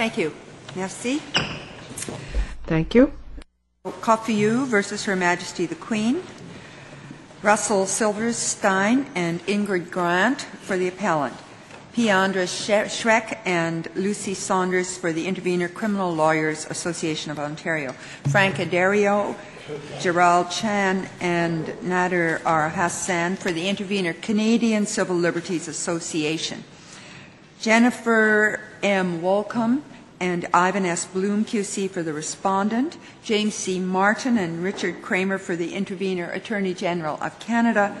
Thank you. Merci. Thank you. Prokofiew versus Her Majesty the Queen. Russell Silverstein and Ingrid Grant for the appellant. P. Andras Schreck and Lucy Saunders for the intervener Criminal Lawyers Association of Ontario. Frank Addario, Gerald Chan, and Nader R. Hasan for the intervener Canadian Civil Liberties Association. Jennifer M. Woollcombe and Ivan S. Bloom, QC, for the respondent, James C. Martin and Richard Kramer for the intervener Attorney General of Canada,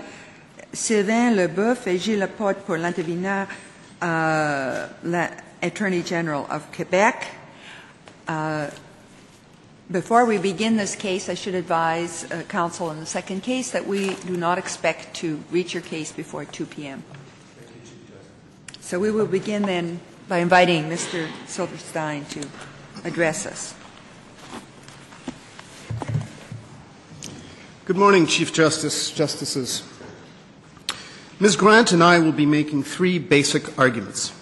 Sylvain Leboeuf et Gilles Laporte pour l'interveneur uh, Attorney General of Quebec. Uh, before we begin this case, I should advise uh, counsel in the second case that we do not expect to reach your case before 2 p.m. So we will begin then by inviting Mr. Silverstein to address us. Good morning, Chief Justice, Justices. Ms. Grant and I will be making three basic arguments.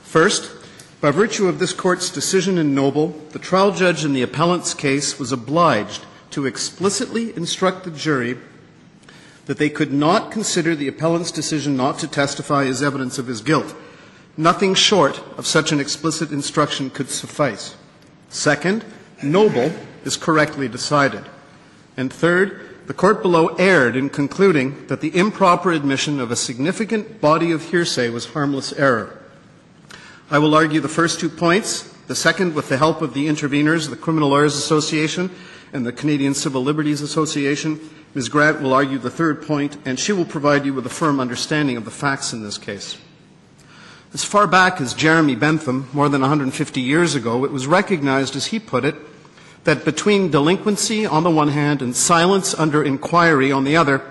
First, by virtue of this court's decision in Noble, the trial judge in the appellant's case was obliged to explicitly instruct the jury that they could not consider the appellant's decision not to testify as evidence of his guilt. Nothing short of such an explicit instruction could suffice. Second, Noble is correctly decided. And third, the court below erred in concluding that the improper admission of a significant body of hearsay was harmless error. I will argue the first two points, the second with the help of the interveners, the Criminal Lawyers Association and the Canadian Civil Liberties Association. Ms. Grant will argue the third point, and she will provide you with a firm understanding of the facts in this case. As far back as Jeremy Bentham, more than 150 years ago, it was recognized, as he put it, that between delinquency on the one hand and silence under inquiry on the other,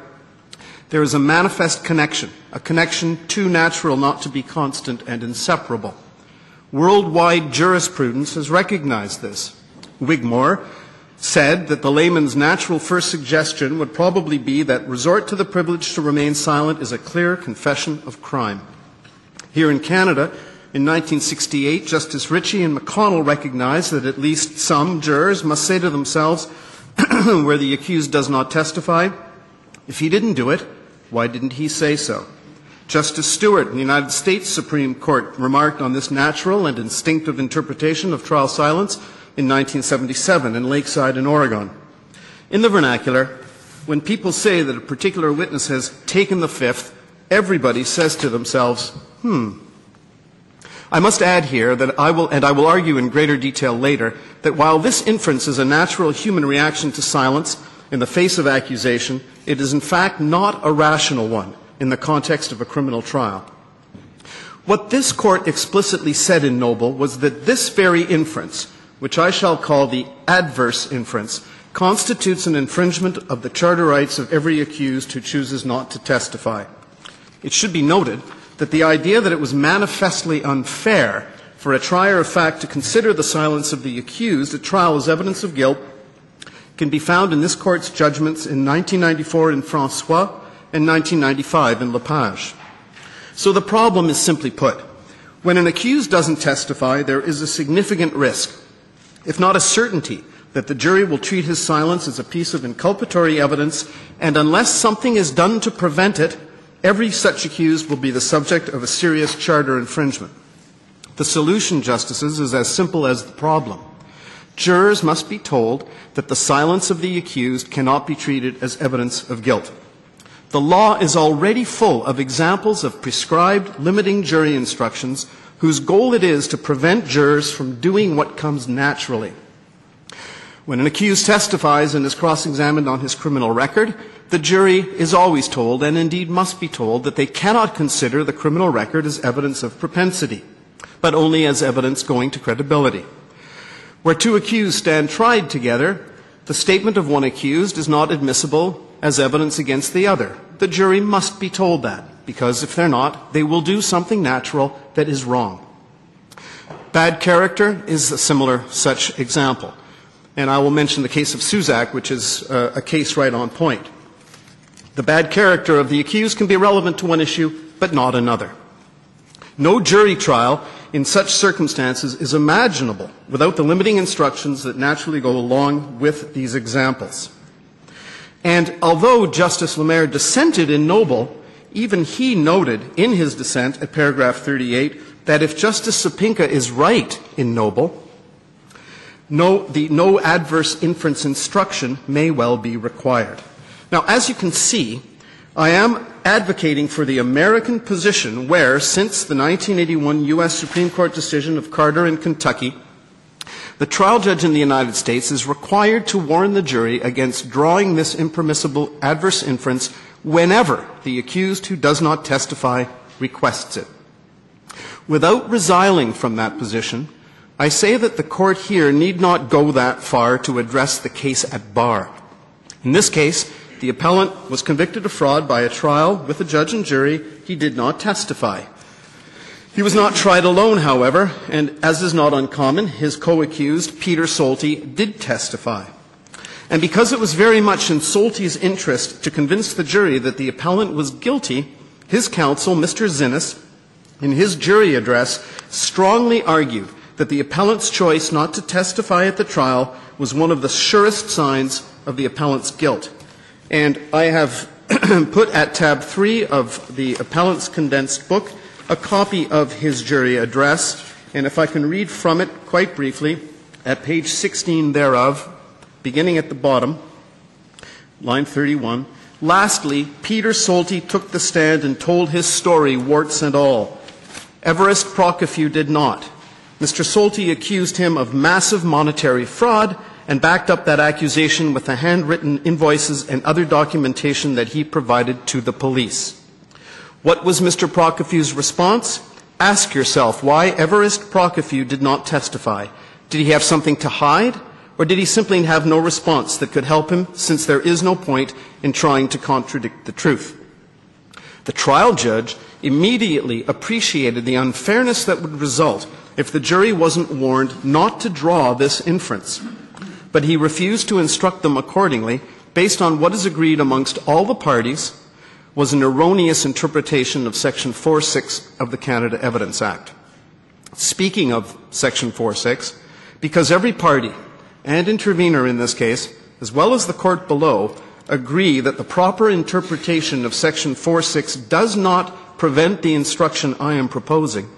there is a manifest connection, a connection too natural not to be constant and inseparable. Worldwide jurisprudence has recognized this. Wigmore said that the layman's natural first suggestion would probably be that resort to the privilege to remain silent is a clear confession of crime. Here in Canada, in 1968, Justice Ritchie and McConnell recognized that at least some jurors must say to themselves, where the accused does not testify, if he didn't do it, why didn't he say so? Justice Stewart in the United States Supreme Court remarked on this natural and instinctive interpretation of trial silence in 1977 in Lakeside in Oregon. In the vernacular, when people say that a particular witness has taken the fifth, everybody says to themselves, hmm, I must add here that I will, and I will argue in greater detail later, that while this inference is a natural human reaction to silence in the face of accusation, it is in fact not a rational one in the context of a criminal trial. What this court explicitly said in Noble was that this very inference, which I shall call the adverse inference, constitutes an infringement of the charter rights of every accused who chooses not to testify. It should be noted that the idea that it was manifestly unfair for a trier of fact to consider the silence of the accused at trial as evidence of guilt can be found in this court's judgments in 1994 in Francois and 1995 in Lepage. So the problem is simply put. When an accused doesn't testify, there is a significant risk, if not a certainty, that the jury will treat his silence as a piece of inculpatory evidence, and unless something is done to prevent it, Every such accused will be the subject of a serious charter infringement. The solution, Justices, is as simple as the problem. Jurors must be told that the silence of the accused cannot be treated as evidence of guilt. The law is already full of examples of prescribed limiting jury instructions whose goal it is to prevent jurors from doing what comes naturally. When an accused testifies and is cross examined on his criminal record, the jury is always told, and indeed must be told, that they cannot consider the criminal record as evidence of propensity, but only as evidence going to credibility. Where two accused stand tried together, the statement of one accused is not admissible as evidence against the other. The jury must be told that, because if they're not, they will do something natural that is wrong. Bad character is a similar such example. And I will mention the case of Suzack, which is uh, a case right on point. The bad character of the accused can be relevant to one issue, but not another. No jury trial in such circumstances is imaginable without the limiting instructions that naturally go along with these examples. And although Justice Lamer dissented in Noble, even he noted in his dissent at paragraph 38 that if Justice Sopinka is right in Noble, no, the no adverse inference instruction may well be required. Now, as you can see, I am advocating for the American position where, since the 1981 U.S. Supreme Court decision of Carter in Kentucky, the trial judge in the United States is required to warn the jury against drawing this impermissible adverse inference whenever the accused who does not testify requests it. Without resiling from that position, I say that the court here need not go that far to address the case at bar. In this case, the appellant was convicted of fraud by a trial with a judge and jury. He did not testify. He was not tried alone, however, and as is not uncommon, his co-accused, Peter Solty, did testify. And because it was very much in Solty's interest to convince the jury that the appellant was guilty, his counsel, Mr. Zinnes, in his jury address, strongly argued that the appellant's choice not to testify at the trial was one of the surest signs of the appellant's guilt. And I have put at tab 3 of the appellant's condensed book a copy of his jury address, and if I can read from it quite briefly, at page 16 thereof, beginning at the bottom, line 31. Lastly, Peter Solty took the stand and told his story, warts and all. Everest Prokofiew did not. Mr. Solty accused him of massive monetary fraud and backed up that accusation with the handwritten invoices and other documentation that he provided to the police. What was Mr. Prokofiew's response? Ask yourself why Everest Prokofiew did not testify. Did he have something to hide? Or did he simply have no response that could help him since there is no point in trying to contradict the truth? The trial judge immediately appreciated the unfairness that would result if the jury wasn't warned not to draw this inference. But he refused to instruct them accordingly based on what is agreed amongst all the parties was an erroneous interpretation of Section 4.6 of the Canada Evidence Act. Speaking of Section 4.6, because every party and intervener in this case, as well as the court below, agree that the proper interpretation of Section 4.6 does not prevent the instruction I am proposing.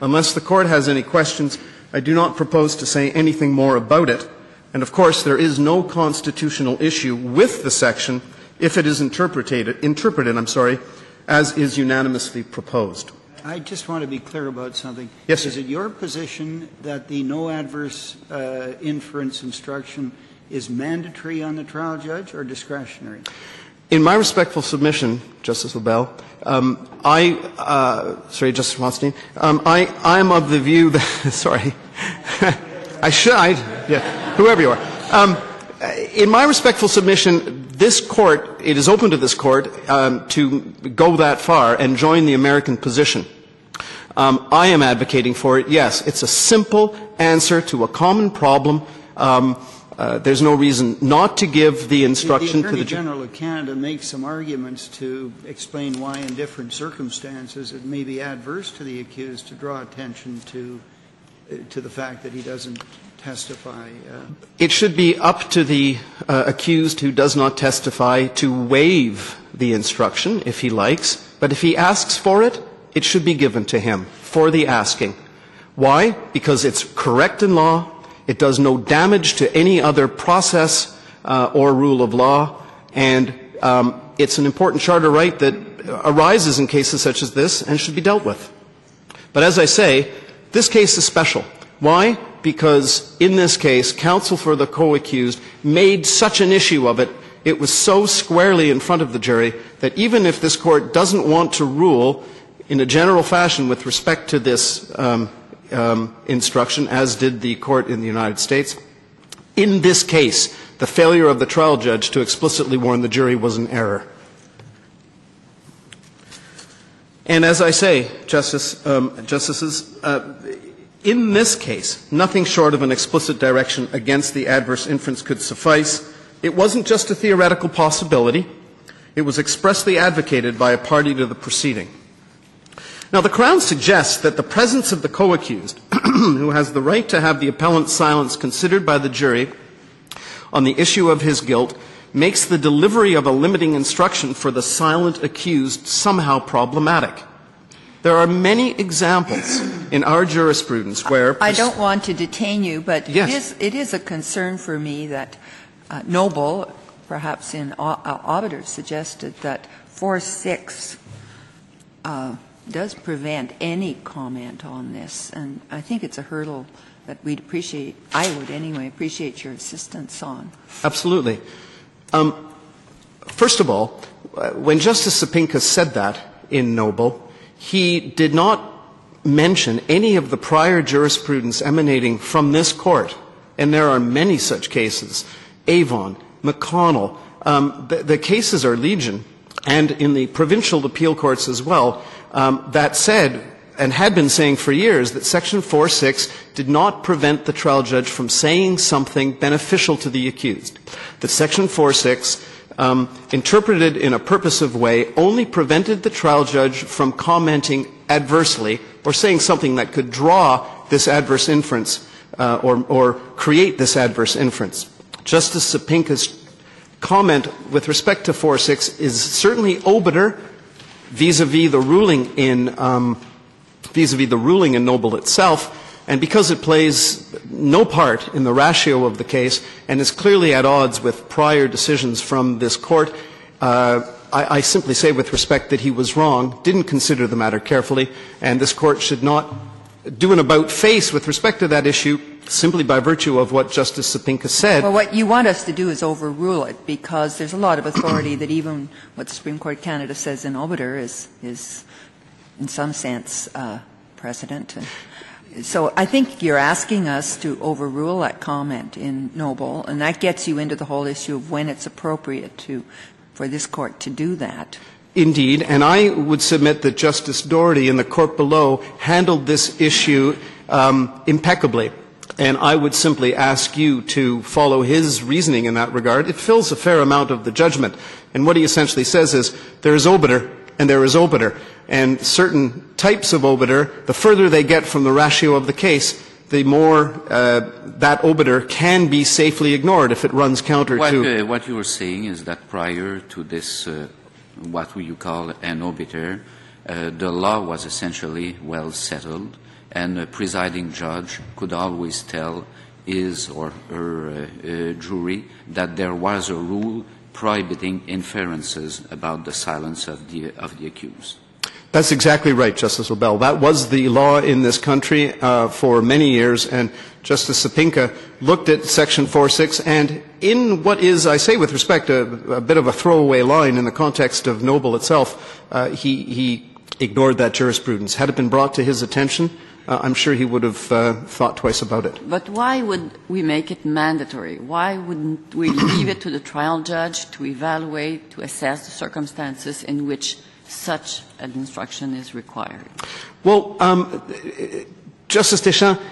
Unless the court has any questions, I do not propose to say anything more about it. And of course, there is no constitutional issue with the section if it is interpreted, interpreted, I'm sorry, as is unanimously proposed. I just want to be clear about something. Yes, sir. Is it your position that the no adverse uh, inference instruction is mandatory on the trial judge or discretionary? In my respectful submission, Justice LeBel, um, I, uh, sorry, Justice Rothstein, um, I, I am of the view that, sorry, I should, I, yeah, whoever you are. Um, in my respectful submission, this court, it is open to this court um, to go that far and join the American position. Um, I am advocating for it. Yes, it's a simple answer to a common problem. Um, uh, there's no reason not to give the instruction the to the Attorney General of Canada makes some arguments to explain why, in different circumstances, it may be adverse to the accused to draw attention to uh, to the fact that he doesn't testify. Uh, It should be up to the uh, accused who does not testify to waive the instruction if he likes, but if he asks for it, it should be given to him for the asking. Why? Because it's correct in law, it does no damage to any other process uh, or rule of law, and um, it's an important charter right that arises in cases such as this and should be dealt with. But as I say, this case is special. Why? Because in this case, counsel for the co-accused made such an issue of it, it was so squarely in front of the jury that even if this court doesn't want to rule in a general fashion with respect to this um, um, instruction, as did the court in the United States, in this case, the failure of the trial judge to explicitly warn the jury was an error. And as I say, um, Justices, uh, in this case, nothing short of an explicit direction against the adverse inference could suffice. It wasn't just a theoretical possibility. It was expressly advocated by a party to the proceeding. Now, the Crown suggests that the presence of the co-accused, who has the right to have the appellant's silence considered by the jury on the issue of his guilt, makes the delivery of a limiting instruction for the silent accused somehow problematic. There are many examples in our jurisprudence where I don't want to detain you, but it is, it is a concern for me that uh, Noble, perhaps in au- uh, obiter, suggested that 4-6 uh, does prevent any comment on this, and I think it's a hurdle that we'd appreciate, I would anyway, appreciate your assistance on. Absolutely. Um, first of all, when Justice Sopinka said that in Noble, he did not mention any of the prior jurisprudence emanating from this court, and there are many such cases. Avon, McConnell, um, the, cases are legion, and in the provincial appeal courts as well, um, that said, and had been saying for years that Section 4.6 did not prevent the trial judge from saying something beneficial to the accused. That Section 4.6, um, interpreted in a purposive way, only prevented the trial judge from commenting adversely or saying something that could draw this adverse inference uh, or, create this adverse inference. Justice Sopinka's comment with respect to 4.6 is certainly obiter vis-a-vis the ruling in um, vis-a-vis the ruling in Noble itself, and because it plays no part in the ratio of the case and is clearly at odds with prior decisions from this court, uh, I, I simply say with respect that he was wrong, didn't consider the matter carefully, and this court should not do an about face with respect to that issue simply by virtue of what Justice Sopinka said. Well, what you want us to do is overrule it, because there's a lot of authority that even what the Supreme Court Canada says in obiter is, is in some sense, uh, precedent. So I think you're asking us to overrule that comment in Noble, and that gets you into the whole issue of when it's appropriate to, for this court to do that. Indeed, and I would submit that Justice Doherty in the court below handled this issue um, impeccably. And I would simply ask you to follow his reasoning in that regard. It fills a fair amount of the judgment. And what he essentially says is there is obiter and there is obiter. And certain types of obiter, the further they get from the ratio of the case, the more uh, that obiter can be safely ignored if it runs counter What, to. uh, what you were saying is that prior to this, uh, what you call an obiter, uh, the law was essentially well settled, and a presiding judge could always tell his or her uh, uh, jury that there was a rule prohibiting inferences about the silence of the, of the accused. That's exactly right, Justice LeBel. That was the law in this country uh, for many years, and Justice Sopinka looked at Section 4.6, and in what is, I say with respect, a, a bit of a throwaway line in the context of Noble itself, uh, he, he ignored that jurisprudence. Had it been brought to his attention, uh, I'm sure he would have uh, thought twice about it. But why would we make it mandatory? Why wouldn't we leave it to the trial judge to evaluate, to assess the circumstances in which such an instruction is required? Well, um, Justice Deschamps,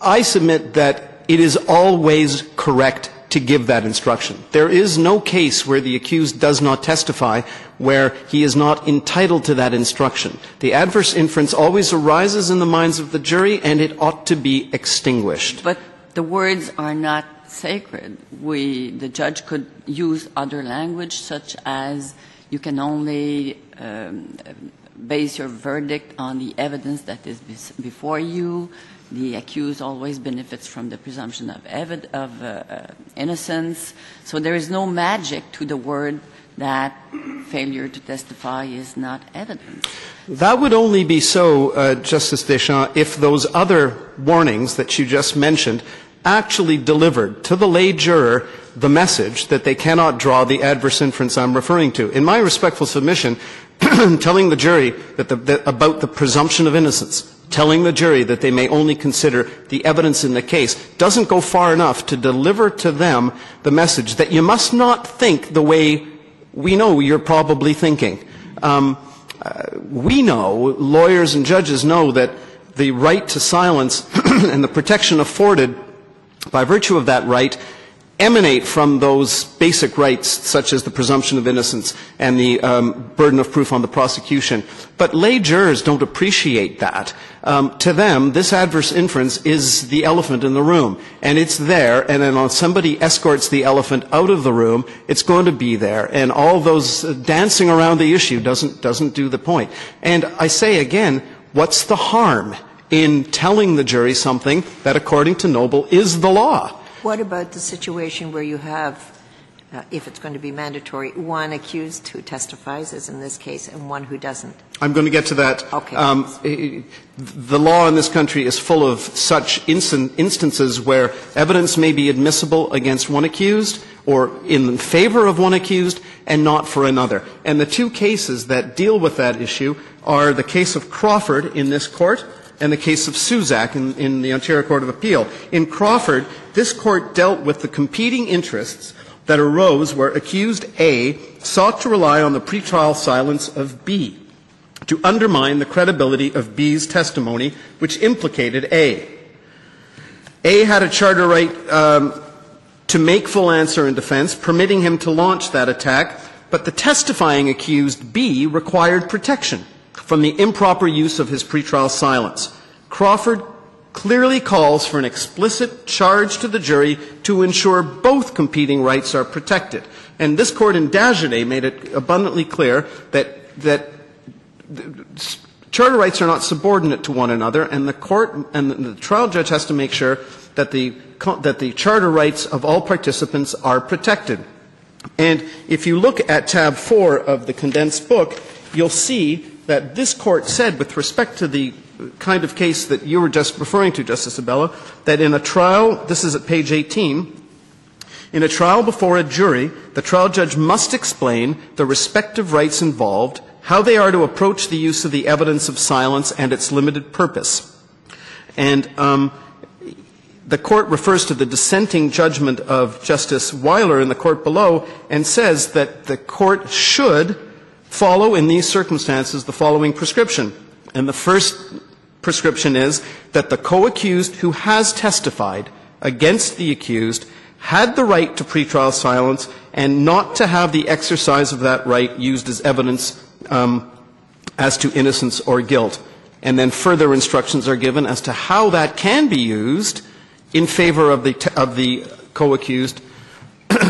I submit that it is always correct to give that instruction. There is no case where the accused does not testify where he is not entitled to that instruction. The adverse inference always arises in the minds of the jury, and it ought to be extinguished. But the words are not sacred. We, the judge could use other language such as you can only um, base your verdict on the evidence that is before you. The accused always benefits from the presumption of, of uh, uh, innocence. So there is no magic to the word that failure to testify is not evidence. That would only be so, uh, Justice Deschamps, if those other warnings that you just mentioned actually delivered to the lay juror the message that they cannot draw the adverse inference I'm referring to. In my respectful submission, telling the jury that the, that about the presumption of innocence, telling the jury that they may only consider the evidence in the case, doesn't go far enough to deliver to them the message that you must not think the way we know you're probably thinking. Um, uh, we know, lawyers and judges know that the right to silence and the protection afforded by virtue of that right emanate from those basic rights, such as the presumption of innocence and the um, burden of proof on the prosecution. But lay jurors don't appreciate that. Um, to them, this adverse inference is the elephant in the room, and it's there. And then when somebody escorts the elephant out of the room, it's going to be there. And all those uh, dancing around the issue doesn't doesn't do the point. And I say again, what's the harm in telling the jury something that, according to Noble, is the law? What about the situation where you have, uh, if it's going to be mandatory, one accused who testifies, as in this case, and one who doesn't? I'm going to get to that. Okay. Um, the law in this country is full of such instances where evidence may be admissible against one accused or in favor of one accused and not for another. And the two cases that deal with that issue are the case of Crawford in this court and the case of Suzack in, in the Ontario Court of Appeal. In Crawford, this court dealt with the competing interests that arose where accused A sought to rely on the pretrial silence of B to undermine the credibility of B's testimony, which implicated A. A had a charter right um, to make full answer in defense, permitting him to launch that attack, but the testifying accused B required protection from the improper use of his pretrial silence. Crawford clearly calls for an explicit charge to the jury to ensure both competing rights are protected. And this court in Dagenais made it abundantly clear that, that charter rights are not subordinate to one another, and the court and the trial judge has to make sure that the, that the charter rights of all participants are protected. And if you look at tab 4 of the condensed book, you'll see that this court said, with respect to the kind of case that you were just referring to, Justice Abella, that in a trial, this is at page 18, in a trial before a jury, the trial judge must explain the respective rights involved, how they are to approach the use of the evidence of silence and its limited purpose. And um, the court refers to the dissenting judgment of Justice Weiler in the court below and says that the court should follow in these circumstances the following prescription. And the first prescription is that the co-accused who has testified against the accused had the right to pretrial silence and not to have the exercise of that right used as evidence um, as to innocence or guilt. And then further instructions are given as to how that can be used in favor of the, of the co-accused,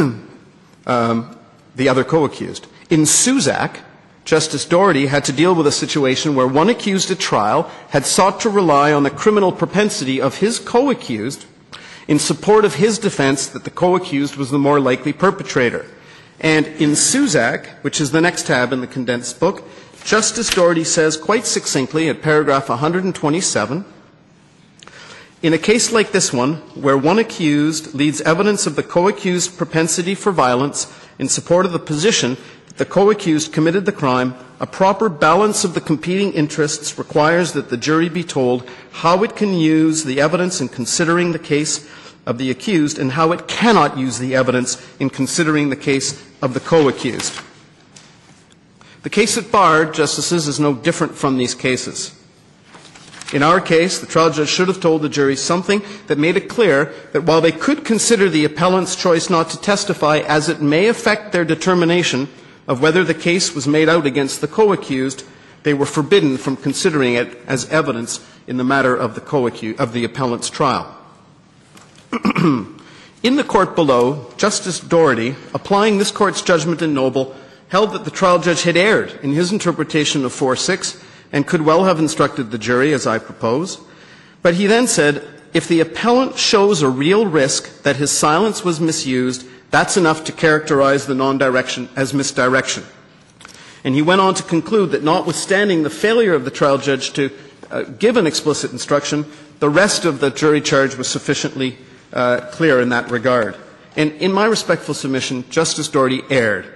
um, the other co-accused. In Suzack, Justice Doherty had to deal with a situation where one accused at trial had sought to rely on the criminal propensity of his co-accused in support of his defense that the co-accused was the more likely perpetrator. And in Suzack, which is the next tab in the condensed book, Justice Doherty says quite succinctly at paragraph 127, in a case like this one, where one accused leads evidence of the co-accused propensity for violence in support of the position the co-accused committed the crime, a proper balance of the competing interests requires that the jury be told how it can use the evidence in considering the case of the accused and how it cannot use the evidence in considering the case of the co-accused. The case at bar, Justices, is no different from these cases. In our case, the trial judge should have told the jury something that made it clear that while they could consider the appellant's choice not to testify as it may affect their determination of whether the case was made out against the co-accused, they were forbidden from considering it as evidence in the matter of the co-accused, of the appellant's trial. in the court below, Justice Doherty, applying this court's judgment in Noble, held that the trial judge had erred in his interpretation of 4-6 and could well have instructed the jury, as I propose. But he then said, if the appellant shows a real risk that his silence was misused, that's enough to characterize the non-direction as misdirection. And he went on to conclude that notwithstanding the failure of the trial judge to uh, give an explicit instruction, the rest of the jury charge was sufficiently uh, clear in that regard. And in my respectful submission, Justice Doherty erred.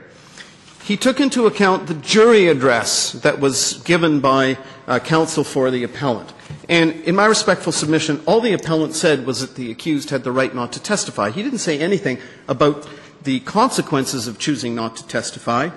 He took into account the jury address that was given by uh, counsel for the appellant. And in my respectful submission, all the appellant said was that the accused had the right not to testify. He didn't say anything about the consequences of choosing not to testify.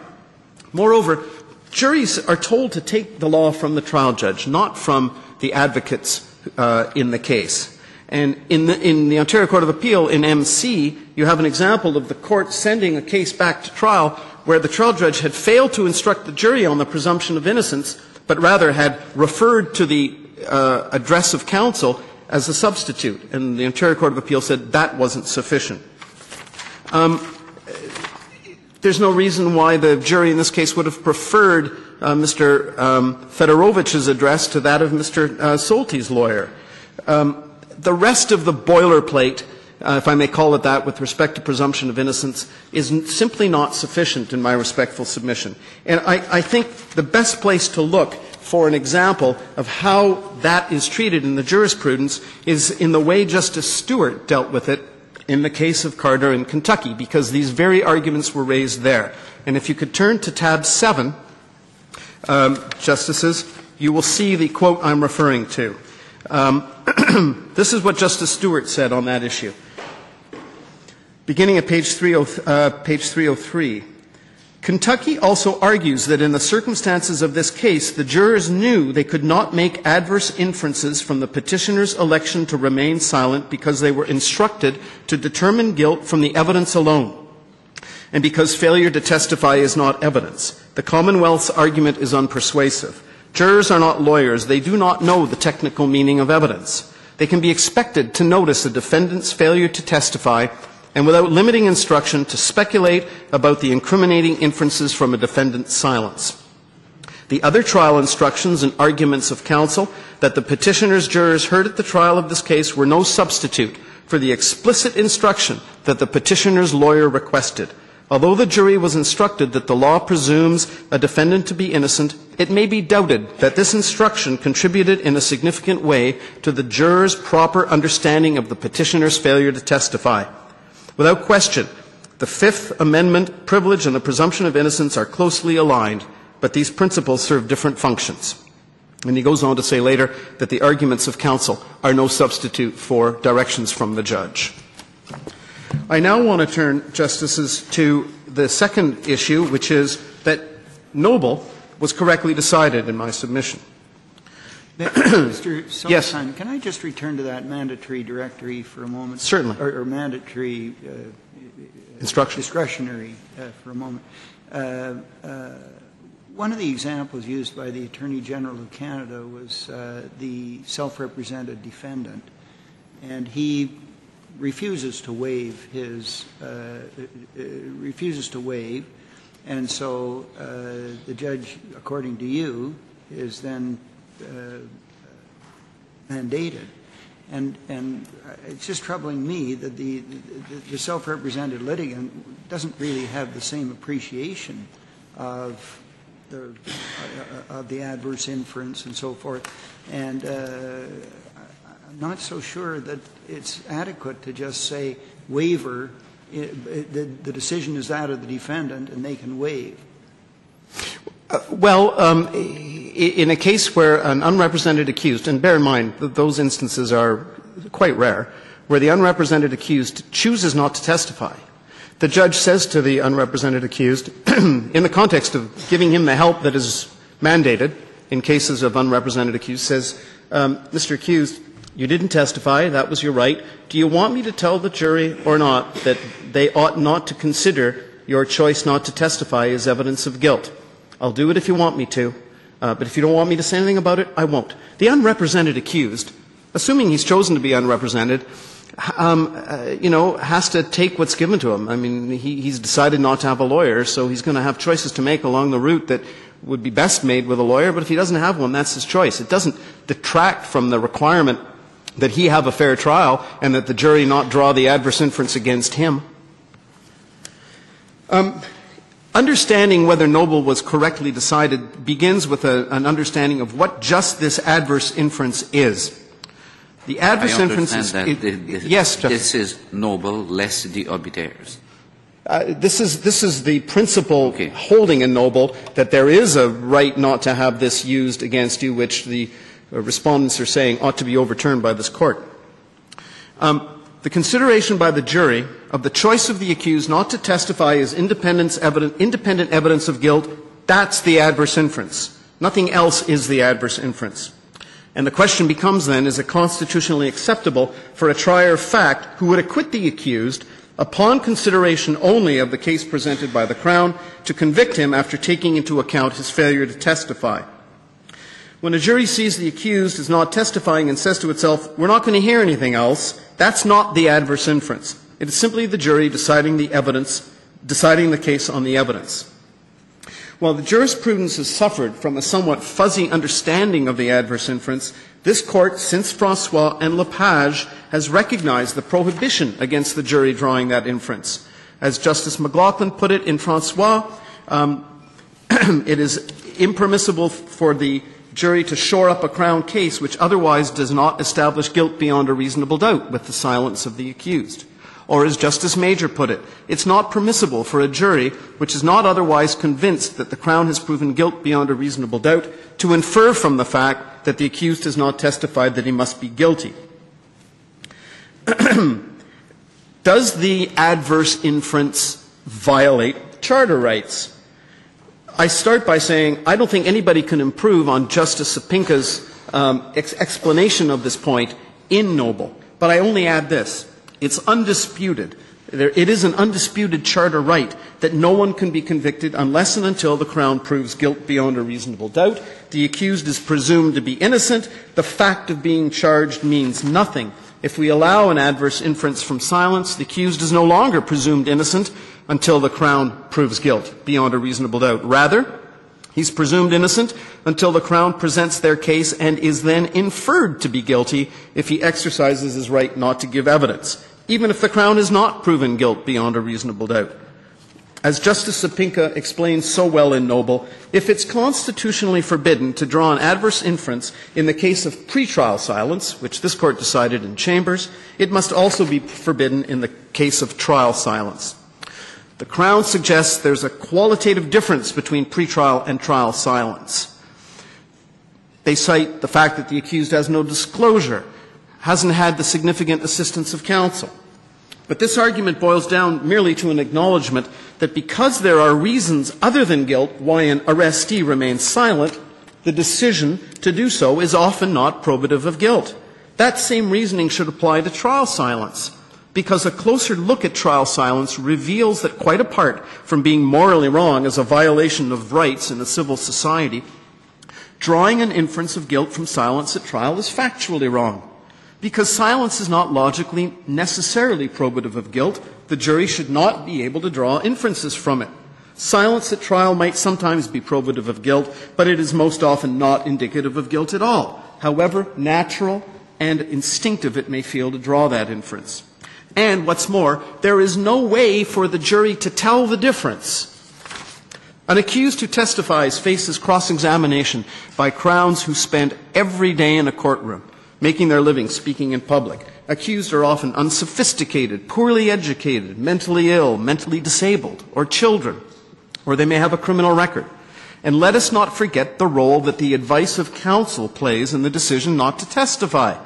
Moreover, juries are told to take the law from the trial judge, not from the advocates uh, in the case. And in the, in the Ontario Court of Appeal, in MC, you have an example of the court sending a case back to trial where the trial judge had failed to instruct the jury on the presumption of innocence, but rather had referred to the uh, address of counsel as a substitute. And the Ontario Court of Appeal said that wasn't sufficient. Um, there's no reason why the jury in this case would have preferred uh, Mr. Um, Fedorovich's address to that of Mr. Uh, lawyer. Um, the rest of the boilerplate, uh, if I may call it that, with respect to presumption of innocence, is simply not sufficient in my respectful submission. And I, I think the best place to look for an example of how that is treated in the jurisprudence is in the way Justice Stewart dealt with it in the case of Carter in Kentucky, because these very arguments were raised there. And if you could turn to tab 7, um, Justices, you will see the quote I'm referring to. Um, this is what Justice Stewart said on that issue. Beginning at page, 30, uh, page 303. Kentucky also argues that in the circumstances of this case, the jurors knew they could not make adverse inferences from the petitioner's election to remain silent because they were instructed to determine guilt from the evidence alone, and because failure to testify is not evidence. The Commonwealth's argument is unpersuasive. Jurors are not lawyers. They do not know the technical meaning of evidence. They can be expected to notice a defendant's failure to testify and without limiting instruction to speculate about the incriminating inferences from a defendant's silence. The other trial instructions and arguments of counsel that the petitioner's jurors heard at the trial of this case were no substitute for the explicit instruction that the petitioner's lawyer requested. Although the jury was instructed that the law presumes a defendant to be innocent, it may be doubted that this instruction contributed in a significant way to the jurors' proper understanding of the petitioner's failure to testify. Without question, the Fifth Amendment privilege and the presumption of innocence are closely aligned, but these principles serve different functions. And he goes on to say later that the arguments of counsel are no substitute for directions from the judge. I now want to turn, Justices, to the second issue, which is that Noble was correctly decided in my submission. Mr. Yes. Silverstein, can I just return to that mandatory directory for a moment? Certainly. Or, or mandatory uh, Instruction. discretionary uh, for a moment. Uh, uh, one of the examples used by the Attorney General of Canada was uh, the self-represented defendant, and he refuses to waive his uh, uh, refuses to waive, and so uh, the judge, according to you, is then uh, mandated. And, and it's just troubling me that the, self-represented litigant doesn't really have the same appreciation of the, uh, of the adverse inference and so forth. And uh, I'm not so sure that it's adequate to just say waiver, the, the decision is that of the defendant and they can waive. Well, um, in a case where an unrepresented accused, and bear in mind that those instances are quite rare, where the unrepresented accused chooses not to testify, the judge says to the unrepresented accused, in the context of giving him the help that is mandated in cases of unrepresented accused, says, um, Mr. Accused, you didn't testify, that was your right. Do you want me to tell the jury or not that they ought not to consider your choice not to testify as evidence of guilt? I'll do it if you want me to, uh, but if you don't want me to say anything about it, I won't. The unrepresented accused, assuming he's chosen to be unrepresented, um, uh, you know, has to take what's given to him. I mean, he, he's decided not to have a lawyer, so he's going to have choices to make along the route that would be best made with a lawyer, but if he doesn't have one, that's his choice. It doesn't detract from the requirement that he have a fair trial and that the jury not draw the adverse inference against him. Um, understanding whether Noble was correctly decided begins with a, an understanding of what just this adverse inference is. The adverse inference is. that it- thi- thi- yes, this is noble, less the obiters. Uh, this is this is the principle Okay. holding in Noble that there is a right not to have this used against you, which the uh, respondents are saying ought to be overturned by this court. Um, the consideration by the jury of the choice of the accused not to testify is independent evidence, of guilt, that's the adverse inference. Nothing else is the adverse inference. And the question becomes then, is it constitutionally acceptable for a trier of fact who would acquit the accused upon consideration only of the case presented by the Crown to convict him after taking into account his failure to testify? When a jury sees the accused is not testifying and says to itself, we're not going to hear anything else, that's not the adverse inference. It is simply the jury deciding the evidence, deciding the case on the evidence. While the jurisprudence has suffered from a somewhat fuzzy understanding of the adverse inference, this court, since Francois and Lepage, has recognized the prohibition against the jury drawing that inference. As Justice McLachlin put it in Francois, um, it is impermissible for the jury to shore up a Crown case which otherwise does not establish guilt beyond a reasonable doubt with the silence of the accused. Or as Justice Major put it, it's not permissible for a jury which is not otherwise convinced that the Crown has proven guilt beyond a reasonable doubt to infer from the fact that the accused has not testified that he must be guilty. Does the adverse inference violate charter rights? I start by saying I don't think anybody can improve on Justice Sopinka's um, ex- explanation of this point in Noble. But I only add this. It's undisputed. There, it is an undisputed charter right that no one can be convicted unless and until the Crown proves guilt beyond a reasonable doubt. The accused is presumed to be innocent. The fact of being charged means nothing. If we allow an adverse inference from silence, the accused is no longer presumed innocent until the Crown proves guilt beyond a reasonable doubt. Rather, He's presumed innocent until the Crown presents their case and is then inferred to be guilty if he exercises his right not to give evidence even if the Crown has not proven guilt beyond a reasonable doubt. As Justice Sopinka explains so well in Noble, if it's constitutionally forbidden to draw an adverse inference in the case of pretrial silence, which this court decided in Chambers, it must also be forbidden in the case of trial silence. The Crown suggests there's a qualitative difference between pretrial and trial silence. They cite the fact that the accused has no disclosure hasn't had the significant assistance of counsel. But this argument boils down merely to an acknowledgement that because there are reasons other than guilt why an arrestee remains silent, the decision to do so is often not probative of guilt. That same reasoning should apply to trial silence, because a closer look at trial silence reveals that quite apart from being morally wrong as a violation of rights in a civil society, drawing an inference of guilt from silence at trial is factually wrong. Because silence is not logically necessarily probative of guilt, the jury should not be able to draw inferences from it. Silence at trial might sometimes be probative of guilt, but it is most often not indicative of guilt at all, however natural and instinctive it may feel to draw that inference. And what's more, there is no way for the jury to tell the difference. An accused who testifies faces cross examination by crowns who spend every day in a courtroom making their living speaking in public. Accused are often unsophisticated, poorly educated, mentally ill, mentally disabled, or children, or they may have a criminal record. And let us not forget the role that the advice of counsel plays in the decision not to testify.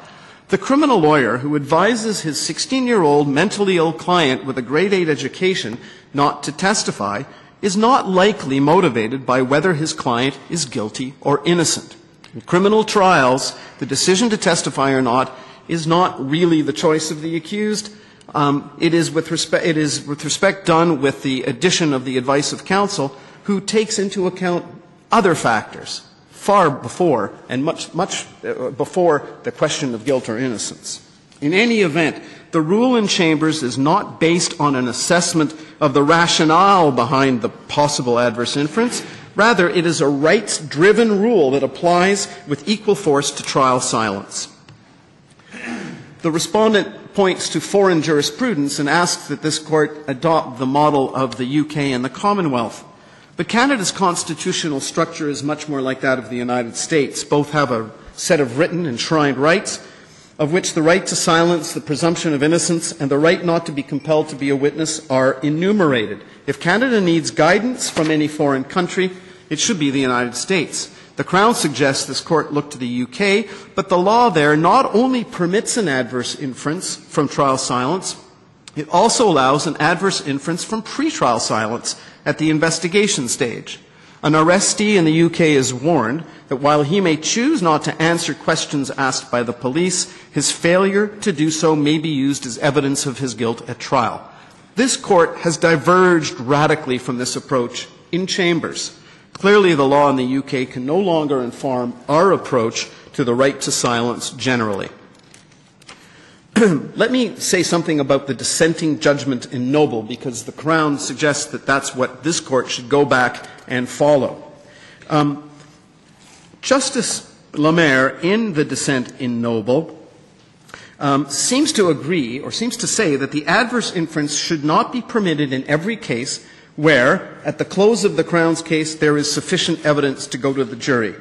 The criminal lawyer who advises his 16 year old mentally ill client with a grade 8 education not to testify is not likely motivated by whether his client is guilty or innocent. In criminal trials, the decision to testify or not is not really the choice of the accused. Um, it, is with respect, it is with respect done with the addition of the advice of counsel, who takes into account other factors far before and much, much uh, before the question of guilt or innocence. In any event, the rule in Chambers is not based on an assessment of the rationale behind the possible adverse inference, Rather, it is a rights driven rule that applies with equal force to trial silence. The respondent points to foreign jurisprudence and asks that this court adopt the model of the UK and the Commonwealth. But Canada's constitutional structure is much more like that of the United States. Both have a set of written enshrined rights, of which the right to silence, the presumption of innocence, and the right not to be compelled to be a witness are enumerated. If Canada needs guidance from any foreign country, it should be the United States. The Crown suggests this court look to the UK, but the law there not only permits an adverse inference from trial silence, it also allows an adverse inference from pretrial silence at the investigation stage. An arrestee in the UK is warned that while he may choose not to answer questions asked by the police, his failure to do so may be used as evidence of his guilt at trial. This court has diverged radically from this approach in chambers. Clearly, the law in the UK can no longer inform our approach to the right to silence generally. Let me say something about the dissenting judgment in Noble, because the Crown suggests that that's what this court should go back and follow. Um, Justice Lamer, in the dissent in Noble, um, seems to agree or seems to say that the adverse inference should not be permitted in every case where, at the close of the Crown's case, there is sufficient evidence to go to the jury.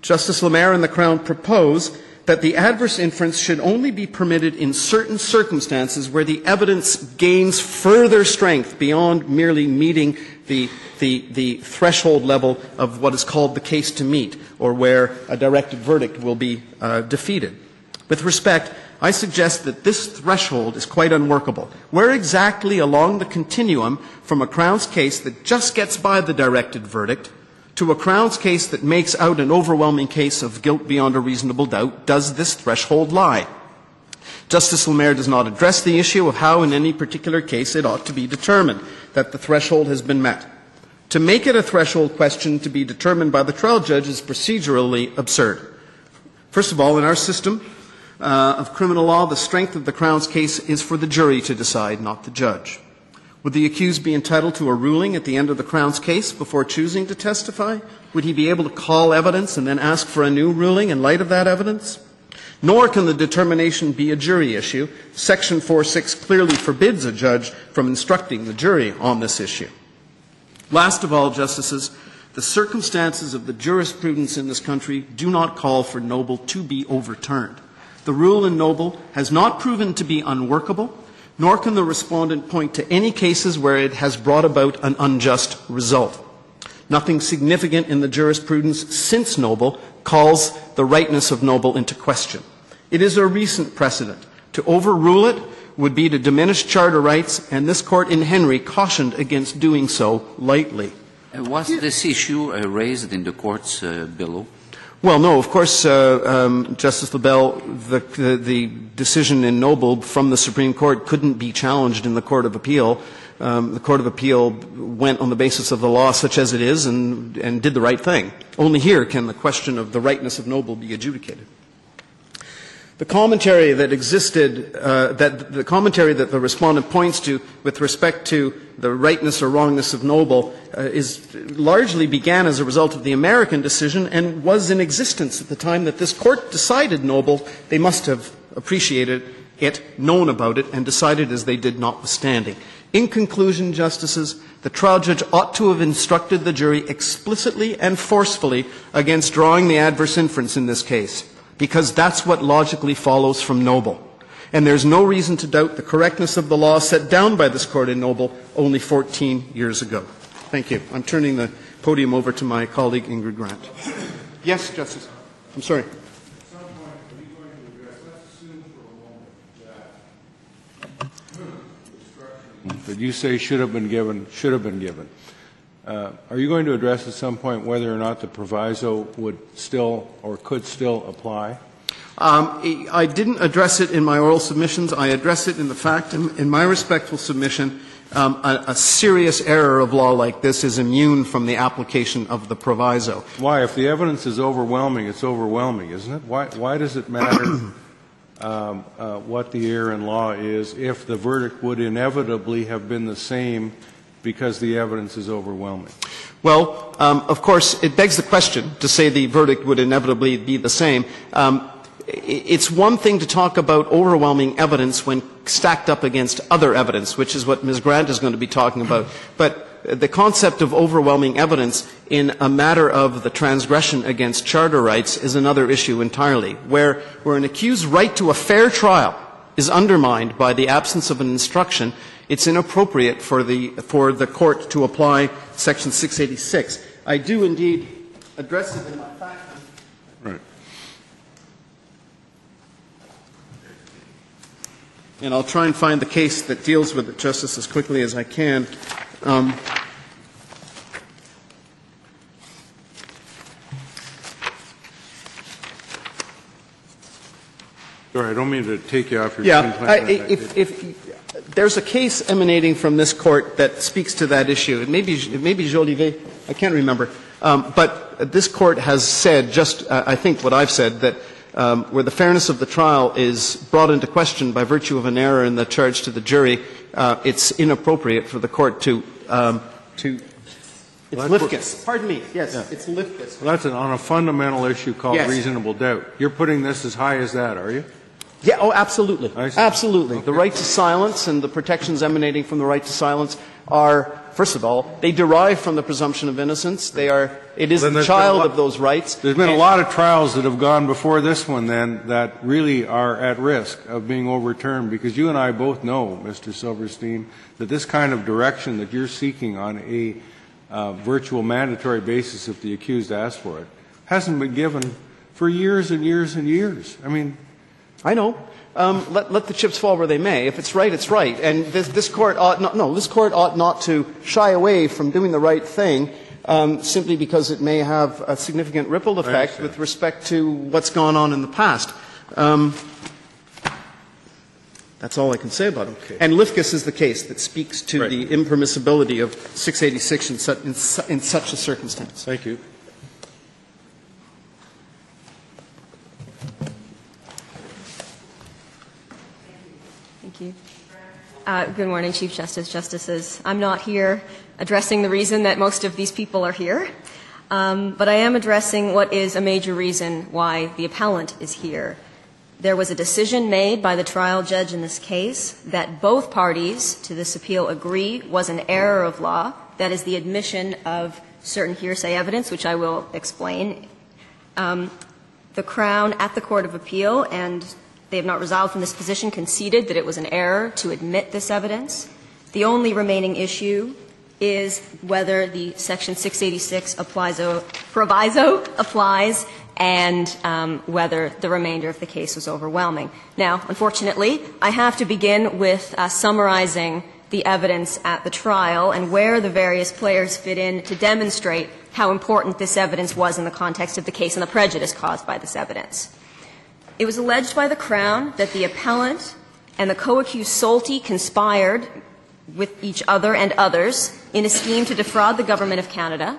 Justice Lamer and the Crown propose that the adverse inference should only be permitted in certain circumstances where the evidence gains further strength beyond merely meeting the, the, the, threshold level of what is called the case to meet, or where a directed verdict will be uh, defeated. With respect, I suggest that this threshold is quite unworkable. Where exactly along the continuum from a Crown's case that just gets by the directed verdict to a Crown's case that makes out an overwhelming case of guilt beyond a reasonable doubt does this threshold lie? Justice Lamer does not address the issue of how, in any particular case, it ought to be determined that the threshold has been met. To make it a threshold question to be determined by the trial judge is procedurally absurd. First of all, in our system uh, of criminal law, the strength of the Crown's case is for the jury to decide, not the judge. Would the accused be entitled to a ruling at the end of the Crown's case before choosing to testify? Would he be able to call evidence and then ask for a new ruling in light of that evidence? Nor can the determination be a jury issue. Section 4.6 clearly forbids a judge from instructing the jury on this issue. Last of all, Justices, the circumstances of the jurisprudence in this country do not call for Noble to be overturned. The rule in Noble has not proven to be unworkable nor can the respondent point to any cases where it has brought about an unjust result. Nothing significant in the jurisprudence since Noble calls the rightness of Noble into question. It is a recent precedent. To overrule it would be to diminish charter rights, and this court in Henry cautioned against doing so lightly. Was this issue raised in the courts uh, below? Well, no, of course, uh, um, Justice LeBel, the, the, the, decision in Noble from the Supreme Court couldn't be challenged in the Court of Appeal. Um, the Court of Appeal went on the basis of the law such as it is and, and did the right thing. Only here can the question of the rightness of Noble be adjudicated. The commentary that existed, uh, that the commentary that the respondent points to with respect to the rightness or wrongness of Noble uh, is largely began as a result of the American decision and was in existence at the time that this court decided Noble. They must have appreciated it, known about it, and decided as they did notwithstanding. In conclusion, Justices, the trial judge ought to have instructed the jury explicitly and forcefully against drawing the adverse inference in this case because that's what logically follows from Noble. And there's no reason to doubt the correctness of the law set down by this court in Noble only 14 years ago. Thank you. I'm turning the podium over to my colleague Ingrid Grant. Yes, Justice. I'm sorry. Hmm, that you say should have been given, should have been given. Uh, are you going to address at some point whether or not the proviso would still or could still apply? Um, I didn't address it in my oral submissions. I address it in the fact, in, in my respectful submission, um, a, a, serious error of law like this is immune from the application of the proviso. Why? If the evidence is overwhelming, it's overwhelming, isn't it? Why, why does it matter um, uh, what the error in law is if the verdict would inevitably have been the same because the evidence is overwhelming? Well, um, of course, it begs the question to say the verdict would inevitably be the same. Um, it's one thing to talk about overwhelming evidence when stacked up against other evidence, which is what Ms. Grant is going to be talking about. But the concept of overwhelming evidence in a matter of the transgression against charter rights is another issue entirely, where, where an accused's right to a fair trial is undermined by the absence of an instruction it's inappropriate for the, for the court to apply Section 686. I do indeed address it in my fact. Right. And I'll try and find the case that deals with it, Justice, as quickly as I can. Um, Sorry, I don't mean to take you off your. Yeah, if, if, there's a case emanating from this court that speaks to that issue. It may be, it may be Jolivet, I can't remember. Um, but this court has said, just, uh, I think what I've said, that um, where the fairness of the trial is brought into question by virtue of an error in the charge to the jury, uh, it's inappropriate for the court to, um, to, it's Well, Lifchus. Pardon me, yes, it's Lifchus. Well, That's an- on a fundamental issue called Yes. reasonable doubt. You're putting this as high as that, are you? Yeah, oh, absolutely. I see. Absolutely. The right to silence and the protections emanating from the right to silence are, first of all, they derive from the presumption of innocence. They are, it is Then the a child lot- of those rights. There's been a lot of trials that have gone before this one then that really are at risk of being overturned because you and I both know, Mr. Silverstein, that this kind of direction that you're seeking on a uh, virtual mandatory basis if the accused asks for it hasn't been given for years and years and years. I mean, I know. Um, let, let the chips fall where they may. If it's right, it's right. And this, this court ought not, no, this court ought not to shy away from doing the right thing um, simply because it may have a significant ripple effect with respect to what's gone on in the past. Um, that's all I can say about it. Okay. And Lifchus is the case that speaks to Right. the impermissibility of 686 in, su- in, su- in such a circumstance. thank you. Thank you. Uh, Good morning, Chief Justice, Justices. I'm not here addressing the reason that most of these people are here, um, but I am addressing what is a major reason why the appellant is here. There was a decision made by the trial judge in this case that both parties to this appeal agree was an error of law, that is the admission of certain hearsay evidence, which I will explain. Um, the Crown at the Court of Appeal, and they have not resolved from this position, conceded that it was an error to admit this evidence. The only remaining issue is whether the Section 686 applies, proviso applies and um, whether the remainder of the case was overwhelming. Now, unfortunately, I have to begin with uh, summarizing the evidence at the trial and where the various players fit in to demonstrate how important this evidence was in the context of the case and the prejudice caused by this evidence. It was alleged by the Crown that the appellant and the co-accused Solty conspired with each other and others in a scheme to defraud the government of Canada.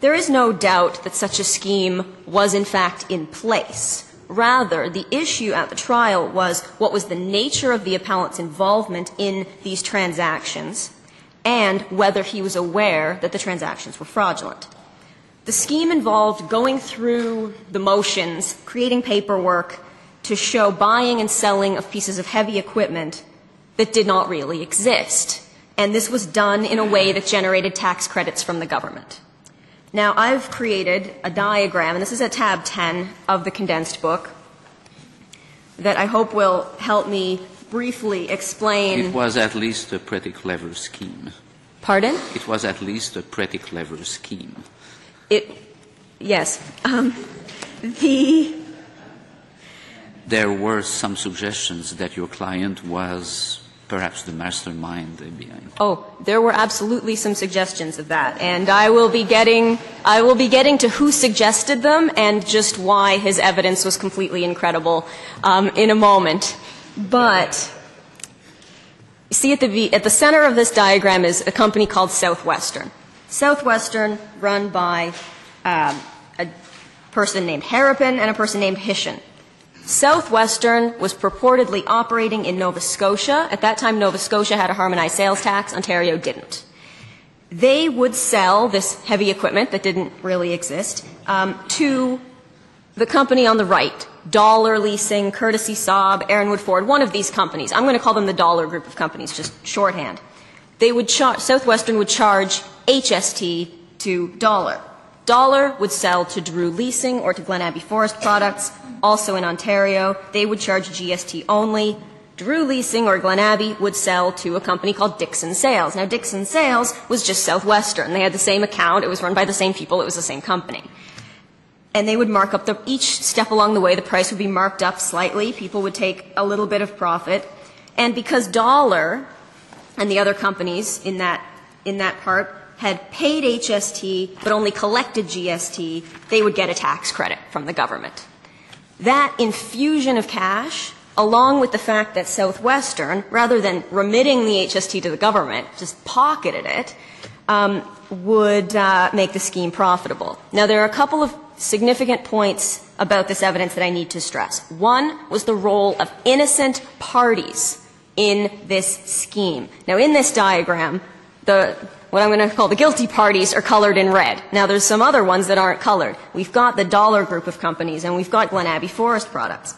There is no doubt that such a scheme was in fact in place. Rather, the issue at the trial was what was the nature of the appellant's involvement in these transactions and whether he was aware that the transactions were fraudulent. The scheme involved going through the motions, creating paperwork to show buying and selling of pieces of heavy equipment that did not really exist. And this was done in a way that generated tax credits from the government. Now, I've created a diagram, and this is at tab 10 of the condensed book, that I hope will help me briefly explain. It was at least a pretty clever scheme. Pardon? It was at least a pretty clever scheme. It, yes. Um, the, There were some suggestions that your client was perhaps the mastermind behind. Oh, there were absolutely some suggestions of that, and I will be getting I will be getting to who suggested them and just why his evidence was completely incredible um, in a moment. But see at the at the center of this diagram is a company called Southwestern. Southwestern, run by um, a person named Harrapin and a person named Hishin. Southwestern was purportedly operating in Nova Scotia. At that time, Nova Scotia had a harmonized sales tax, Ontario didn't. They would sell this heavy equipment that didn't really exist um, to the company on the right, Dollar Leasing, Courtesy Saab, Aaronwood Ford, one of these companies. I'm going to call them the Dollar group of companies, just shorthand. They would char- Southwestern would charge HST to Dollar. Dollar would sell to Drew Leasing or to Glen Abbey Forest Products, also in Ontario. They would charge GST only. Drew Leasing or Glen Abbey would sell to a company called Dixon Sales. Now, Dixon Sales was just Southwestern. They had the same account. It was run by the same people. It was the same company. And they would mark up the, each step along the way, the price would be marked up slightly. People would take a little bit of profit. And because Dollar and the other companies in that, in that part had paid HST but only collected GST, they would get a tax credit from the government. That infusion of cash along with the fact that Southwestern, rather than remitting the HST to the government, just pocketed it, um, would uh, make the scheme profitable. Now, there are a couple of significant points about this evidence that I need to stress. One was the role of innocent parties in this scheme. Now, in this diagram, the what I'm going to call the guilty parties are colored in red. Now, there's some other ones that aren't colored. We've got the dollar group of companies, and we've got Glen Abbey Forest Products.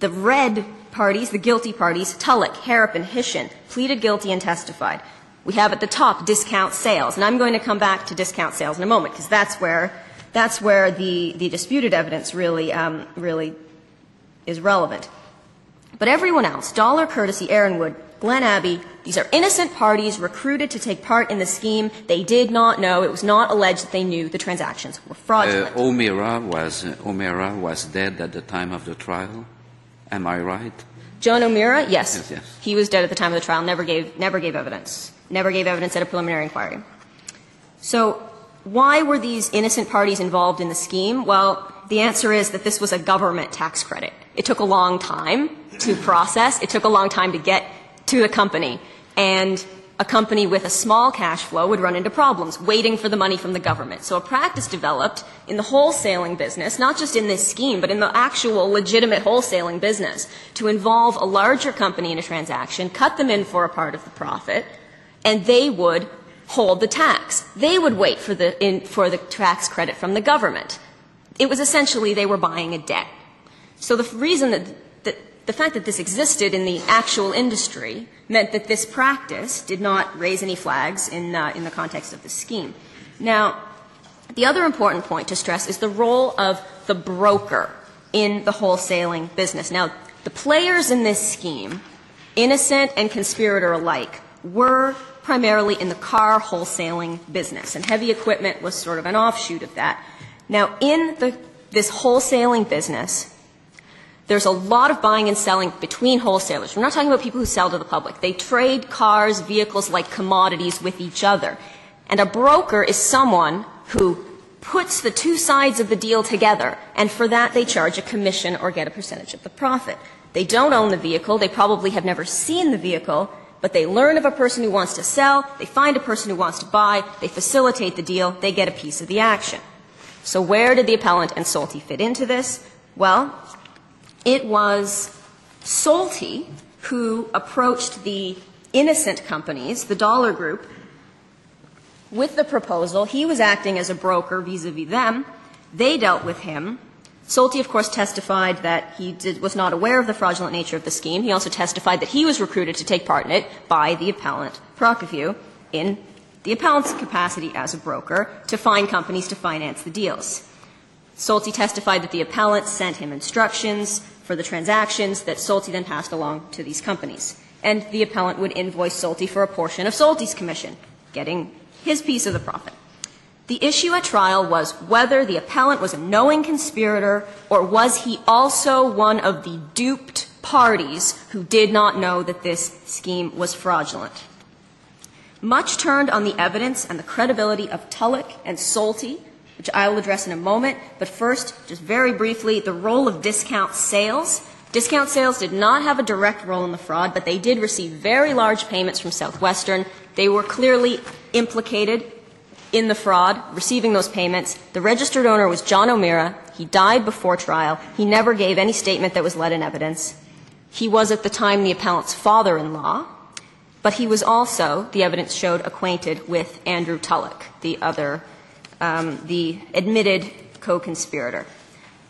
The red parties, the guilty parties, Tulloch, Harrop, and Hishin, pleaded guilty and testified. We have at the top discount sales, and I'm going to come back to discount sales in a moment because that's where that's where the, the disputed evidence really um, really is relevant. But everyone else, Dollar, Courtesy, Aaronwood, Glen Abbey, these are innocent parties recruited to take part in the scheme. They did not know, it was not alleged that they knew the transactions were fraudulent. Uh, O'Meara was, uh, O'Meara was dead at the time of the trial. Am I right? John O'Meara, yes. Yes, yes. He was dead at the time of the trial, never gave, never gave evidence. Never gave evidence at a preliminary inquiry. So, why were these innocent parties involved in the scheme? Well, the answer is that this was a government tax credit. It took a long time to process. It took a long time to get to the company. And a company with a small cash flow would run into problems waiting for the money from the government. So a practice developed in the wholesaling business, not just in this scheme, but in the actual legitimate wholesaling business, to involve a larger company in a transaction, cut them in for a part of the profit, and they would hold the tax. They would wait for the, in, for the tax credit from the government. It was essentially they were buying a debt. So the reason that the fact that this existed in the actual industry meant that this practice did not raise any flags in, uh, in the context of the scheme. Now, the other important point to stress is the role of the broker in the wholesaling business. Now, the players in this scheme, innocent and conspirator alike, were primarily in the car wholesaling business, and heavy equipment was sort of an offshoot of that. Now, in the, this wholesaling business, there's a lot of buying and selling between wholesalers. We're not talking about people who sell to the public. They trade cars, vehicles like commodities with each other. And a broker is someone who puts the two sides of the deal together, and for that they charge a commission or get a percentage of the profit. They don't own the vehicle, they probably have never seen the vehicle, but they learn of a person who wants to sell, they find a person who wants to buy, they facilitate the deal, they get a piece of the action. So where did the appellant and Solty fit into this? Well, it was Solty who approached the innocent companies, the Dollar Group, with the proposal. He was acting as a broker vis-a-vis them. They dealt with him. Solty, of course, testified that he did, was not aware of the fraudulent nature of the scheme. He also testified that he was recruited to take part in it by the appellant, Prokofiew, in the appellant's capacity as a broker to find companies to finance the deals. Solty testified that the appellant sent him instructions for the transactions that Solty then passed along to these companies. And the appellant would invoice Solty for a portion of Solty's commission, getting his piece of the profit. The issue at trial was whether the appellant was a knowing conspirator or was he also one of the duped parties who did not know that this scheme was fraudulent. Much turned on the evidence and the credibility of Tulloch and Solty which I will address in a moment. But first, just very briefly, the role of discount sales. Discount sales did not have a direct role in the fraud, but they did receive very large payments from Southwestern. They were clearly implicated in the fraud, receiving those payments. The registered owner was John O'Meara. He died before trial. He never gave any statement that was led in evidence. He was at the time the appellant's father-in-law, but he was also, the evidence showed, acquainted with Andrew Tulloch, the other Um, the admitted co-conspirator.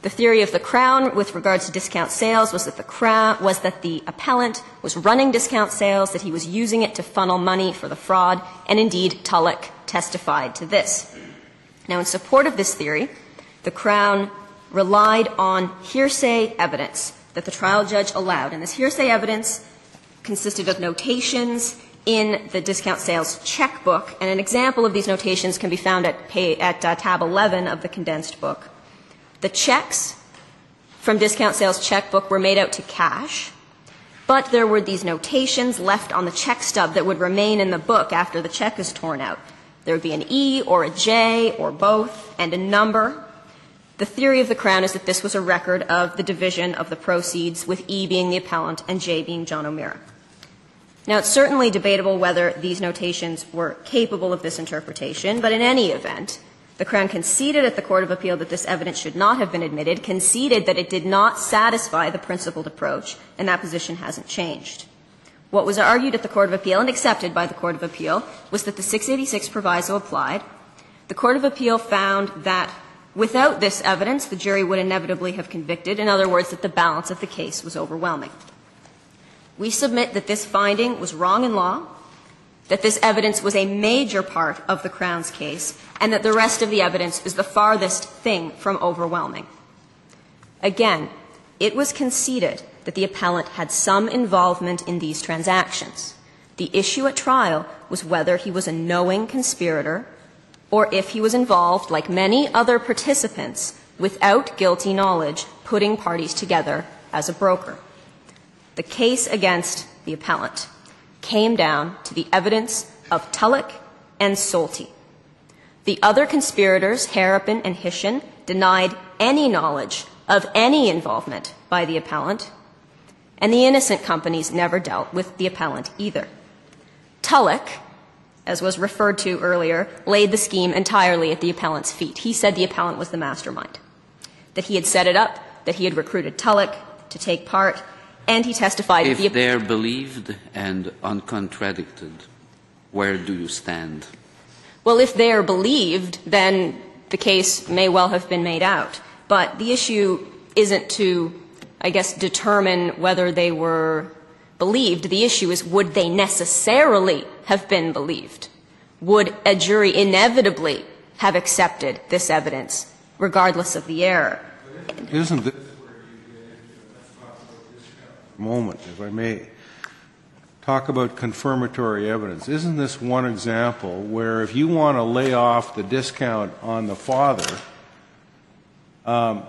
The theory of the Crown with regards to discount sales was that the Crown was that the appellant was running discount sales, that he was using it to funnel money for the fraud, and indeed Tulloch testified to this. Now, in support of this theory, the Crown relied on hearsay evidence that the trial judge allowed, and this hearsay evidence consisted of notations in the discount sales checkbook, and an example of these notations can be found at, pay, at uh, tab 11 of the condensed book. The checks from discount sales checkbook were made out to cash, but there were these notations left on the check stub that would remain in the book after the check is torn out. There would be an E or a J or both and a number. The theory of the Crown is that this was a record of the division of the proceeds, with E being the appellant and J being John O'Meara. Now, it's certainly debatable whether these notations were capable of this interpretation, but in any event, the Crown conceded at the Court of Appeal that this evidence should not have been admitted, conceded that it did not satisfy the principled approach, and that position hasn't changed. What was argued at the Court of Appeal and accepted by the Court of Appeal was that the 686 proviso applied. The Court of Appeal found that without this evidence, the jury would inevitably have convicted. In other words, that the balance of the case was overwhelming. We submit that this finding was wrong in law, that this evidence was a major part of the Crown's case, and that the rest of the evidence is the farthest thing from overwhelming. Again, it was conceded that the appellant had some involvement in these transactions. The issue at trial was whether he was a knowing conspirator or if he was involved, like many other participants, without guilty knowledge, putting parties together as a broker. The case against the appellant came down to the evidence of Tulloch and Solty. The other conspirators, Harrapin and Hishin, denied any knowledge of any involvement by the appellant, and the innocent companies never dealt with the appellant either. Tulloch, as was referred to earlier, laid the scheme entirely at the appellant's feet. He said the appellant was the mastermind, that he had set it up, that he had recruited Tulloch to take part, and he testified that the If they're believed and uncontradicted, where do you stand? Well, if they are believed, then the case may well have been made out. But the issue isn't to, I guess, determine whether they were believed. The issue is would they necessarily have been believed? Would a jury inevitably have accepted this evidence, regardless of the error? Isn't this where you get into, let's talk about this moment, if I may, talk about confirmatory evidence. Isn't this one example where if you want to lay off the discount on the father, um,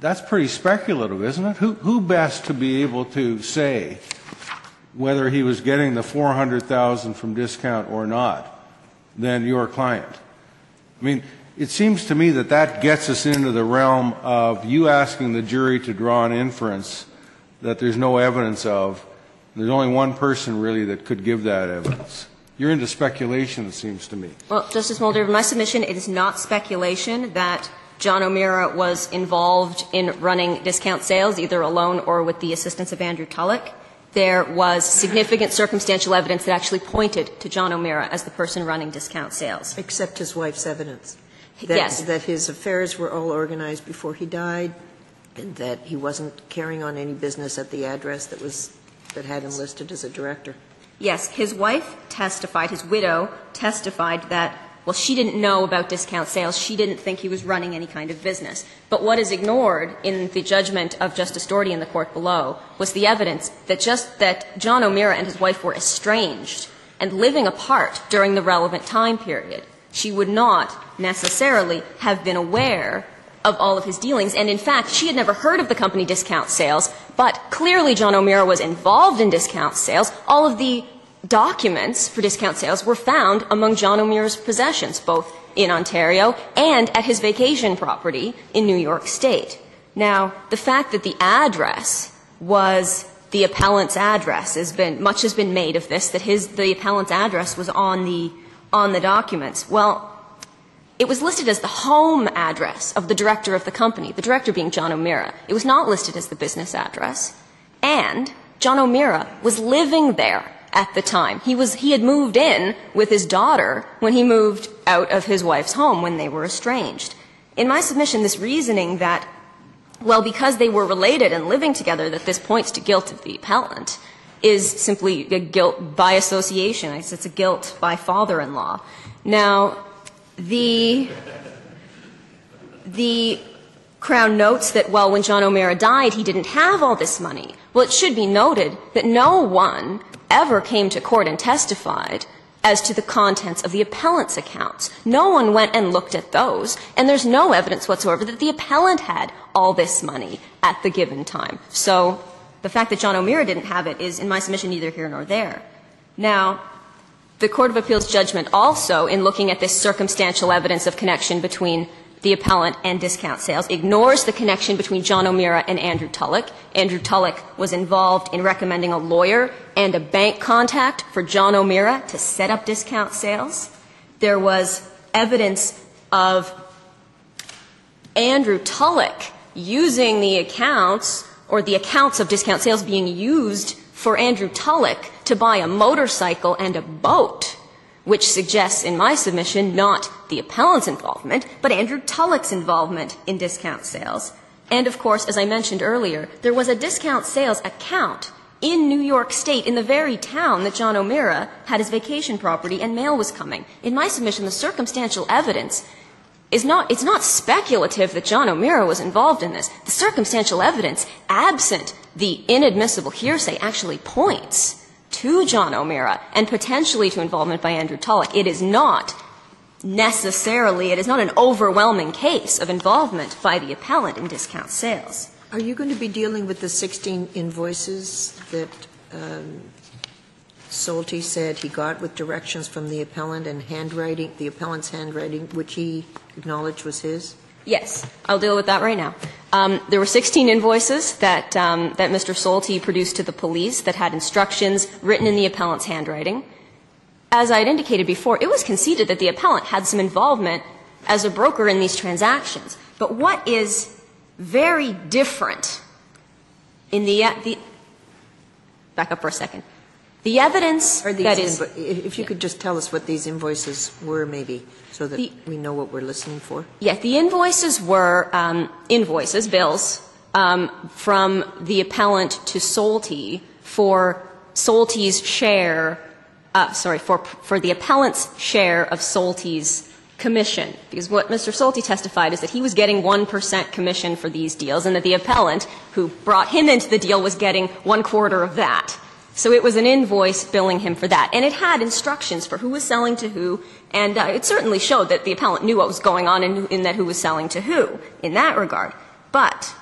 that's pretty speculative, isn't it? Who, who best to be able to say whether he was getting the 400,000 from discount or not than your client? I mean, it seems to me that that gets us into the realm of you asking the jury to draw an inference that there's no evidence of. There's only one person really that could give that evidence. You're into speculation, it seems to me. Well, Justice Moldaver, in my submission, it is not speculation that John O'Meara was involved in running discount sales, either alone or with the assistance of Andrew Tulloch. There was significant circumstantial evidence that actually pointed to John O'Meara as the person running discount sales. Except his wife's evidence. That, yes. That his affairs were all organized before he died, and that he wasn't carrying on any business at the address that was, that had him listed as a director. Yes. His wife testified, his widow testified that, well, she didn't know about discount sales. She didn't think he was running any kind of business. But what is ignored in the judgment of Justice Doherty in the court below was the evidence that just that John O'Meara and his wife were estranged and living apart during the relevant time period. She would not necessarily have been aware of all of his dealings. And in fact, she had never heard of the company discount sales, but clearly John O'Meara was involved in discount sales. All of the documents for discount sales were found among John O'Meara's possessions, both in Ontario and at his vacation property in New York State. Now, the fact that the address was the appellant's address has been, much has been made of this, that his, the appellant's address was on the, on the documents. Well, it was listed as the home address of the director of the company, the director being John O'Meara. It was not listed as the business address. And John O'Meara was living there at the time. He was, he had moved in with his daughter when he moved out of his wife's home when they were estranged. In my submission, this reasoning that, well, because they were related and living together, that this points to guilt of the appellant is simply a guilt by association. It's a guilt by father-in-law. Now, the, the Crown notes that, well, when John O'Meara died, he didn't have all this money. Well, it should be noted that no one ever came to court and testified as to the contents of the appellant's accounts. No one went and looked at those, and there's no evidence whatsoever that the appellant had all this money at the given time. So the fact that John O'Meara didn't have it is, in my submission, neither here nor there. Now, the Court of Appeals judgment also, in looking at this circumstantial evidence of connection between the appellant and discount sales, ignores the connection between John O'Meara and Andrew Tulloch. Andrew Tulloch was involved in recommending a lawyer and a bank contact for John O'Meara to set up discount sales. There was evidence of Andrew Tulloch using the accounts or the accounts of discount sales being used for Andrew Tulloch to buy a motorcycle and a boat, which suggests in my submission not the appellant's involvement, but Andrew Tulloch's involvement in discount sales. And of course, as I mentioned earlier, there was a discount sales account in New York State, in the very town that John O'Meara had his vacation property and mail was coming. In my submission, the circumstantial evidence is not, it's not speculative that John O'Meara was involved in this. The circumstantial evidence, absent the inadmissible hearsay, actually points to John O'Meara and potentially to involvement by Andrew Tulloch. It is not necessarily, it is not an overwhelming case of involvement by the appellant in discount sales. Are you going to be dealing with the 16 invoices that um, Solty said he got with directions from the appellant and handwriting, the appellant's handwriting, which he acknowledged was his? Yes, I'll deal with that right now. Um, there were 16 invoices that, um, that Mr. Solty produced to the police that had instructions written in the appellant's handwriting. As I had indicated before, it was conceded that the appellant had some involvement as a broker in these transactions. But what is very different in the, the back up for a second. The evidence that is If you could just tell us what these invoices were, maybe, so that we know what we're listening for. Yeah, the invoices were um, invoices, bills, um, from the appellant to Solty for Solty's share, uh, sorry, for, for the appellant's share of Solty's commission. Because what Mr. Solty testified is that he was getting 1% commission for these deals and that the appellant who brought him into the deal was getting one quarter of that. So it was an invoice billing him for that. And it had instructions for who was selling to who, and uh, it certainly showed that the appellant knew what was going on and in that who was selling to who in that regard. But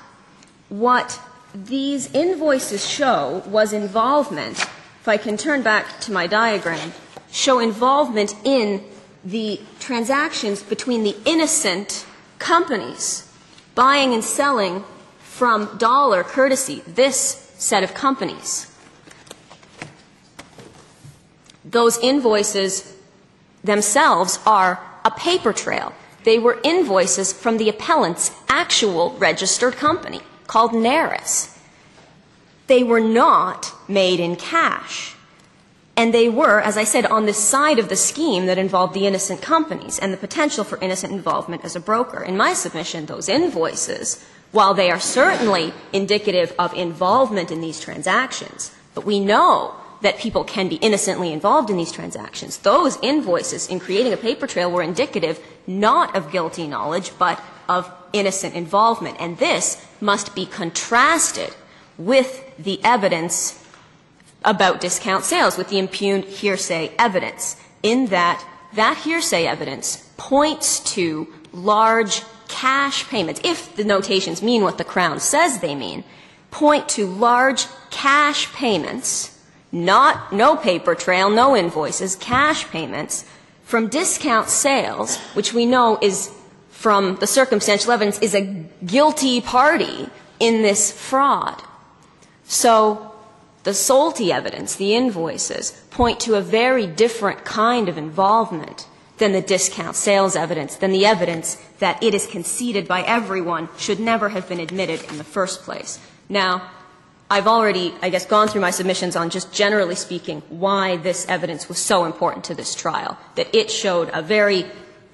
what these invoices show was involvement, if I can turn back to my diagram, show involvement in the transactions between the innocent companies buying and selling from dollar courtesy, this set of companies. Those invoices themselves are a paper trail. They were invoices from the appellant's actual registered company called Naris. They were not made in cash. And they were, as I said, on the side of the scheme that involved the innocent companies and the potential for innocent involvement as a broker. In my submission, those invoices, while they are certainly indicative of involvement in these transactions, but we know that people can be innocently involved in these transactions. Those invoices in creating a paper trail were indicative not of guilty knowledge, but of innocent involvement. And this must be contrasted with the evidence about discount sales, with the impugned hearsay evidence, in that that hearsay evidence points to large cash payments, if the notations mean what the Crown says they mean, point to large cash payments not no paper trail, no invoices, cash payments from discount sales, which we know is from the circumstantial evidence is a guilty party in this fraud. So the Solty evidence, the invoices, point to a very different kind of involvement than the discount sales evidence, than the evidence that it is conceded by everyone should never have been admitted in the first place. Now, I've already, I guess, gone through my submissions on just generally speaking why this evidence was so important to this trial, that it showed a very,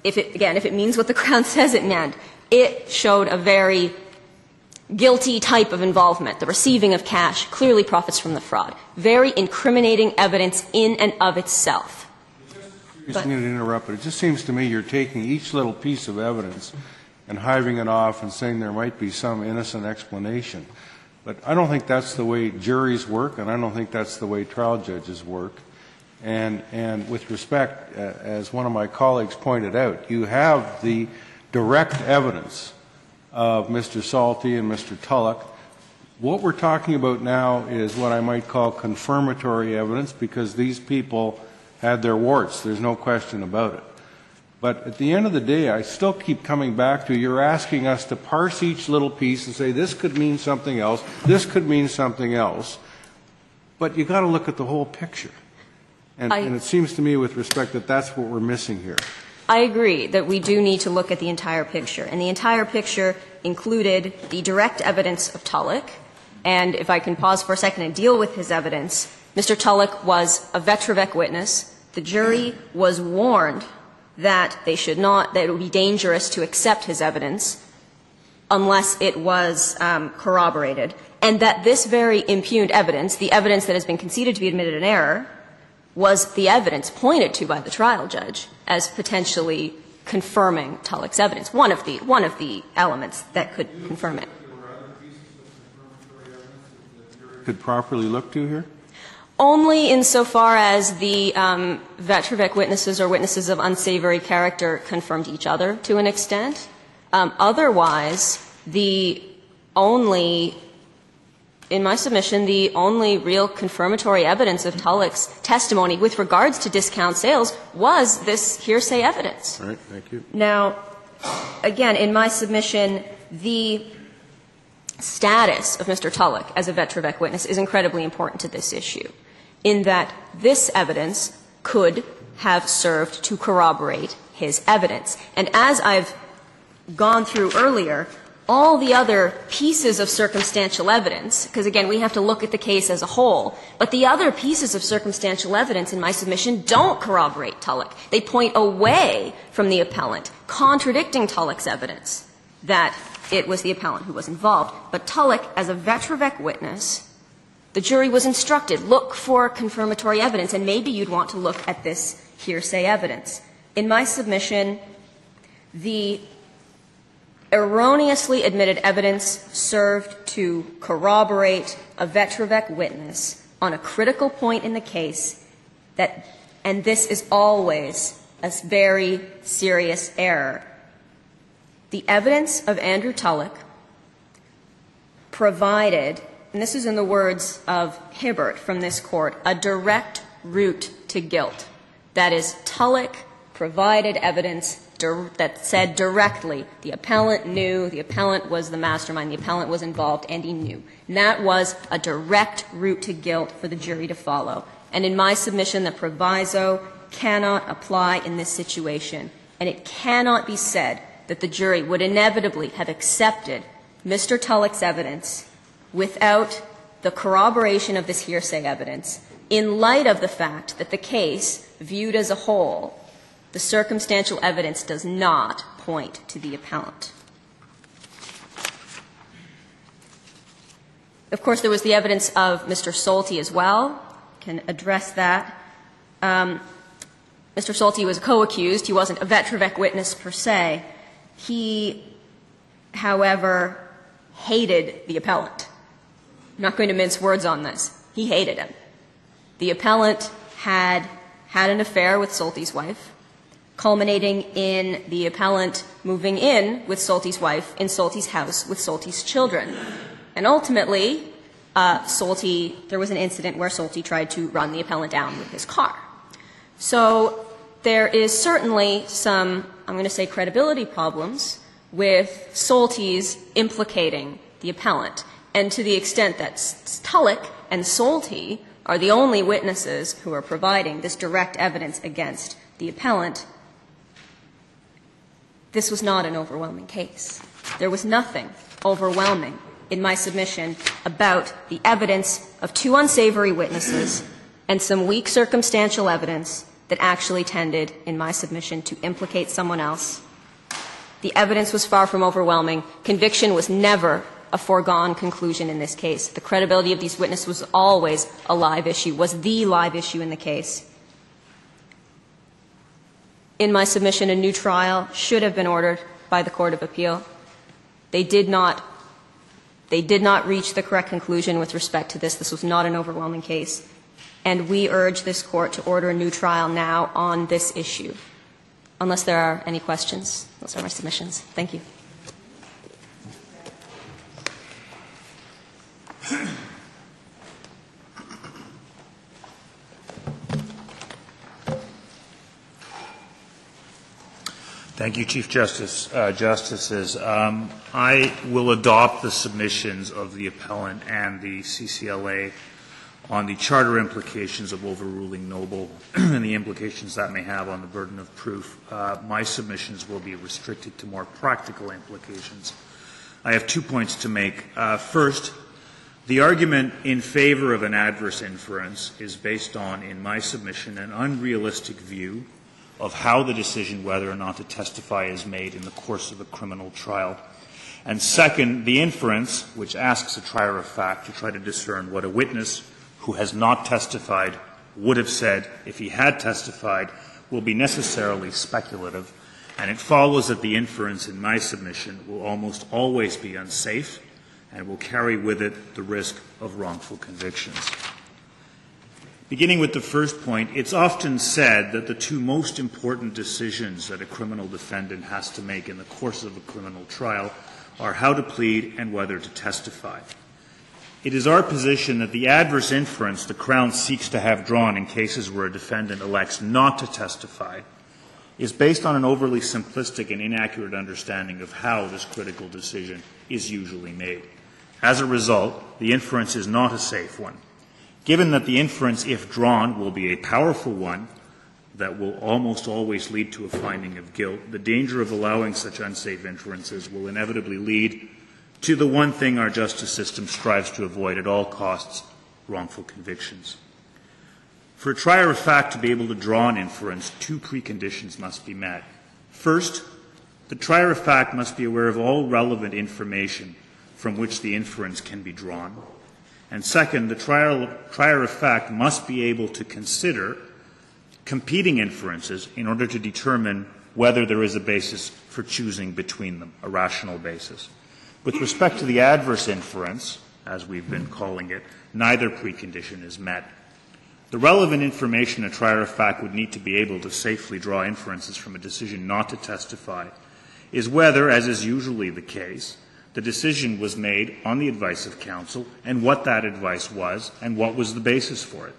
if it, again, if it means what the Crown says it meant, it showed a very guilty type of involvement. The receiving of cash clearly profits from the fraud. Very incriminating evidence in and of itself. Excuse me to interrupt, but it just seems to me you're taking each little piece of evidence and hiving it off and saying there might be some innocent explanation. But I don't think that's the way juries work, and I don't think that's the way trial judges work. And, and with respect, uh, as one of my colleagues pointed out, you have the direct evidence of Mr. Solty and Mr. Tulloch. What we're talking about now is what I might call confirmatory evidence because these people had their warts. There's no question about it. But at the end of the day, I still keep coming back to you're asking us to parse each little piece and say this could mean something else, this could mean something else. But you've got to look at the whole picture. And, I- and it seems to me, with respect, that that's what we're missing here. I agree that we do need to look at the entire picture. And the entire picture included the direct evidence of Tulloch. And if I can pause for a second and deal with his evidence, Mr. Tulloch was a Vetrovec witness. The jury was warned that they should not, that it would be dangerous to accept his evidence unless it was um, corroborated. And that this very impugned evidence, the evidence that has been conceded to be admitted in error, was the evidence pointed to by the trial judge as potentially confirming Tulloch's evidence, one of the, one of the elements that could confirm it. Could properly look to here? Only insofar as the um, Vetrovec witnesses or witnesses of unsavory character confirmed each other to an extent. Um, otherwise, the only, in my submission, the only real confirmatory evidence of Tulloch's testimony with regards to discount sales was this hearsay evidence. All right, thank you. Now, again, in my submission, the status of Mr. Tulloch as a Vetrovec witness is incredibly important to this issue, in that this evidence could have served to corroborate his evidence. And as I've gone through earlier, all the other pieces of circumstantial evidence, because again, we have to look at the case as a whole, but the other pieces of circumstantial evidence in my submission don't corroborate Tulloch. They point away from the appellant, contradicting Tulloch's evidence that it was the appellant who was involved. But Tulloch, as a Vetrovec witness, the jury was instructed, look for confirmatory evidence, and maybe you'd want to look at this hearsay evidence. In my submission, the erroneously admitted evidence served to corroborate a Vetrovec witness on a critical point in the case that, and this is always a very serious error. The evidence of Andrew Tulloch provided, and this is in the words of Hibbert from this court, a direct route to guilt. That is, Tulloch provided evidence that said directly the appellant knew, the appellant was the mastermind, the appellant was involved, and he knew. And that was a direct route to guilt for the jury to follow. And in my submission, the proviso cannot apply in this situation. And it cannot be said that the jury would inevitably have accepted Mr. Tulloch's evidence without the corroboration of this hearsay evidence in light of the fact that the case, viewed as a whole, the circumstantial evidence does not point to the appellant. Of course, there was the evidence of Mr. Solty as well. I Can address that. Um, Mr. Solty was co-accused. He wasn't a Vetrovec witness per se. He, however, hated the appellant. I'm not going to mince words on this. He hated him. The appellant had had an affair with Solty's wife, culminating in the appellant moving in with Solty's wife in Solty's house with Solty's children. And ultimately, uh, there was an incident where Solty tried to run the appellant down with his car. So there is certainly some, I'm going to say, credibility problems with Solty's implicating the appellant. And to the extent that Tulloch and Solty are the only witnesses who are providing this direct evidence against the appellant, this was not an overwhelming case. There was nothing overwhelming in my submission about the evidence of two unsavory witnesses and some weak circumstantial evidence that actually tended, in my submission, to implicate someone else. The evidence was far from overwhelming. Conviction was never a foregone conclusion in this case. The credibility of these witnesses was always a live issue, was the live issue in the case. In my submission, a new trial should have been ordered by the Court of Appeal. They did not they did not reach the correct conclusion with respect to this. This was not an overwhelming case. And we urge this Court to order a new trial now on this issue. Unless there are any questions, those are my submissions. Thank you. Thank you, Chief Justice, uh, Justices. Um, I will adopt the submissions of the appellant and the CCLA on the charter implications of overruling Noble and the implications that may have on the burden of proof. Uh, my submissions will be restricted to more practical implications. I have two points to make. Uh, first, the argument in favor of an adverse inference is based on, in my submission, an unrealistic view of how the decision whether or not to testify is made in the course of a criminal trial. And second, the inference, which asks a trier of fact to try to discern what a witness who has not testified would have said if he had testified, will be necessarily speculative. And it follows that the inference in my submission will almost always be unsafe and will carry with it the risk of wrongful convictions. Beginning with the first point, it's often said that the two most important decisions that a criminal defendant has to make in the course of a criminal trial are how to plead and whether to testify. It is our position that the adverse inference the Crown seeks to have drawn in cases where a defendant elects not to testify is based on an overly simplistic and inaccurate understanding of how this critical decision is usually made. As a result, the inference is not a safe one. Given that the inference, if drawn, will be a powerful one that will almost always lead to a finding of guilt, the danger of allowing such unsafe inferences will inevitably lead to the one thing our justice system strives to avoid at all costs wrongful convictions. For a trier of fact to be able to draw an inference, two preconditions must be met. First, the trier of fact must be aware of all relevant information from which the inference can be drawn. And second, the trial, trier of fact must be able to consider competing inferences in order to determine whether there is a basis for choosing between them, a rational basis. With respect to the adverse inference, as we've been calling it, neither precondition is met. The relevant information a trier of fact would need to be able to safely draw inferences from a decision not to testify is whether, as is usually the case, the decision was made on the advice of counsel and what that advice was and what was the basis for it.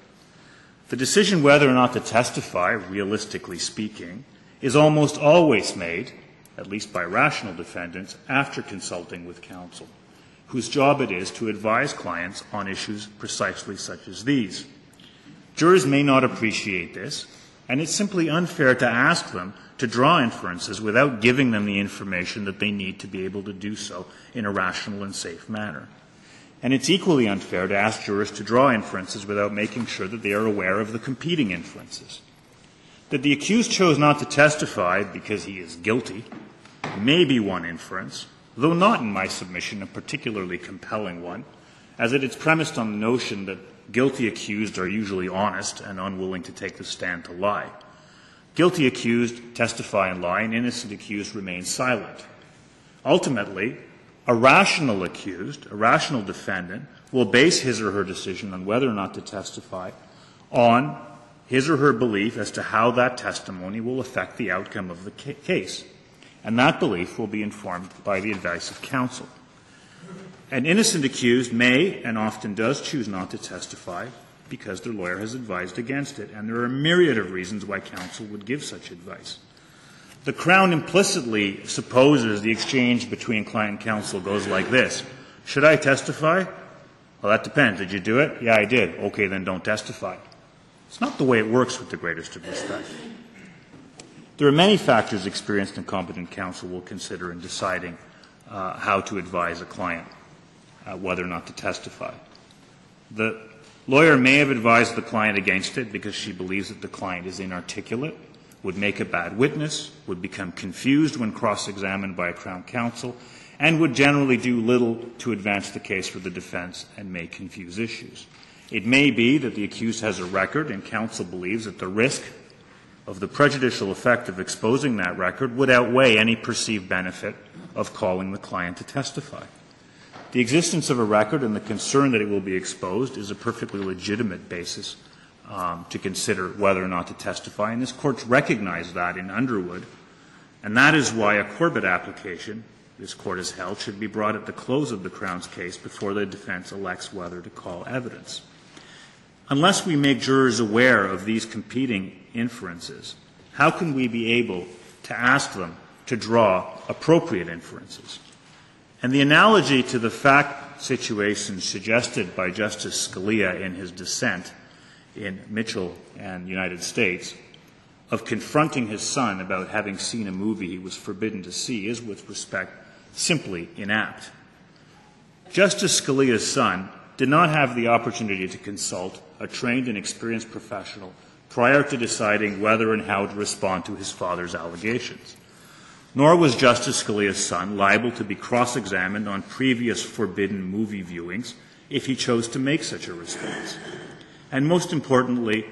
The decision whether or not to testify, realistically speaking, is almost always made, at least by rational defendants, after consulting with counsel, whose job it is to advise clients on issues precisely such as these. Jurors may not appreciate this, and it's simply unfair to ask them to draw inferences without giving them the information that they need to be able to do so in a rational and safe manner. And it's equally unfair to ask jurors to draw inferences without making sure that they are aware of the competing inferences. That the accused chose not to testify because he is guilty may be one inference, though not in my submission a particularly compelling one, as it is premised on the notion that guilty accused are usually honest and unwilling to take the stand to lie. Guilty accused testify lie, and innocent accused remain silent. Ultimately, a rational accused, a rational defendant, will base his or her decision on whether or not to testify on his or her belief as to how that testimony will affect the outcome of the case. And that belief will be informed by the advice of counsel. An innocent accused may and often does choose not to testify because their lawyer has advised against it, and there are a myriad of reasons why counsel would give such advice. The Crown implicitly supposes the exchange between client and counsel goes like this Should I testify? Well, that depends. Did you do it? Yeah, I did. Okay, then don't testify. It's not the way it works with the greatest of respect. There are many factors experienced and competent counsel will consider in deciding uh, how to advise a client uh, whether or not to testify. The Lawyer may have advised the client against it because she believes that the client is inarticulate, would make a bad witness, would become confused when cross examined by a Crown counsel, and would generally do little to advance the case for the defense and may confuse issues. It may be that the accused has a record and counsel believes that the risk of the prejudicial effect of exposing that record would outweigh any perceived benefit of calling the client to testify. The existence of a record and the concern that it will be exposed is a perfectly legitimate basis um, to consider whether or not to testify, and this court's recognized that in Underwood, and that is why a Corbett application, this court has held, should be brought at the close of the Crown's case before the defense elects whether to call evidence. Unless we make jurors aware of these competing inferences, how can we be able to ask them to draw appropriate inferences. And the analogy to the fact situation suggested by Justice Scalia in his dissent in Mitchell and United States of confronting his son about having seen a movie he was forbidden to see is, with respect, simply inapt. Justice Scalia's son did not have the opportunity to consult a trained and experienced professional prior to deciding whether and how to respond to his father's allegations. Nor was Justice Scalia's son liable to be cross examined on previous forbidden movie viewings if he chose to make such a response. And most importantly,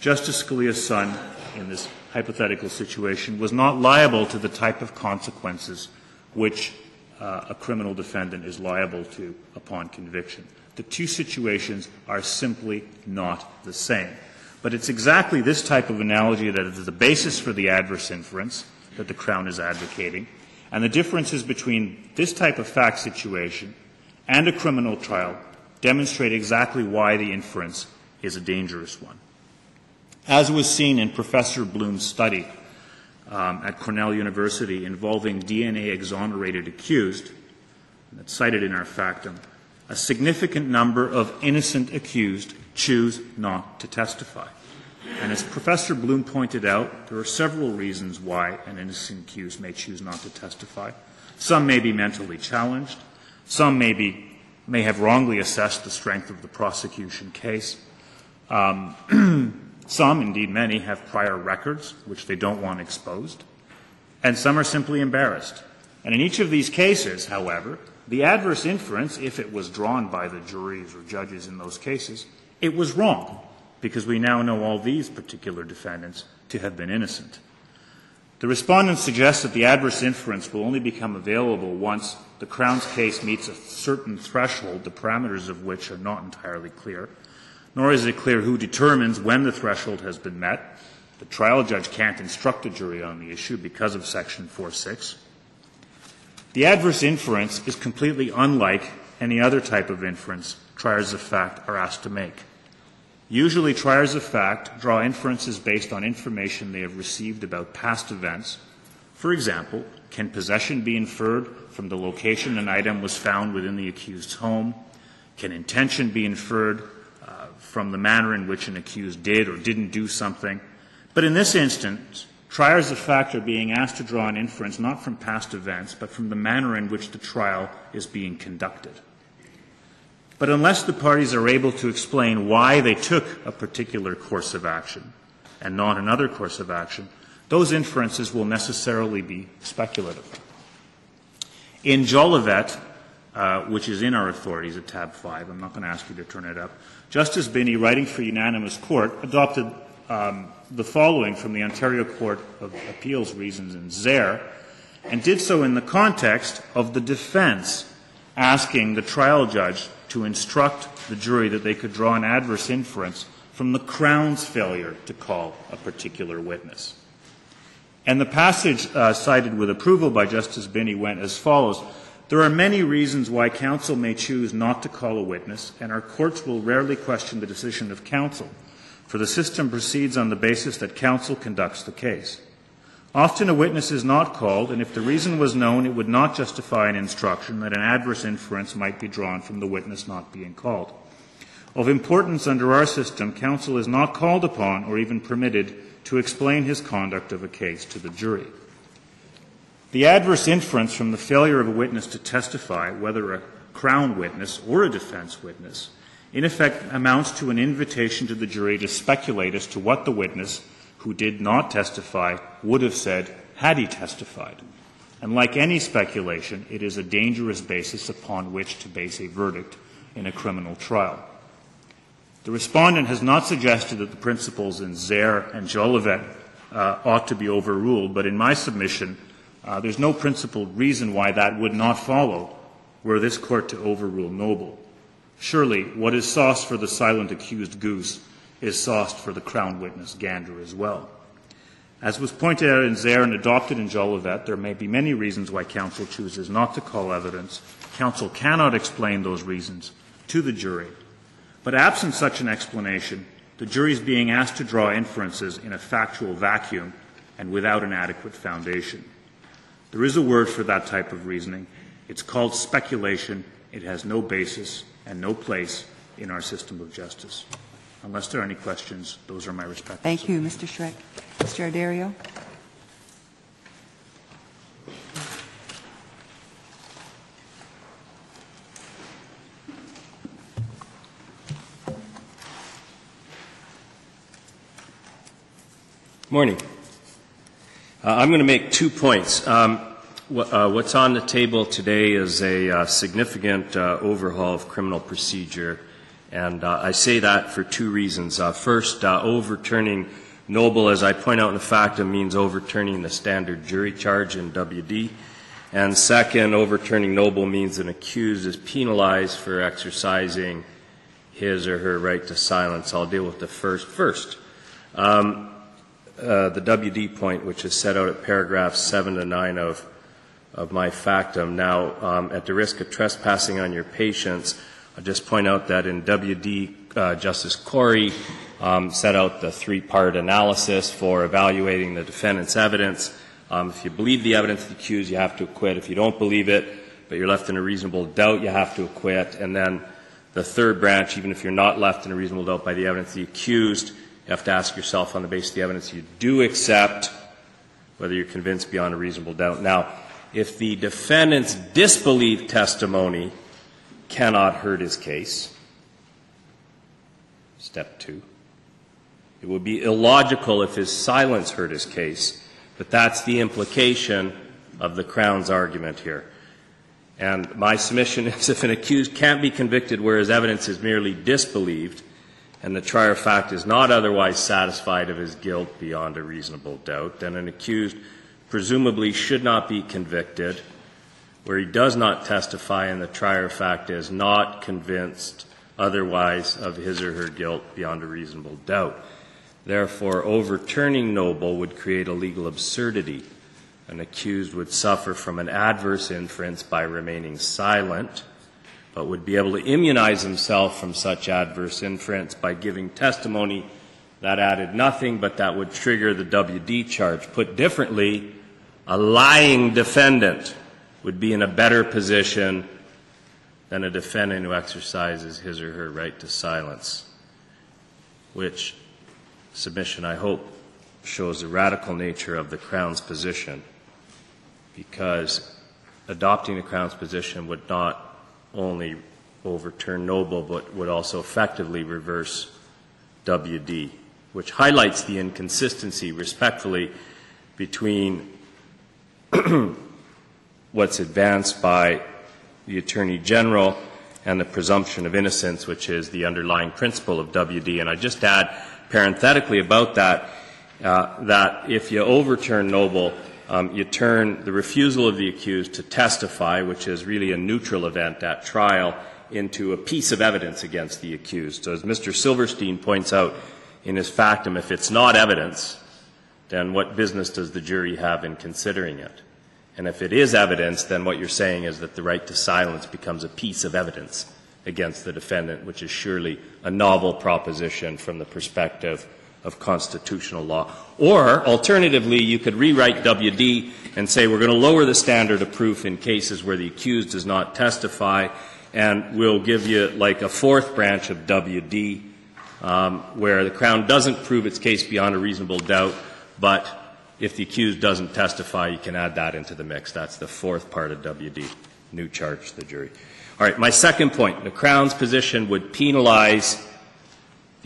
Justice Scalia's son, in this hypothetical situation, was not liable to the type of consequences which uh, a criminal defendant is liable to upon conviction. The two situations are simply not the same. But it's exactly this type of analogy that is the basis for the adverse inference that the Crown is advocating. And the differences between this type of fact situation and a criminal trial demonstrate exactly why the inference is a dangerous one. As was seen in Professor Blume's study um, at Cornell University involving DNA exonerated accused, that's cited in our factum, a significant number of innocent accused choose not to testify. And as Professor Blume pointed out, there are several reasons why an innocent accused may choose not to testify. Some may be mentally challenged. Some may, be, may have wrongly assessed the strength of the prosecution case. Um, some, indeed many, have prior records which they don't want exposed. And some are simply embarrassed. And in each of these cases, however, the adverse inference, if it was drawn by the juries or judges in those cases, it was wrong, because we now know all these particular defendants to have been innocent. The respondent suggests that the adverse inference will only become available once the Crown's case meets a certain threshold, the parameters of which are not entirely clear, nor is it clear who determines when the threshold has been met. The trial judge can't instruct a jury on the issue because of Section 4.6. The adverse inference is completely unlike any other type of inference triers of fact are asked to make. Usually, triers of fact draw inferences based on information they have received about past events. For example, can possession be inferred from the location an item was found within the accused's home? Can intention be inferred uh, from the manner in which an accused did or didn't do something? But in this instance, Triers of fact are being asked to draw an inference not from past events, but from the manner in which the trial is being conducted. But unless the parties are able to explain why they took a particular course of action and not another course of action, those inferences will necessarily be speculative. In Jolivet, uh, which is in our authorities at tab 5, I'm not going to ask you to turn it up, Justice Binnie, writing for unanimous court, adopted um, the following from the Ontario Court of Appeals reasons in Zehr, and did so in the context of the defense asking the trial judge to instruct the jury that they could draw an adverse inference from the Crown's failure to call a particular witness. And the passage uh, cited with approval by Justice Binnie went as follows. There are many reasons why counsel may choose not to call a witness, and our courts will rarely question the decision of counsel for the system proceeds on the basis that counsel conducts the case. Often a witness is not called, and if the reason was known, it would not justify an instruction that an adverse inference might be drawn from the witness not being called. Of importance under our system, counsel is not called upon or even permitted to explain his conduct of a case to the jury. The adverse inference from the failure of a witness to testify, whether a Crown witness or a defense witness, in effect amounts to an invitation to the jury to speculate as to what the witness who did not testify would have said had he testified. And like any speculation, it is a dangerous basis upon which to base a verdict in a criminal trial. The respondent has not suggested that the principles in Zehr and Jolivet uh, ought to be overruled, but in my submission, uh, there's no principled reason why that would not follow were this court to overrule Noble. Surely, what is sauce for the silent accused goose is sauced for the crown witness gander as well. As was pointed out in Zehr and adopted in Jolivet, there may be many reasons why counsel chooses not to call evidence. Counsel cannot explain those reasons to the jury. But absent such an explanation, the jury is being asked to draw inferences in a factual vacuum and without an adequate foundation. There is a word for that type of reasoning. It's called speculation. It has no basis and no place in our system of justice. Unless there are any questions, those are my responses. Thank you, Mr. Schreck. Mr. Addario? Morning. Uh, I'm going to make two points. Um, wh- uh, what's on the table today is a uh, significant uh, overhaul of criminal procedure, and uh, I say that for two reasons. Uh, first, overturning Noble, as I point out in the factum, means overturning the standard jury charge in WD. And second, overturning Noble means an accused is penalized for exercising his or her right to silence. I'll deal with the first first. Um, uh, the WD point, which is set out at paragraphs 7 to 9 of, of my factum. Now, um, at the risk of trespassing on your patience, I'll just point out that in WD, uh, Justice Cory um, set out the three part analysis for evaluating the defendant's evidence. Um, if you believe the evidence of the accused, you have to acquit. If you don't believe it, but you're left in a reasonable doubt, you have to acquit. And then the third branch, even if you're not left in a reasonable doubt by the evidence of the accused, you have to ask yourself on the basis of the evidence you do accept whether you're convinced beyond a reasonable doubt. Now, if the defendant's disbelieved testimony cannot hurt his case, step two, it would be illogical if his silence hurt his case, but that's the implication of the Crown's argument here. And my submission is if an accused can't be convicted where his evidence is merely disbelieved, and the trier of fact is not otherwise satisfied of his guilt beyond a reasonable doubt, then an accused presumably should not be convicted where he does not testify and the trier of fact is not convinced otherwise of his or her guilt beyond a reasonable doubt. Therefore, overturning Noble would create a legal absurdity. An accused would suffer from an adverse inference by remaining silent but would be able to immunize himself from such adverse inference by giving testimony that added nothing, but that would trigger the WD charge. Put differently, a lying defendant would be in a better position than a defendant who exercises his or her right to silence, which submission, I hope, shows the radical nature of the Crown's position, because adopting the Crown's position would not only overturn Noble, but would also effectively reverse WD, which highlights the inconsistency, respectfully, between what's advanced by the Attorney General and the presumption of innocence, which is the underlying principle of WD. And I just add parenthetically about that uh, that if you overturn Noble, um, you turn the refusal of the accused to testify, which is really a neutral event at trial, into a piece of evidence against the accused. So, as Mr. Silverstein points out in his factum, if it's not evidence, then what business does the jury have in considering it? And if it is evidence, then what you're saying is that the right to silence becomes a piece of evidence against the defendant, which is surely a novel proposition from the perspective of constitutional law. Or, alternatively, you could rewrite WD and say we're going to lower the standard of proof in cases where the accused does not testify, and we'll give you like a fourth branch of WD um, where the Crown doesn't prove its case beyond a reasonable doubt, but if the accused doesn't testify, you can add that into the mix. That's the fourth part of WD, new charge to the jury. All right, my second point the Crown's position would penalize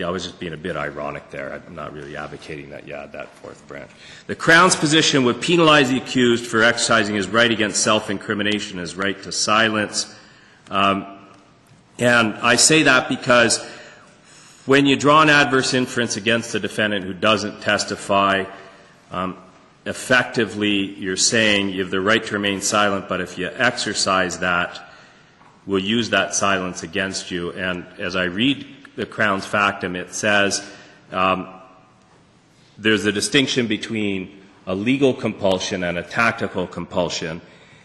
yeah, I was just being a bit ironic there. I'm not really advocating that you add that fourth branch. The Crown's position would penalize the accused for exercising his right against self incrimination, his right to silence. Um, and I say that because when you draw an adverse inference against a defendant who doesn't testify, effectively you're saying you have the right to remain silent, but if you exercise that, we'll use that silence against you. And as I read the Crown's factum, it says um, there's a distinction between a legal compulsion and a tactical compulsion,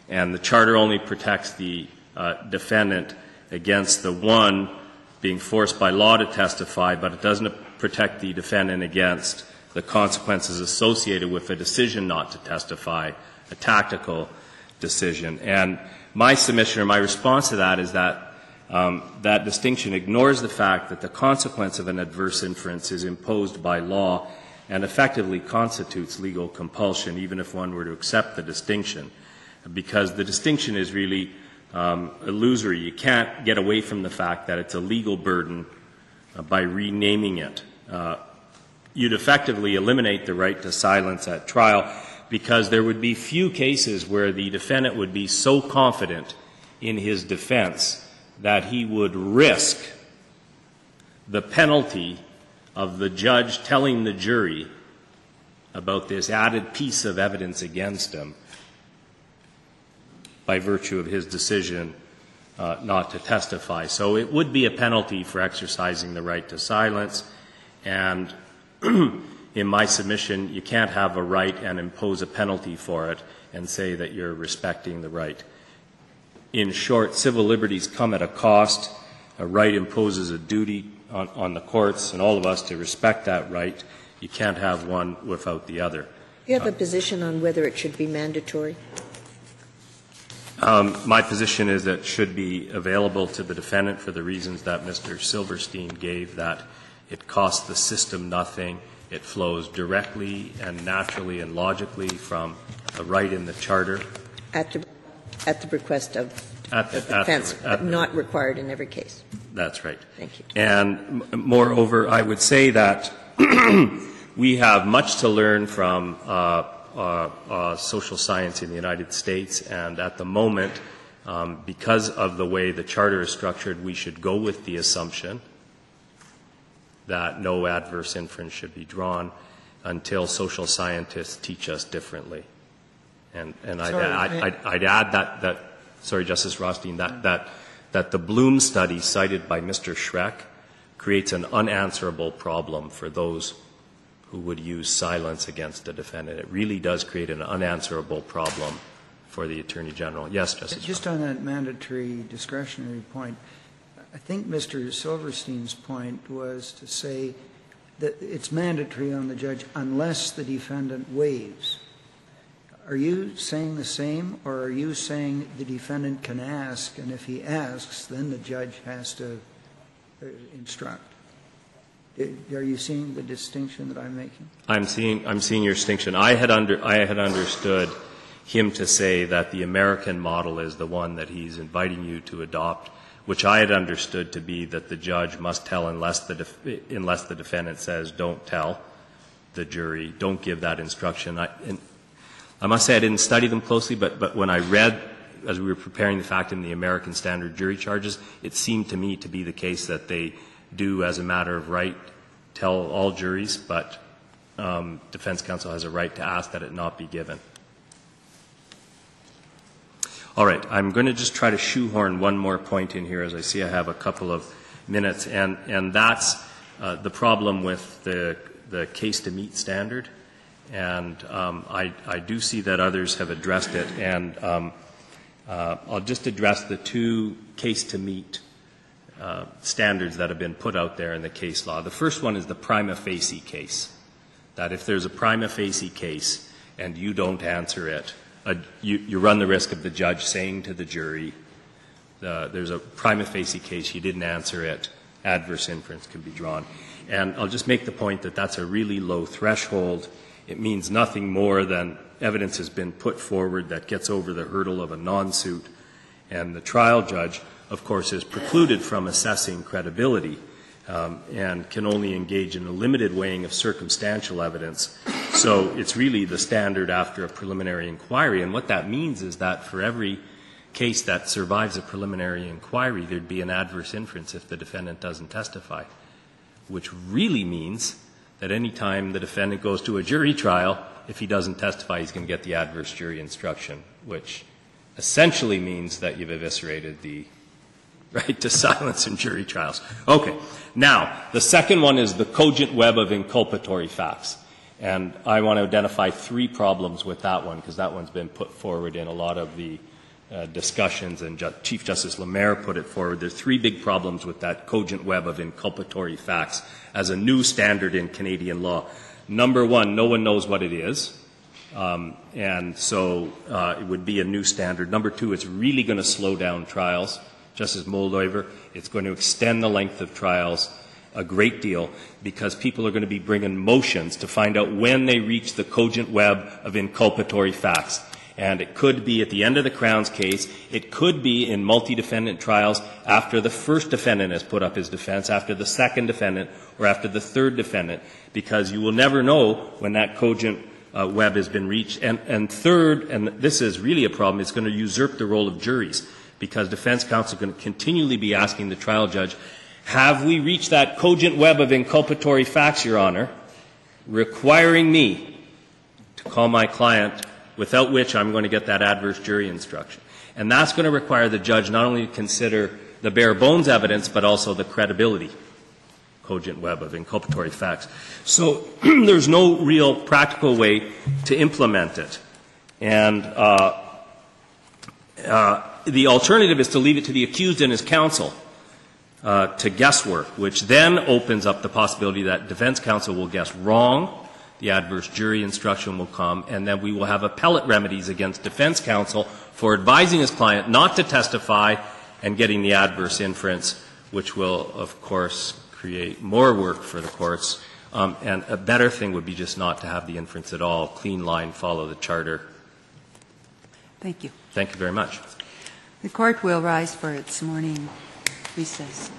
and the Charter only protects the uh, defendant against the one being forced by law to testify, but it doesn't protect the defendant against the consequences associated with a decision not to testify a tactical decision. And my submission or my response to that is that um, that distinction ignores the fact that the consequence of an adverse inference is imposed by law and effectively constitutes legal compulsion, even if one were to accept the distinction, because the distinction is really um, illusory. You can't get away from the fact that it's a legal burden uh, by renaming it. Uh, you'd effectively eliminate the right to silence at trial because there would be few cases where the defendant would be so confident in his defense that he would risk the penalty of the judge telling the jury about this added piece of evidence against him by virtue of his decision uh, not to testify. So it would be a penalty for exercising the right to silence. And in my submission, you can't have a right and impose a penalty for it and say that you're respecting the right. In short, civil liberties come at a cost. A right imposes a duty on, on the courts and all of us to respect that right. You can't have one without the other. You have a position on whether it should be mandatory? Um, my position is that it should be available to the defendant for the reasons that Mr. Silverstein gave, that it costs the system nothing, it flows directly and naturally and logically from the right in the Charter. At the, at the request of At the the- at the- defense, at but not required in every case. That's right. Thank you. And m- moreover, I would say that we have much to learn from uh, uh, uh, social science in the United States, and at the moment, um, because of the way the Charter is structured, we should go with the assumption that no adverse inference should be drawn until social scientists teach us differently. And, and I'd, I'd, I- I'd, I'd add that, that, sorry, Justice Rothstein, that, that, that the Blume study cited by Mr. Schreck creates an unanswerable problem for those who would use silence against a defendant. It really does create an unanswerable problem for the Attorney General. Yes, Justice. Just on that mandatory discretionary point, I think Mr. Silverstein's point was to say that it's mandatory on the judge unless the defendant waives. Are you saying the same, or are you saying the defendant can ask, and if he asks, then the judge has to uh, instruct? Uh, Are you seeing the distinction that I'm making? I'm seeing, I'm seeing your distinction. I had, under, I had understood him to say that the American model is the one that he's inviting you to adopt, which I had understood to be that the judge must tell unless the, defendant says, don't tell the jury, don't give that instruction. I, must say I didn't study them closely, but, but when I read, as we were preparing the factum the American standard jury charges, it seemed to me to be the case that they do, as a matter of right, tell all juries, but um, defense counsel has a right to ask that it not be given. All right, I'm going to just try to shoehorn one more point in here, as I see I have a couple of minutes, and, and that's uh, the problem with the, the case to meet standard. And um, I, I do see that others have addressed it, and um, uh, I'll just address the two case to meet uh, standards that have been put out there in the case law. The first one is the prima facie case, that if there's a prima facie case and you don't answer it, uh, you, you run the risk of the judge saying to the jury, uh, there's a prima facie case, you didn't answer it, adverse inference can be drawn. And I'll just make the point that that's a really low threshold. It means nothing more than evidence has been put forward that gets over the hurdle of a non-suit, and the trial judge, of course, is precluded from assessing credibility um, and can only engage in a limited weighing of circumstantial evidence. So it's really the standard after a preliminary inquiry. And what that means is that for every case that survives a preliminary inquiry, there'd be an adverse inference if the defendant doesn't testify, which really means that any time the defendant goes to a jury trial, if he doesn't testify, he's going to get the adverse jury instruction, which essentially means that you've eviscerated the right to silence in jury trials. Okay. Now, the second one is the cogent web of inculpatory facts. And I want to identify three problems with that one because that one's been put forward in a lot of the uh, discussions, and Ju- Chief Justice Lamer put it forward. There's three big problems with that cogent web of inculpatory facts as a new standard in Canadian law. Number one, no one knows what it is. Um, and so uh, it would be a new standard. Number two, it's really going to slow down trials. Justice Moldaver, it's going to extend the length of trials a great deal because people are going to be bringing motions to find out when they reach the cogent web of inculpatory facts. And it could be at the end of the Crown's case. It could be in multi-defendant trials after the first defendant has put up his defense, after the second defendant, or after the third defendant, because you will never know when that cogent uh, web has been reached. And, and third, and this is really a problem, it's going to usurp the role of juries, because defense counsel to continually be asking the trial judge, have we reached that cogent web of inculpatory facts, Your Honor, requiring me to call my client without which I'm going to get that adverse jury instruction. And that's going to require the judge not only to consider the bare bones evidence, but also the credibility cogent web of inculpatory facts. So there's no real practical way to implement it. And uh, uh, the alternative is to leave it to the accused and his counsel uh, to guesswork, which then opens up the possibility that defense counsel will guess wrong the adverse jury instruction will come, and then we will have appellate remedies against defense counsel for advising his client not to testify and getting the adverse inference, which will, of course, create more work for the courts. Um, and a better thing would be just not to have the inference at all. Clean line, follow the charter. Thank you. Thank you very much. The court will rise for its morning recess.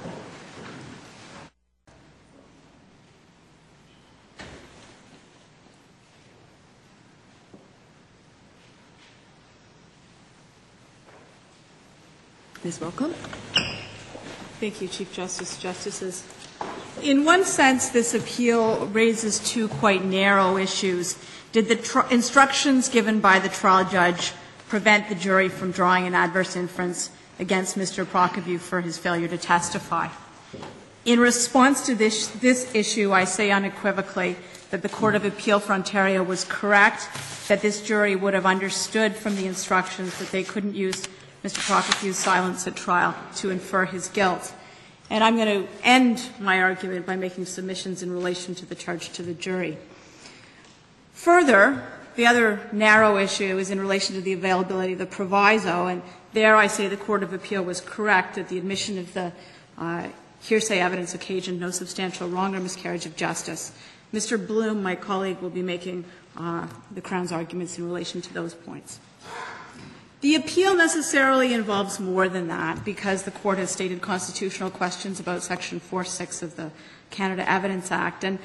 Ms. Woollcombe. Thank you, Chief Justice, Justices. In one sense, this appeal raises two quite narrow issues. Did the tr- instructions given by the trial judge prevent the jury from drawing an adverse inference against Mr. Prokofiew for his failure to testify? In response to this, this issue, I say unequivocally that the Court of Appeal for Ontario was correct, that this jury would have understood from the instructions that they couldn't use Mr. Prokofiew's silence at trial to infer his guilt. And I'm going to end my argument by making submissions in relation to the charge to the jury. Further, the other narrow issue is in relation to the availability of the proviso, and there I say the Court of Appeal was correct that the admission of the uh, hearsay evidence occasioned no substantial wrong or miscarriage of justice. Mr. Bloom, my colleague, will be making uh, the Crown's arguments in relation to those points. The appeal necessarily involves more than that because the court has stated constitutional questions about Section 4.6 of the Canada Evidence Act. And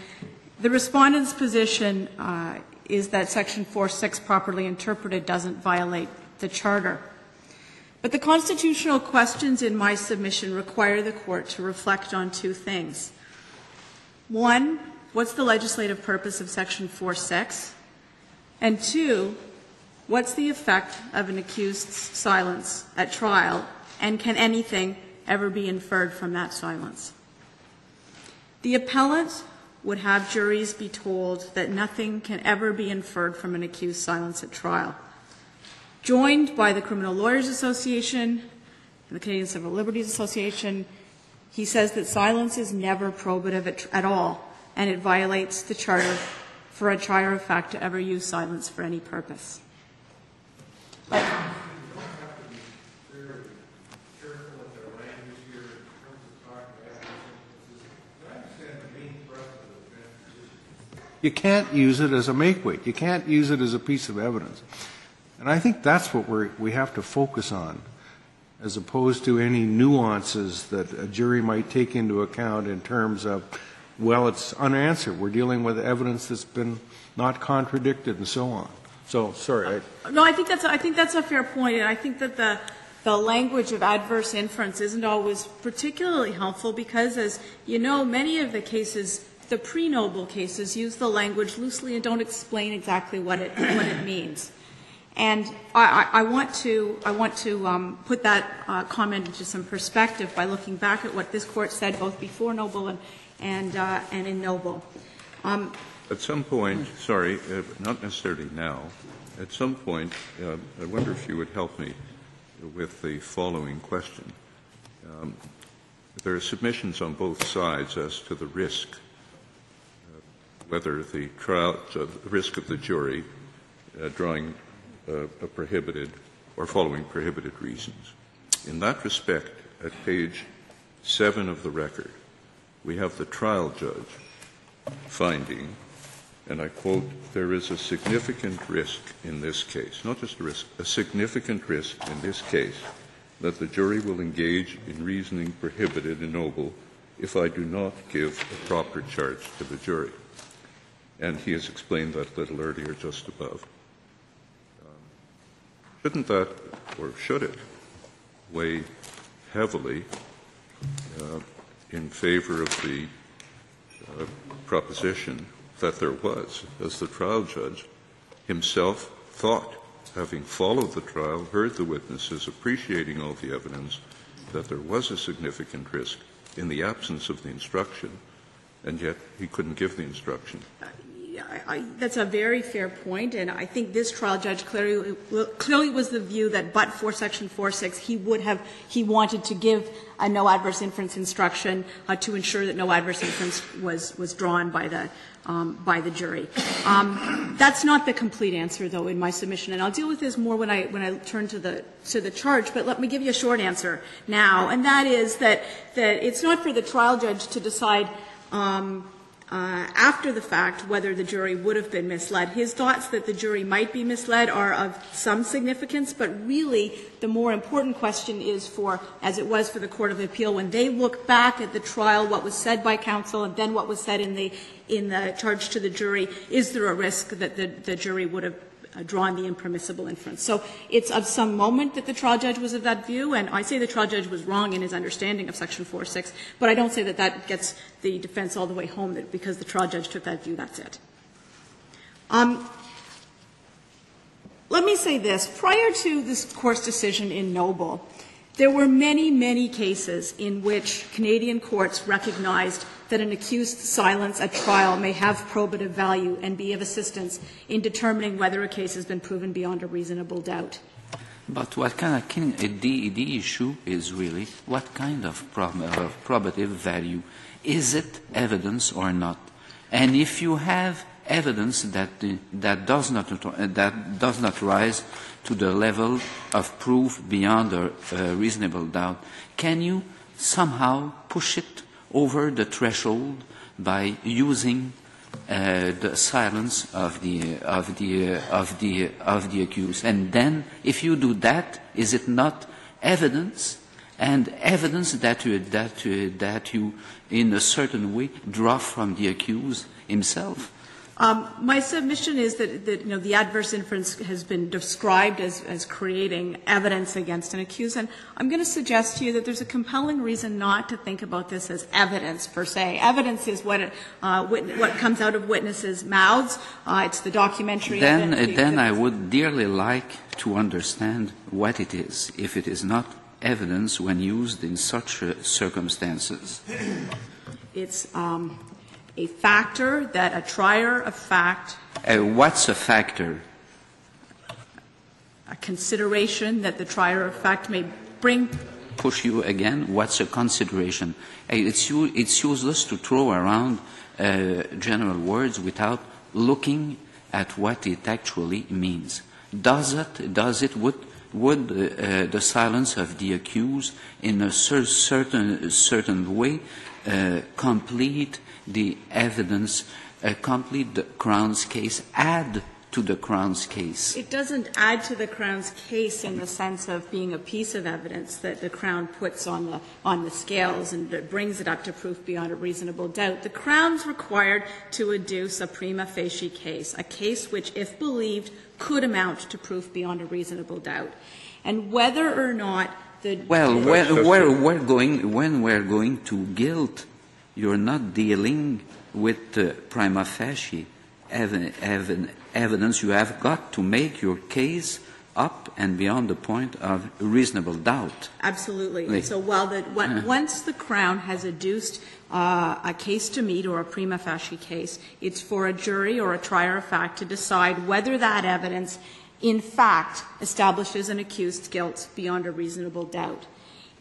the respondent's position uh, is that Section 4.6, properly interpreted, doesn't violate the Charter. But the constitutional questions in my submission require the court to reflect on two things. One, what's the legislative purpose of Section 4.6? And two, What's the effect of an accused's silence at trial, and can anything ever be inferred from that silence? The appellant would have juries be told that nothing can ever be inferred from an accused's silence at trial. Joined by the Criminal Lawyers Association and the Canadian Civil Liberties Association, he says that silence is never probative at, at all, and it violates the Charter for a trier of fact to ever use silence for any purpose. You can't use it as a make weight. You can't use it as a piece of evidence. And I think that's what we we have to focus on, as opposed to any nuances that a jury might take into account in terms of, well, it's unanswered. We're dealing with evidence that's been not contradicted and so on. So, sorry. I, no, I think that's I think that's a fair point, and I think that the the language of adverse inference isn't always particularly helpful because, as you know, many of the cases, the pre-Noble cases, use the language loosely and don't explain exactly what it what it means. And I, I, want to I want to um, put that uh, comment into some perspective by looking back at what this court said both before Noble and and, uh, and in Noble. Um, at some point, sorry, uh, not necessarily now, at some point, uh, I wonder if you would help me with the following question. Um, there are submissions on both sides as to the risk, uh, whether the trial, uh, the risk of the jury drawing Uh, prohibited or following prohibited reasons. In that respect, at page 7 of the record, we have the trial judge finding, and I quote, there is a significant risk in this case, not just a risk, a significant risk in this case that the jury will engage in reasoning prohibited in noble if I do not give a proper charge to the jury. And he has explained that a little earlier just above. Shouldn't that, or should it, weigh heavily uh, in favor of the uh, proposition that there was, as the trial judge himself thought, having followed the trial, heard the witnesses, appreciating all the evidence, that there was a significant risk in the absence of the instruction, and yet he couldn't give the instruction. I, that's a very fair point, and I think this trial judge clearly, clearly was the view that but for Section 4.6, he would have, he wanted to give a no adverse inference instruction uh, to ensure that no adverse inference was, was drawn by the, um, by the jury. Um, that's not the complete answer, though, in my submission, and I'll deal with this more when I, when I turn to the, to the charge, but let me give you a short answer now, and that is that, that it's not for the trial judge to decide um, uh, after the fact whether the jury would have been misled. His thoughts that the jury might be misled are of some significance, but really the more important question is for, as it was for the Court of Appeal, when they look back at the trial, what was said by counsel and then what was said in the, in the charge to the jury, is there a risk that the, the jury would have uh, drawing the impermissible inference. So it's of some moment that the trial judge was of that view, and I say the trial judge was wrong in his understanding of Section 4.6, but I don't say that that gets the defense all the way home, that because the trial judge took that view, that's it. Um, let me say this. Prior to this Court's decision in Noble, there were many, many cases in which Canadian courts recognized that an accused's silence at trial may have probative value and be of assistance in determining whether a case has been proven beyond a reasonable doubt. But what kind of can, uh, the, the issue is really what kind of, prob, uh, probative value is it evidence or not? And if you have evidence that uh, that does not that does not rise to the level of proof beyond a, a reasonable doubt, can you somehow push it over the threshold by using uh, the silence of the of the of the of the accused. And then, if you do that, is it not evidence? And evidence that you, that you, that you, in a certain way, draw from the accused himself. Um, my submission is that, that, you know, the adverse inference has been described as, as creating evidence against an accused, and I'm going to suggest to you that there's a compelling reason not to think about this as evidence per se. Evidence is what, it, uh, what comes out of witnesses' mouths. Uh, it's the documentary then, evidence. Then I would dearly like to understand what it is, if it is not evidence when used in such uh, circumstances. It's um, a factor that a trier of fact. Uh, what's a factor? A consideration that the trier of fact may bring. Push you again. What's a consideration? It's, it's useless to throw around uh, general words without looking at what it actually means. Does it? Does it? Would would uh, the silence of the accused in a cer- certain certain way uh, complete the evidence, uh, complete the Crown's case, add to the Crown's case? It doesn't add to the Crown's case in the sense of being a piece of evidence that the Crown puts on the, on the scales and that brings it up to proof beyond a reasonable doubt. The Crown's required to adduce a prima facie case, a case which, if believed, could amount to proof beyond a reasonable doubt. And whether or not the well, when, we're, we're going, when we're going to guilt, you're not dealing with uh, prima facie ev- ev- evidence. You have got to make your case up and beyond the point of reasonable doubt. Absolutely. So while the, when, once the Crown has adduced uh, a case to meet or a prima facie case, it's for a jury or a trier of fact to decide whether that evidence in fact establishes an accused's guilt beyond a reasonable doubt.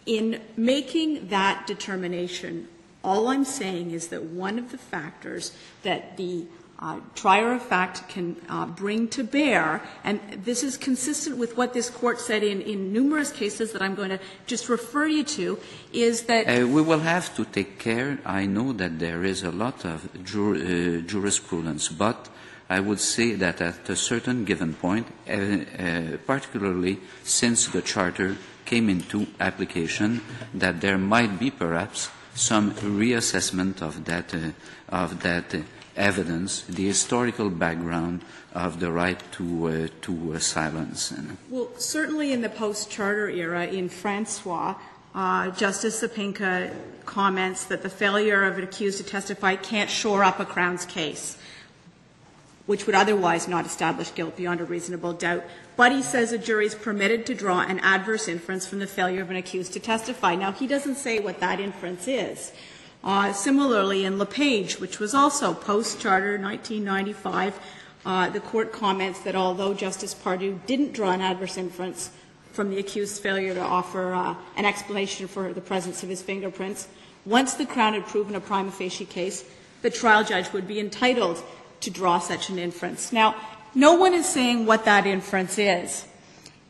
In making that determination, all I'm saying is that one of the factors that the uh, trier of fact can uh, bring to bear, and this is consistent with what this court said in, in numerous cases that I'm going to just refer you to, is that. Uh, we will have to take care. I know that there is a lot of jur- uh, jurisprudence, but I would say that at a certain given point, uh, uh, particularly since the charter came into application, that there might be perhaps some reassessment of that, uh, of that evidence, the historical background of the right to, uh, to uh, silence. Well, certainly in the post-charter era in Francois, uh, Justice Sopinka comments that the failure of an accused to testify can't shore up a Crown's case, which would otherwise not establish guilt beyond a reasonable doubt. But he says a jury is permitted to draw an adverse inference from the failure of an accused to testify. Now, he doesn't say what that inference is. Uh, similarly, in LePage, which was also post-charter 1995, uh, the court comments that although Justice Pardue didn't draw an adverse inference from the accused's failure to offer uh, an explanation for the presence of his fingerprints, once the Crown had proven a prima facie case, the trial judge would be entitled to draw such an inference. Now, no one is saying what that inference is.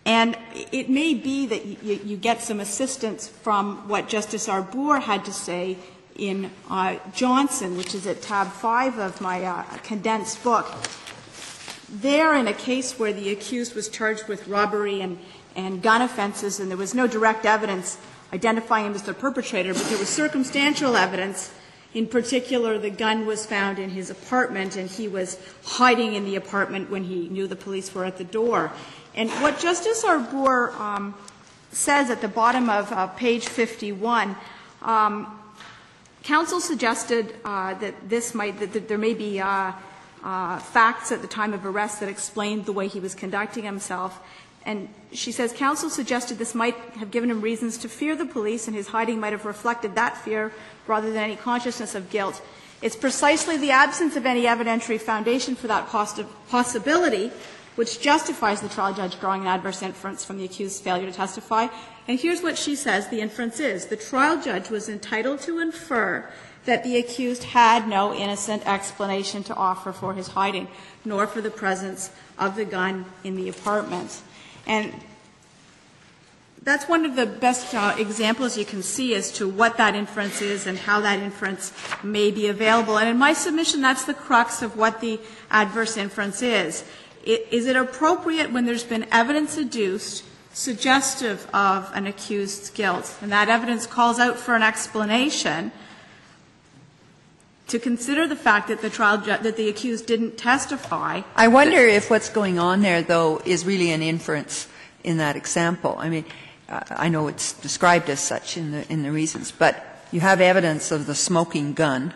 And it may be that you, you get some assistance from what Justice Arbour had to say in uh, Johnson, which is at tab 5 of my uh, condensed book. There, in a case where the accused was charged with robbery and, and gun offenses, and there was no direct evidence identifying him as the perpetrator, but there was circumstantial evidence. In particular, the gun was found in his apartment, and he was hiding in the apartment when he knew the police were at the door. And what Justice Arbour um, says at the bottom of uh, page 51, um, counsel suggested uh, that this might, that, there may be uh, uh, facts at the time of arrest that explained the way he was conducting himself. And she says counsel suggested this might have given him reasons to fear the police, and his hiding might have reflected that fear rather than any consciousness of guilt. It's precisely the absence of any evidentiary foundation for that possibility which justifies the trial judge drawing an adverse inference from the accused's failure to testify. And here's what she says the inference is. The trial judge was entitled to infer that the accused had no innocent explanation to offer for his hiding, nor for the presence of the gun in the apartment. And that's one of the best uh, examples you can see as to what that inference is and how that inference may be available. And in my submission, that's the crux of what the adverse inference is. Is it appropriate when there's been evidence adduced suggestive of an accused's guilt, and that evidence calls out for an explanation, to consider the fact that the trial ju- that the accused didn't testify. I wonder if what's going on there, though, is really an inference in that example. I mean, I know it's described as such in the in the reasons, but you have evidence of the smoking gun.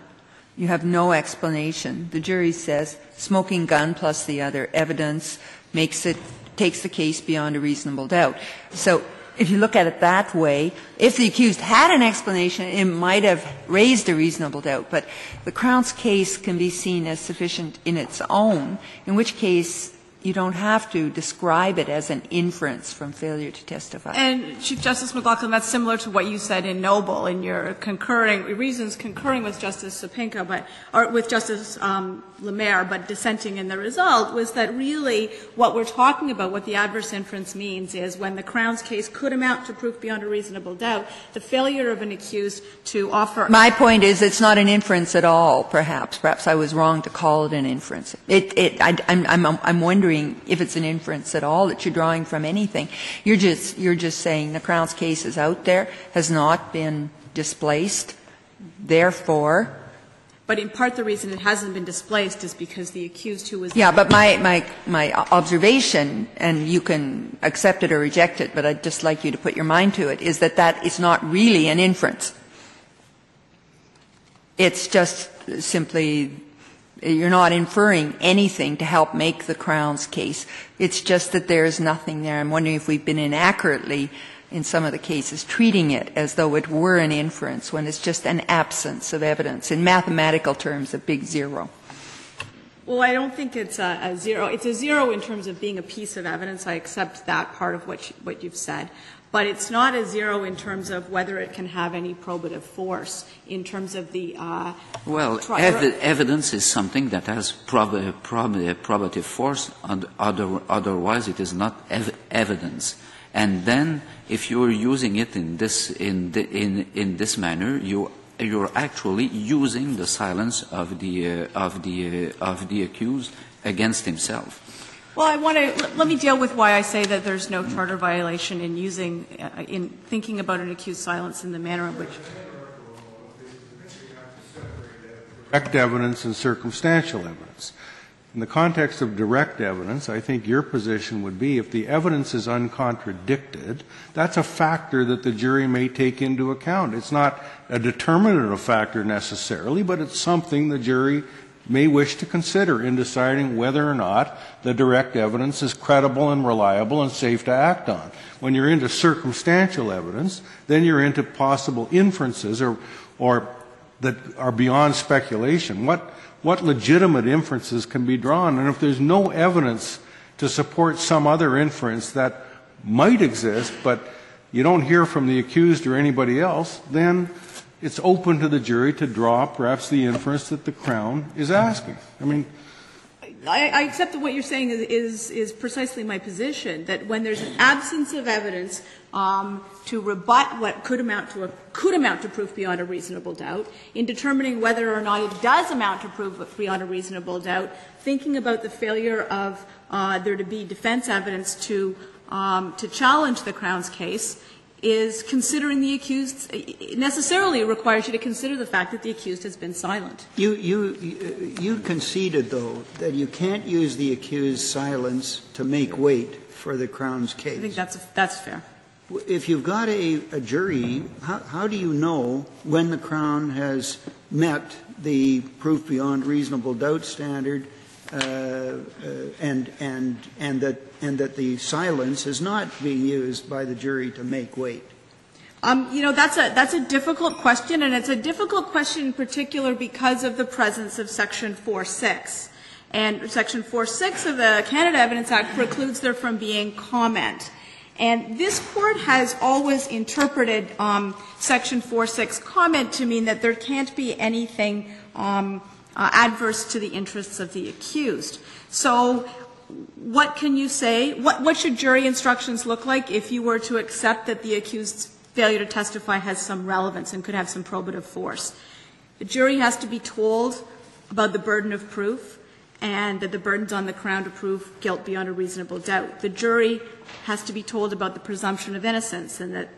You have no explanation. The jury says smoking gun plus the other evidence makes it takes the case beyond a reasonable doubt. So if you look at it that way, if the accused had an explanation, it might have raised a reasonable doubt. But the Crown's case can be seen as sufficient in its own, in which case you don't have to describe it as an inference from failure to testify. And Chief Justice McLachlin, that's similar to what you said in Noble in your concurring reasons concurring with Justice Sopinka, but or with Justice um, Lamer, but dissenting in the result was that really what we're talking about, what the adverse inference means, is when the Crown's case could amount to proof beyond a reasonable doubt, the failure of an accused to offer. My point is, it's not an inference at all. Perhaps, perhaps I was wrong to call it an inference. It, it, I, I'm, I'm, I'm wondering wondering if it's an inference at all that you're drawing from anything. You're just, you're just saying the Crown's case is out there, has not been displaced, therefore. But in part the reason it hasn't been displaced is because the accused who was. Yeah, but my, my, my observation, and you can accept it or reject it, but I'd just like you to put your mind to it, is that that is not really an inference. It's just simply you're not inferring anything to help make the Crown's case. It's just that there is nothing there. I'm wondering if we've been inaccurately, in some of the cases, treating it as though it were an inference when it's just an absence of evidence. In mathematical terms, a big zero. Well, I don't think it's a, a zero. It's a zero in terms of being a piece of evidence. I accept that part of what, you, what you've said. But it's not a zero in terms of whether it can have any probative force in terms of the. Uh, Well, ev- evidence is something that has prob- prob- probative force, and other- otherwise it is not ev- evidence. And then, if you're using it in this, in, the, in, in this manner, you, you're actually using the silence of the, uh, of, the, uh, of the accused against himself. Well, I want to let me deal with why I say that there's no charter violation in using, uh, in thinking about an accused silence in the manner in which. direct evidence and circumstantial evidence. In the context of direct evidence, I think your position would be if the evidence is uncontradicted, that's a factor that the jury may take into account. It's not a determinative factor necessarily, but it's something the jury may wish to consider in deciding whether or not the direct evidence is credible and reliable and safe to act on. When you're into circumstantial evidence, then you're into possible inferences or, or that are beyond speculation. What, what legitimate inferences can be drawn? And if there's no evidence to support some other inference that might exist, but you don't hear from the accused or anybody else, then it's open to the jury to draw perhaps the inference that the Crown is asking. I mean, I, accept that what you're saying is, is, is precisely my position, that when there's an absence of evidence um, to rebut what could amount to a, could amount to proof beyond a reasonable doubt, in determining whether or not it does amount to proof beyond a reasonable doubt, thinking about the failure of uh, there to be defense evidence to, um, to challenge the Crown's case, is considering the accused necessarily requires you to consider the fact that the accused has been silent. You, you, you conceded, though, that you can't use the accused's silence to make weight for the Crown's case. I think that's, that's fair. If you've got a, a jury, how, how do you know when the Crown has met the proof beyond reasonable doubt standard and, and, and, that, and that the silence is not being used by the jury to make weight? Um, you know, that's a, that's a difficult question, and it's a difficult question in particular because of the presence of Section 4.6. And Section 4.6 of the Canada Evidence Act precludes there from being comment. And this Court has always interpreted um, Section 4.6 comment to mean that there can't be anything um, uh, adverse to the interests of the accused. So what can you say? What, what should jury instructions look like if you were to accept that the accused's failure to testify has some relevance and could have some probative force? The jury has to be told about the burden of proof and that the burden's on the Crown to prove guilt beyond a reasonable doubt. The jury has to be told about the presumption of innocence and that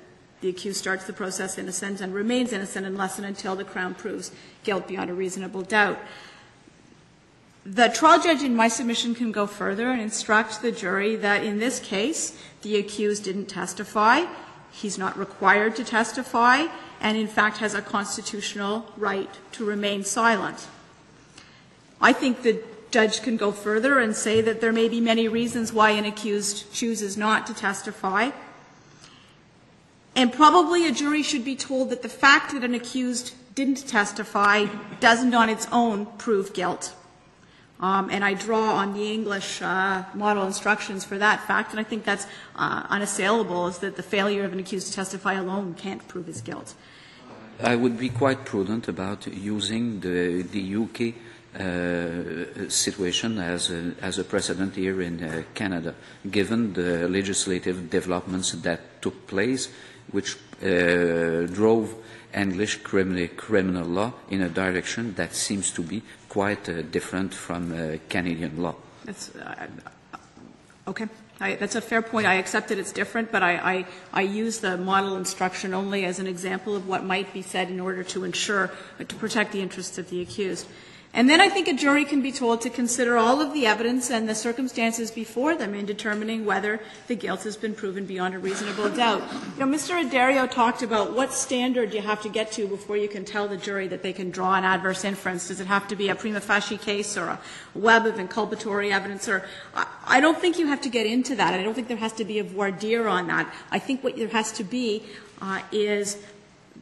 the accused starts the process innocent and remains innocent unless and until the Crown proves guilt beyond a reasonable doubt. The trial judge in my submission can go further and instruct the jury that in this case, the accused didn't testify, he's not required to testify, and in fact has a constitutional right to remain silent. I think the judge can go further and say that there may be many reasons why an accused chooses not to testify. And probably a jury should be told that the fact that an accused didn't testify doesn't on its own prove guilt. Um, and I draw on the English uh, model instructions for that fact, and I think that's uh, unassailable, is that the failure of an accused to testify alone can't prove his guilt. I would be quite prudent about using the, the UK uh, situation as a, as a precedent here in uh, Canada, given the legislative developments that took place, which uh, drove English criminal, law in a direction that seems to be quite uh, different from uh, Canadian law. That's uh, okay. I, that's a fair point. I accept that it's different, but I, I, I use the model instruction only as an example of what might be said in order to ensure, to protect the interests of the accused. And then I think a jury can be told to consider all of the evidence and the circumstances before them in determining whether the guilt has been proven beyond a reasonable doubt. You know, Mr. Addario talked about what standard you have to get to before you can tell the jury that they can draw an adverse inference. Does it have to be a prima facie case or a web of inculpatory evidence? Or I, don't think you have to get into that. I don't think there has to be a voir dire on that. I think what there has to be uh, is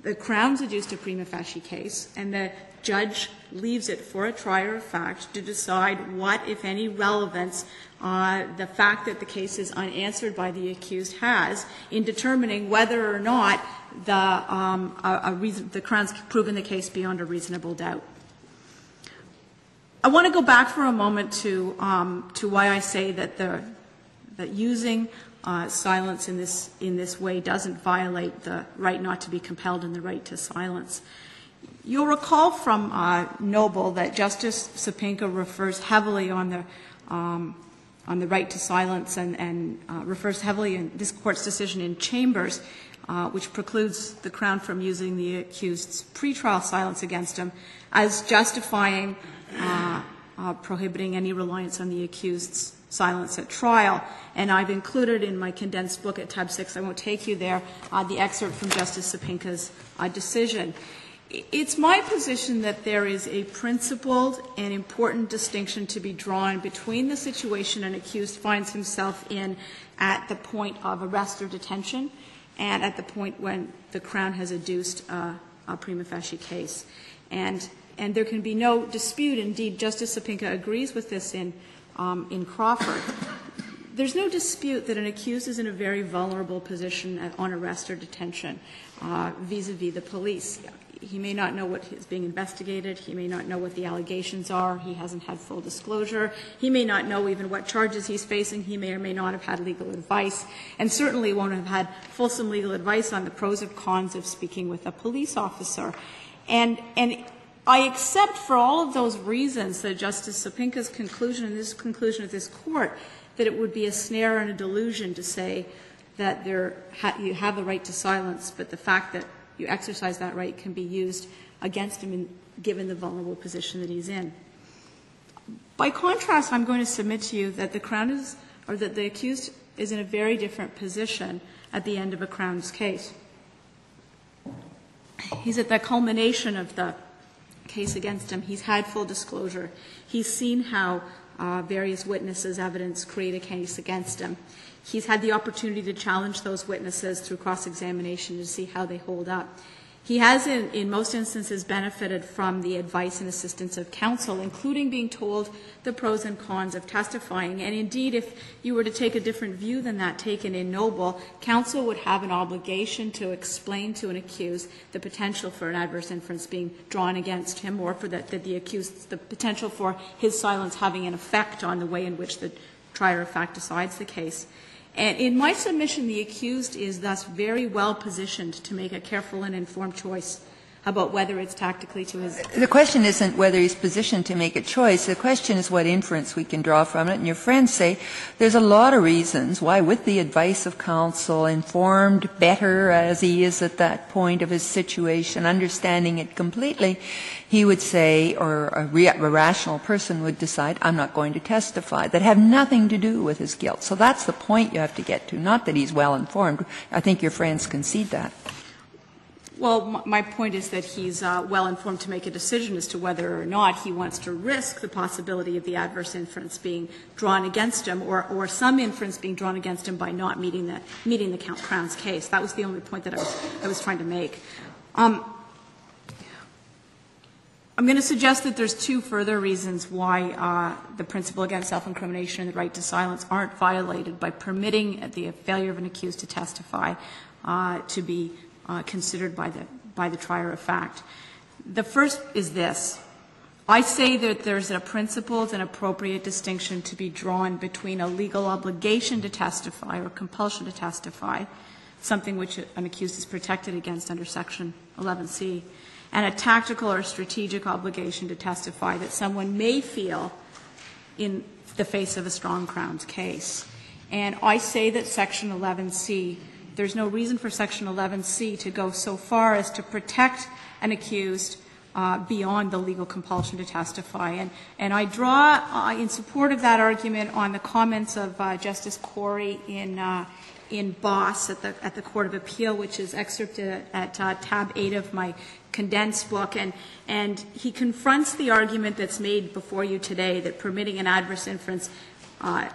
the Crown's adduced a prima facie case, and the judge leaves it for a trier of fact to decide what, if any, relevance uh, the fact that the case is unanswered by the accused has in determining whether or not the, um, a, a reason, the Crown's proven the case beyond a reasonable doubt. I want to go back for a moment to, um, to why I say that, the, that using uh, silence in this, in this way doesn't violate the right not to be compelled and the right to silence. You'll recall from uh, Noble that Justice Sopinka refers heavily on the, um, on the right to silence and, and uh, refers heavily in this court's decision in Chambers, uh, which precludes the Crown from using the accused's pretrial silence against him as justifying uh, uh, prohibiting any reliance on the accused's silence at trial. And I've included in my condensed book at tab 6, I won't take you there, uh, the excerpt from Justice Sopinka's uh, decision. It's my position that there is a principled and important distinction to be drawn between the situation an accused finds himself in at the point of arrest or detention and at the point when the Crown has adduced uh, a prima facie case. And, and there can be no dispute, indeed, Justice Sopinka agrees with this in, Um, in Crawford. There's no dispute that an accused is in a very vulnerable position on arrest or detention vis a vis the police he may not know what is being investigated. He may not know what the allegations are. He hasn't had full disclosure. He may not know even what charges he's facing. He may or may not have had legal advice, and certainly won't have had fulsome legal advice on the pros and cons of speaking with a police officer. And, and I accept for all of those reasons that Justice Sopinka's conclusion and this conclusion of this court that it would be a snare and a delusion to say that there ha- you have the right to silence, but the fact that you exercise that right can be used against him in, given the vulnerable position that he's in. By contrast, I'm going to submit to you that the Crown is, or that the accused is in a very different position at the end of a Crown's case. He's at the culmination of the case against him. He's had full disclosure. He's seen how uh, various witnesses' evidence create a case against him. He's had the opportunity to challenge those witnesses through cross examination to see how they hold up. He has, in, in, most instances, benefited from the advice and assistance of counsel, including being told the pros and cons of testifying. And indeed, if you were to take a different view than that taken in Noble, counsel would have an obligation to explain to an accused the potential for an adverse inference being drawn against him, or for the, accused, the potential for his silence having an effect on the way in which the trier of fact decides the case. And in my submission, the accused is thus very well positioned to make a careful and informed choice about whether it's tactically to his. The question isn't whether he's positioned to make a choice. The question is what inference we can draw from it. And your friends say there's a lot of reasons why, with the advice of counsel, informed better as he is at that point of his situation, understanding it completely, he would say, or a, re- a rational person would decide, I'm not going to testify, that have nothing to do with his guilt. So that's the point you have to get to, not that he's well informed. I think your friends concede that. Well, my point is that he's uh, well informed to make a decision as to whether or not he wants to risk the possibility of the adverse inference being drawn against him, or, or some inference being drawn against him by not meeting the meeting the Crown's case. That was the only point that I was I was trying to make. Um, I'm going to suggest that there's two further reasons why uh, the principle against self-incrimination and the right to silence aren't violated by permitting the failure of an accused to testify uh, to be Uh, considered by the, by the trier of fact. The first is this. I say that there's a principled and appropriate distinction to be drawn between a legal obligation to testify or compulsion to testify, something which an accused is protected against under Section 11C, and a tactical or strategic obligation to testify that someone may feel in the face of a strong Crown's case. And I say that Section 11C there's no reason for Section 11C to go so far as to protect an accused uh, beyond the legal compulsion to testify. And, and I draw uh, in support of that argument on the comments of uh, Justice Cory in, uh, in Boss at the, at the Court of Appeal, which is excerpted at uh, tab 8 of my condensed book. And, and he confronts the argument that's made before you today that permitting an adverse inference uh,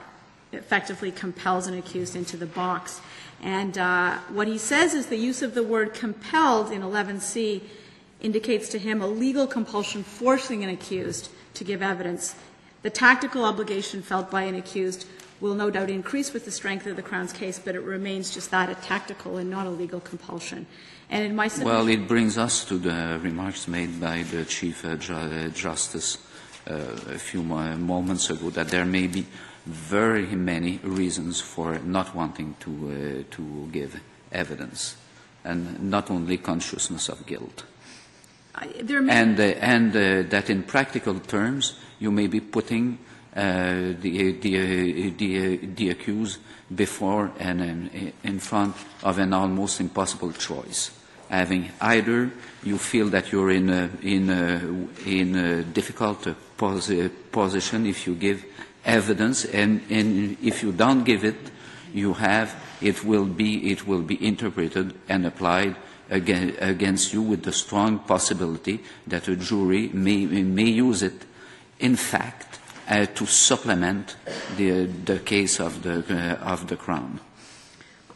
effectively compels an accused into the box. And uh, what he says is the use of the word compelled in 11C indicates to him a legal compulsion forcing an accused to give evidence. The tactical obligation felt by an accused will no doubt increase with the strength of the Crown's case, but it remains just that, a tactical and not a legal compulsion. And in my submission, Well, it brings us to the remarks made by the Chief uh, uh, Justice uh, a few moments ago that there may be very many reasons for not wanting to, uh, to give evidence, and not only consciousness of guilt. I- And, uh, and uh, that in practical terms, you may be putting uh, the, the, uh, the, uh, the accused before and um, in front of an almost impossible choice. Having either you feel that you're in a, in a, in a difficult pos- uh, position if you give evidence, and, and if you don't give it, you have it will be it will be interpreted and applied again, against you with the strong possibility that a jury may may use it, in fact, uh, to supplement the the case of the uh, of the crown.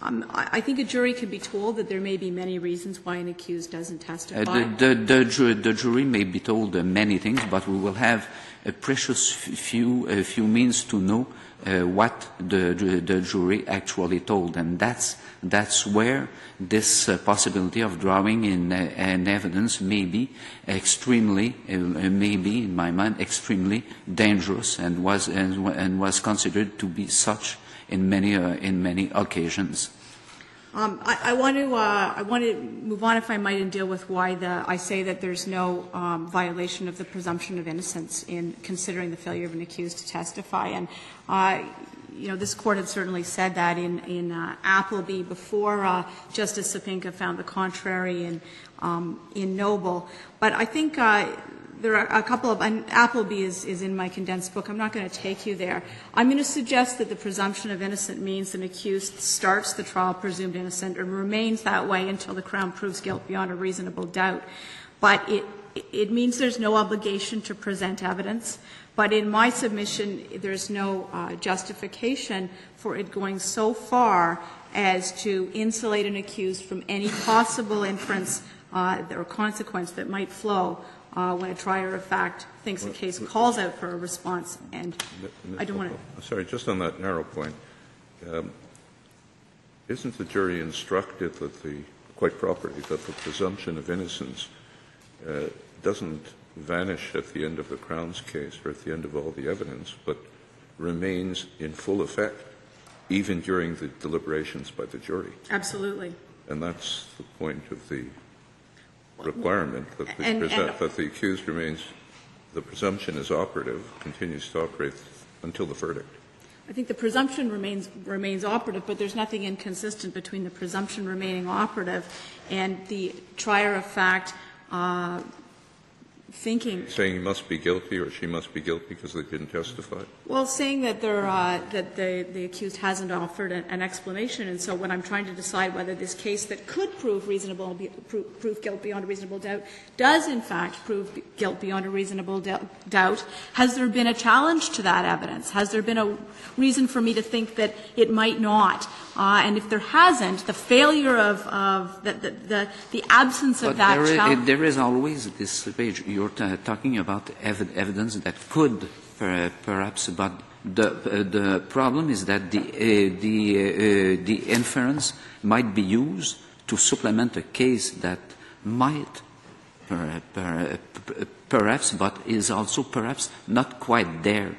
Um, I think a jury can be told that there may be many reasons why an accused doesn't Uh, testify. the, the, the, ju- the jury may be told uh, many things, but we will have a precious few, a few means to know uh, what the, ju- the jury actually told, and that's, that's where this uh, possibility of drawing in uh, an evidence may be extremely, uh, may be, in my mind, extremely dangerous, and was, and, and was considered to be such in many, uh, in many occasions. Um, I, I want to uh, I want to move on, if I might, and deal with why the I say that there's no um, violation of the presumption of innocence in considering the failure of an accused to testify. And uh, you know, this court had certainly said that in in uh, Appleby before uh, Justice Sopinka found the contrary in um, in Noble. But I think. Uh, there are a couple of, Appleby is, is in my condensed book. I'm not going to take you there. I'm going to suggest that the presumption of innocent means an accused starts the trial presumed innocent and remains that way until the Crown proves guilt beyond a reasonable doubt. But it, it means there's no obligation to present evidence. But in my submission, there's no uh, justification for it going so far as to insulate an accused from any possible inference uh, or consequence that might flow uh, when a trier of fact thinks a case calls out for a response. And I don't want to. Sorry, just on that narrow point, um, isn't the jury instructed that the, quite properly, that the presumption of innocence uh, doesn't vanish at the end of the Crown's case or at the end of all the evidence, but remains in full effect even during the deliberations by the jury? Absolutely. And that's the point of the requirement, that the, And- present- and- that the accused remains, the presumption is operative, continues to operate until the verdict. I think the presumption remains, remains operative, but there's nothing inconsistent between the presumption remaining operative and the trier of fact uh, thinking, Saying he must be guilty or she must be guilty because they didn't testify? well, saying that they're, uh, that the, the accused hasn't offered an, an explanation, and so when I'm trying to decide whether this case that could prove reasonable, be- prove, prove guilt beyond a reasonable doubt, does in fact prove guilt beyond a reasonable dou- doubt, has there been a challenge to that evidence? Has there been a reason for me to think that it might not? Uh, and if there hasn't, the failure of, of the, the, the, the absence of But that there, i- challenge. there is always this page. You're talking about ev- evidence that could, per- perhaps, but the, uh, the problem is that the, uh, the, uh, the inference might be used to supplement a case that might, per, per, per- perhaps, but is also perhaps not quite there.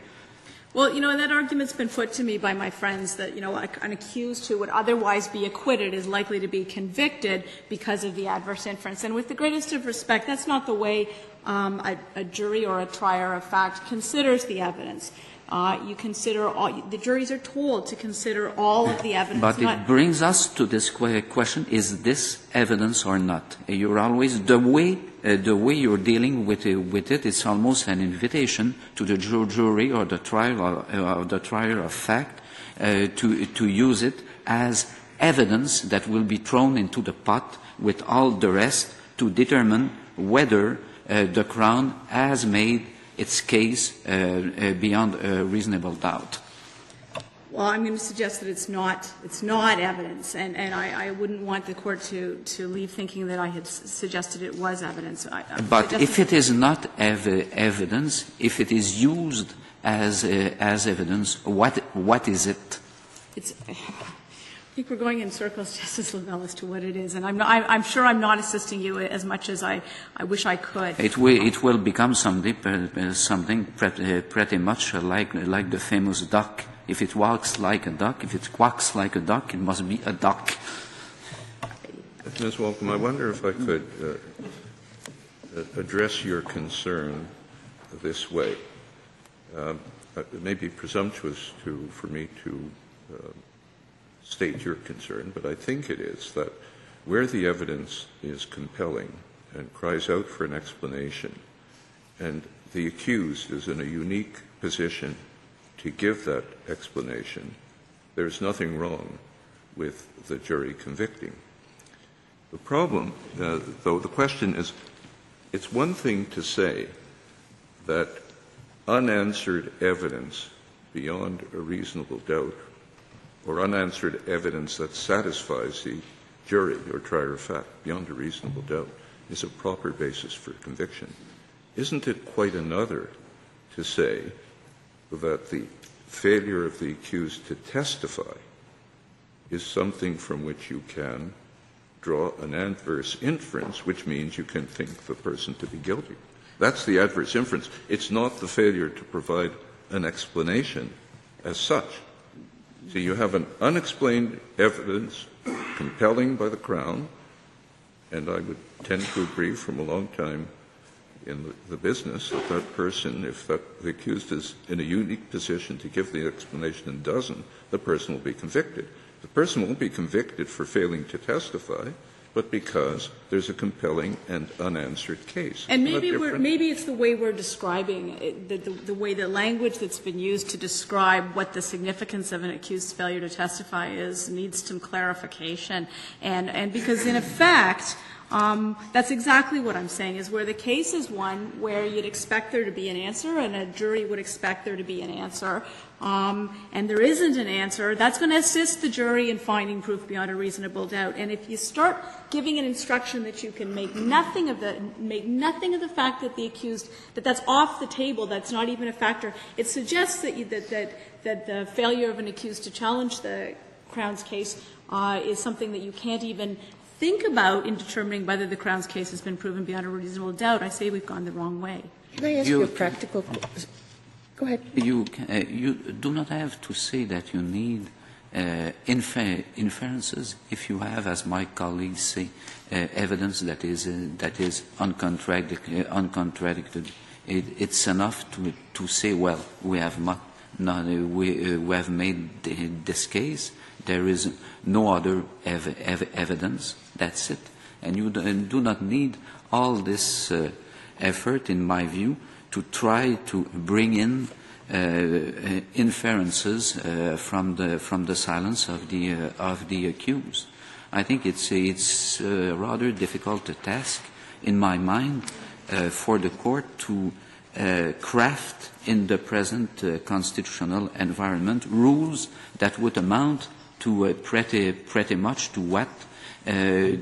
Well, you know, that argument's been put to me by my friends that, you know, an accused who would otherwise be acquitted is likely to be convicted because of the adverse inference. And with the greatest of respect, that's not the way um, a, a jury or a trier of fact considers the evidence. Uh, you consider all, the juries are told to consider all of the evidence. But it brings us to this question: Is this evidence or not? You're always the way uh, the way you're dealing with it, with it. It's almost an invitation to the jury or the trial or, uh, or the trier of fact uh, to to use it as evidence that will be thrown into the pot with all the rest to determine whether uh, the crown has made its case uh, uh, beyond a reasonable doubt. Well, I'm going to suggest that it's not, it's not evidence, and, and I, I wouldn't want the court to, to leave thinking that I had s- suggested it was evidence. I- But if it is not ev- evidence, if it is used as, uh, as evidence, what, what is it? It's, I think we're going in circles, Justice LeBel, as to what it is, and I'm, not, I- I'm sure I'm not assisting you as much as I, I wish I could. It will, it will become something, uh, something pretty, uh, pretty much like, like the famous duck. If it walks like a duck, if it quacks like a duck, it must be a duck. Ms. Woollcombe, I wonder if I could uh, uh, address your concern this way. Um, It may be presumptuous to, for me to uh, state your concern, but I think it is that where the evidence is compelling and cries out for an explanation, and the accused is in a unique position to give that explanation, there's nothing wrong with the jury convicting. The problem, uh, though, the question is it's one thing to say that unanswered evidence beyond a reasonable doubt or unanswered evidence that satisfies the jury or trier of fact beyond a reasonable doubt is a proper basis for conviction. Isn't it quite another to say that the failure of the accused to testify is something from which you can draw an adverse inference, which means you can think the person to be guilty. That's the adverse inference. It's not the failure to provide an explanation as such. So you have an unexplained evidence compelling by the Crown, and I would tend to agree from a long time in the, business that that person, if that, the accused is in a unique position to give the explanation and doesn't, the person will be convicted. The person won't be convicted for failing to testify, but because there's a compelling and unanswered case. And maybe we're, maybe it's the way we're describing, it, the, the, the way the language that's been used to describe what the significance of an accused's failure to testify is needs some clarification. And, and because in effect, um, that's exactly what I'm saying, is where the case is one where you'd expect there to be an answer and a jury would expect there to be an answer, um, and there isn't an answer, that's going to assist the jury in finding proof beyond a reasonable doubt. And if you start giving an instruction that you can make nothing of the make nothing of the fact that the accused that that's off the table, that's not even a factor, it suggests that you, that that that the failure of an accused to challenge the Crown's case uh, is something that you can't even think about in determining whether the Crown's case has been proven beyond a reasonable doubt. I say we've gone the wrong way. Can I ask you You- a practical, go ahead. You, uh, you do not have to say that you need uh, infer- inferences if you have, as my colleagues say, uh, evidence that is, uh, that is uncontradicted. Uh, uncontradicted. It, it's enough to, to say, well, we have, mu- not, uh, we, we have made this case, there is no other ev- ev- evidence, that's it. And you do, not need all this effort, in my view, to try to bring in uh, uh, inferences uh, from the from the silence of the uh, of the accused. I think it's it's a rather difficult task, in my mind, uh, for the court to uh, craft in the present uh, constitutional environment rules that would amount to uh, pretty pretty much to what uh,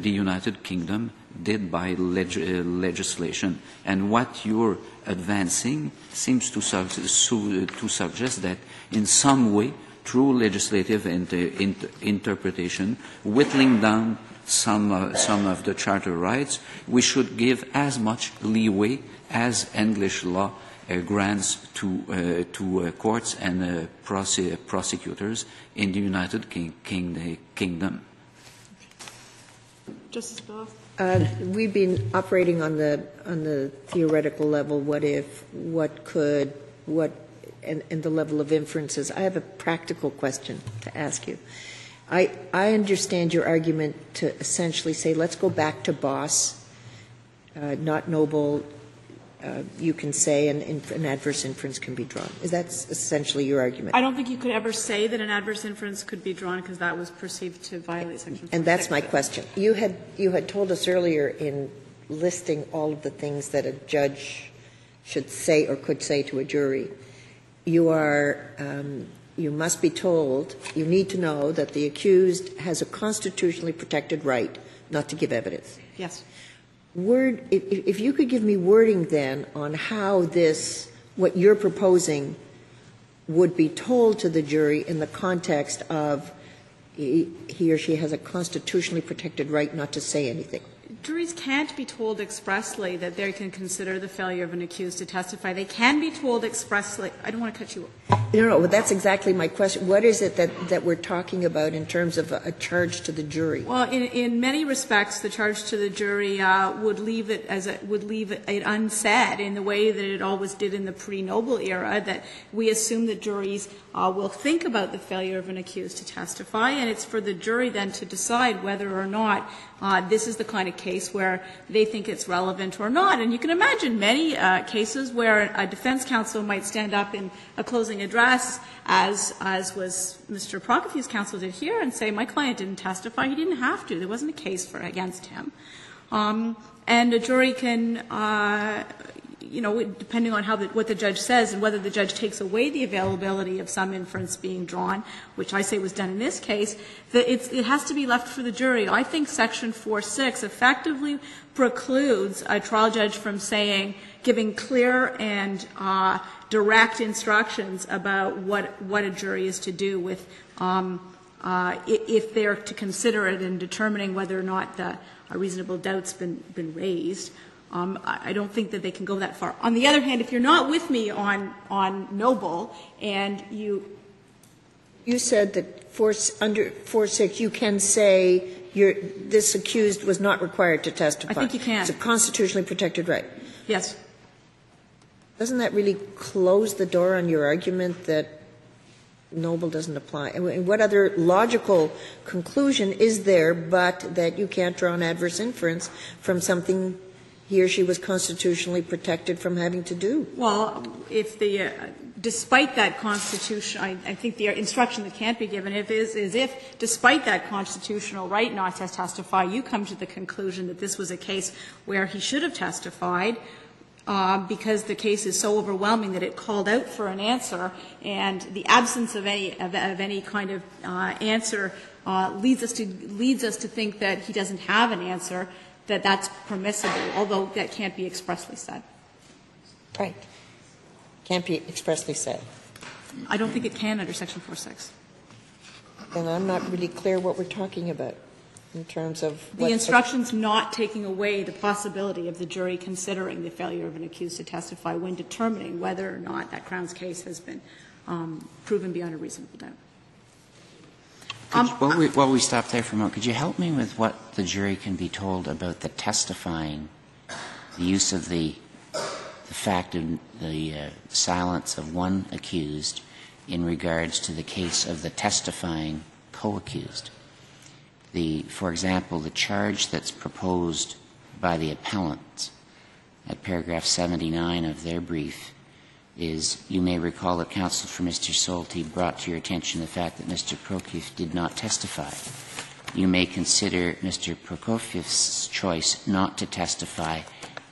the United Kingdom did by leg- uh, legislation. And what you're advancing seems to, su- su- to suggest that in some way, through legislative inter- inter- interpretation, whittling down some, uh, some of the charter rights, we should give as much leeway as English law uh, grants to, uh, to uh, courts and uh, prose- prosecutors in the United King- King- Kingdom. Justice? Uh, We've been operating on the, on the theoretical level, what if, what could, what, and, and the level of inferences. I have a practical question to ask you. I, I understand your argument to essentially say, let's go back to Boss, uh, not Noble, uh, you can say, inf- an adverse inference can be drawn. Is that essentially your argument? I don't think you could ever say that an adverse inference could be drawn because that was perceived to violate Section 4. And that's my question. You had, you had told us earlier in listing all of the things that a judge should say or could say to a jury, you are um, you must be told, you need to know that the accused has a constitutionally protected right not to give evidence. Yes. Word, if, you could give me wording then on how this, what you're proposing, would be told to the jury in the context of he or she has a constitutionally protected right not to say anything. Juries can't be told expressly that they can consider the failure of an accused to testify. They can be told expressly. I don't want to cut you off. No, no, but that's exactly my question. What is it that, that we're talking about in terms of a, a charge to the jury? Well, in, in many respects, the charge to the jury uh, would leave it as a, would leave it unsaid in the way that it always did in the pre-Noble era. That we assume that juries uh, will think about the failure of an accused to testify, and it's for the jury then to decide whether or not uh, this is the kind of case where they think it's relevant or not. And you can imagine many uh, cases where a defense counsel might stand up in a closing address, as, as was Mr. Prokofiew's counsel did here, and say, my client didn't testify. He didn't have to. There wasn't a case for against him. Um, and a jury can, uh, you know, depending on how the, what the judge says and whether the judge takes away the availability of some inference being drawn, which I say was done in this case, that it has to be left for the jury. I think Section 4.6 effectively precludes a trial judge from saying, giving clear and uh, direct instructions about what, what a jury is to do with um, uh, if they're to consider it in determining whether or not a reasonable doubt's been, been raised. Um, I don't think that they can go that far. On the other hand, if you're not with me on, on Noble and you You said that for, under 4.6, you can say you're, this accused was not required to testify. I think you can. It's a constitutionally protected right. Yes. Doesn't that really close the door on your argument that Noble doesn't apply? And what other logical conclusion is there but that you can't draw an adverse inference from something he or she was constitutionally protected from having to do? Well, if the, uh, despite that constitution, I, I think the instruction that can't be given if is, is if, despite that constitutional right not to testify, you come to the conclusion that this was a case where he should have testified, uh, because the case is so overwhelming that it called out for an answer, and the absence of any, of, of any kind of uh, answer uh, leads us to leads us to think that he doesn't have an answer, that that's permissible, although that can't be expressly said. Right. Can't be expressly said. I don't think it can under Section 4.6. Then I'm not really clear what we're talking about in terms of The instruction's not taking away the possibility of the jury considering the failure of an accused to testify when determining whether or not that Crown's case has been um, proven beyond a reasonable doubt. You- While we, while we stop there for a moment, could you help me with what the jury can be told about the testifying, the use of the, the fact of the uh, silence of one accused in regards to the case of the testifying co-accused? The, for example, the charge that's proposed by the appellants at paragraph 79 of their brief is, you may recall that counsel for Mr. Solty brought to your attention the fact that Mr. Prokofiew did not testify. You may consider Mr. Prokofiew's choice not to testify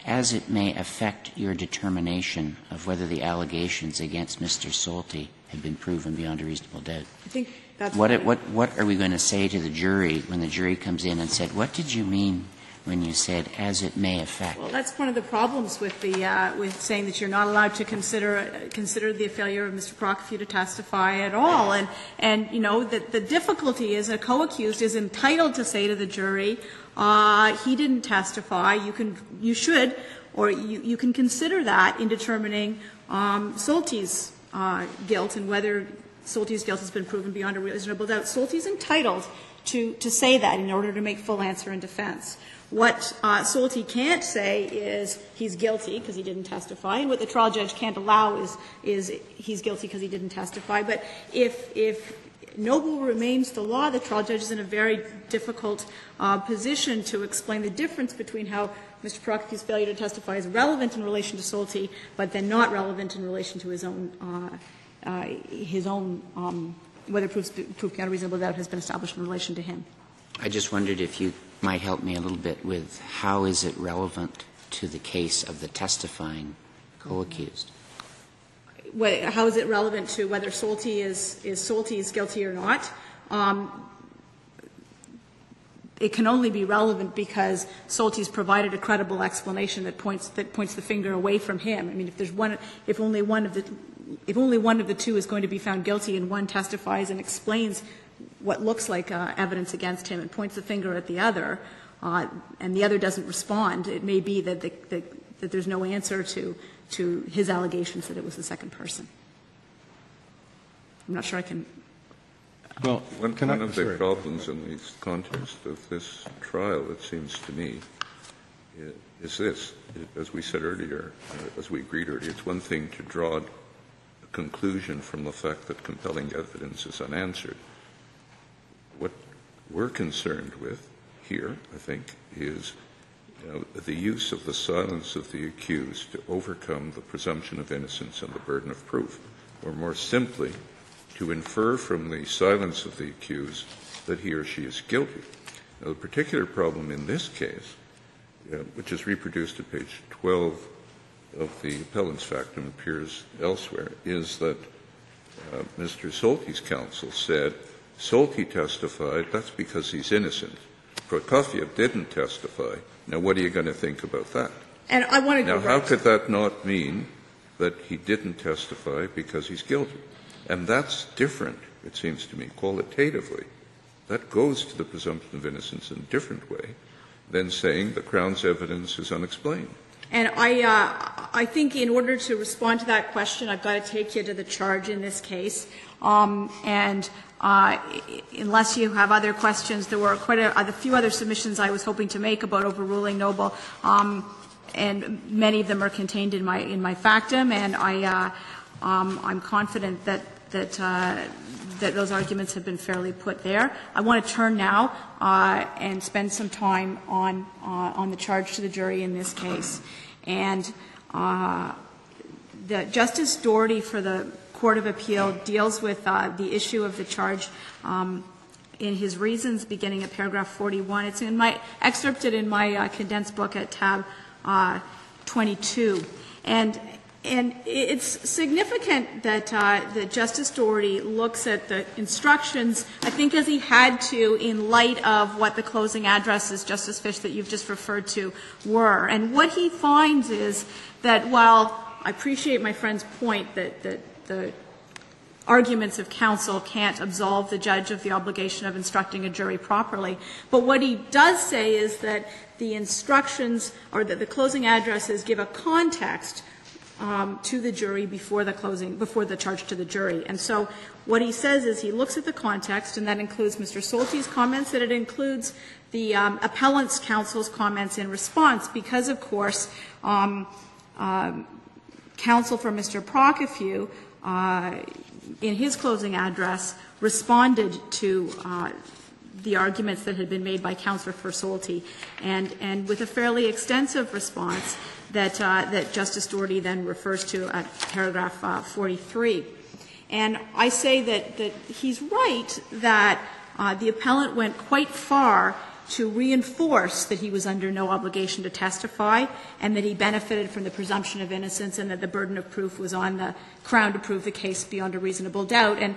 as it may affect your determination of whether the allegations against Mr. Solty have been proven beyond a reasonable doubt. I think that's What, what, what are we going to say to the jury when the jury comes in and said, what did you mean when you said, as it may affect? Well, that's one of the problems with the, uh, with saying that you're not allowed to consider, uh, consider the failure of Mr. Prokofiew to testify at all. And, and, you know, the, the difficulty is a co-accused is entitled to say to the jury, uh, he didn't testify, you can, you should, or you, you can consider that in determining, um, Solty's, uh, guilt and whether Solty's guilt has been proven beyond a reasonable doubt. Solty's entitled to, to say that in order to make full answer in defense. What uh, can't say is he's guilty because he didn't testify, and what the trial judge can't allow is, is he's guilty because he didn't testify. But if, if Noble remains the law, the trial judge is in a very difficult uh, position to explain the difference between how Mr. Prokofiew's failure to testify is relevant in relation to Solty, but then not relevant in relation to his own, uh, uh, his own, um, whether proof, proof beyond reasonable doubt has been established in relation to him. I just wondered if you might help me a little bit with how is it relevant to the case of the testifying co-accused? wha- how is it relevant to whether Solty is, is Solty is guilty or not? Um, It can only be relevant because Solty's provided a credible explanation that points, that points the finger away from him. I mean, if there's one, if only one of the, if only one of the two is going to be found guilty and one testifies and explains what looks like uh, evidence against him and points the finger at the other, uh, and the other doesn't respond, it may be that, the, that, that there's no answer to, to his allegations that it was the second person. I'm not sure I can Well, One, can I- one of the problems in the context of this trial, it seems to me, is this. As we said earlier, uh, as we agreed earlier, it's one thing to draw a conclusion from the fact that compelling evidence is unanswered. We're concerned with here, I think, is you know, the use of the silence of the accused to overcome the presumption of innocence and the burden of proof, or more simply, to infer from the silence of the accused that he or she is guilty. Now, the particular problem in this case, uh, which is reproduced at page 12 of the appellant's factum, appears elsewhere, is that uh, Mr. Solty's counsel said, Solty testified, that's because he's innocent. Prokofiew didn't testify. Now, what are you going to think about that? And I want to Now, how could that not mean that he didn't testify because he's guilty? And that's different, it seems to me, qualitatively. That goes to the presumption of innocence in a different way than saying the Crown's evidence is unexplained. And I, uh, I think in order to respond to that question, I've got to take you to the charge in this case. Um, and uh, unless you have other questions, there were quite a, a few other submissions I was hoping to make about overruling Noble, um, and many of them are contained in my in my factum. And I, uh, um, I'm confident that that uh, that those arguments have been fairly put there. I want to turn now uh, and spend some time on uh, on the charge to the jury in this case. And uh, the Justice Doherty for the Court of Appeal deals with uh, the issue of the charge um, in his reasons, beginning at paragraph 41. It's in my excerpted in my uh, condensed book at tab uh, 22. And and it's significant that, uh, that Justice Doherty looks at the instructions, I think as he had to in light of what the closing addresses, Justice Fish, that you've just referred to, were. And what he finds is that while I appreciate my friend's point that, that the arguments of counsel can't absolve the judge of the obligation of instructing a jury properly. But what he does say is that the instructions or that the closing addresses give a context um, to the jury before the closing, before the charge to the jury. And so what he says is he looks at the context, and that includes Mr. Solty's comments, that it includes the um, appellant's counsel's comments in response, because, of course, um, um, counsel for Mr. Prokofiew, uh, in his closing address, responded to uh, the arguments that had been made by Counselor for Solty, and, and with a fairly extensive response that, uh, that Justice Doherty then refers to at paragraph uh, 43. And I say that, that he's right that uh, the appellant went quite far to reinforce that he was under no obligation to testify and that he benefited from the presumption of innocence and that the burden of proof was on the Crown to prove the case beyond a reasonable doubt. And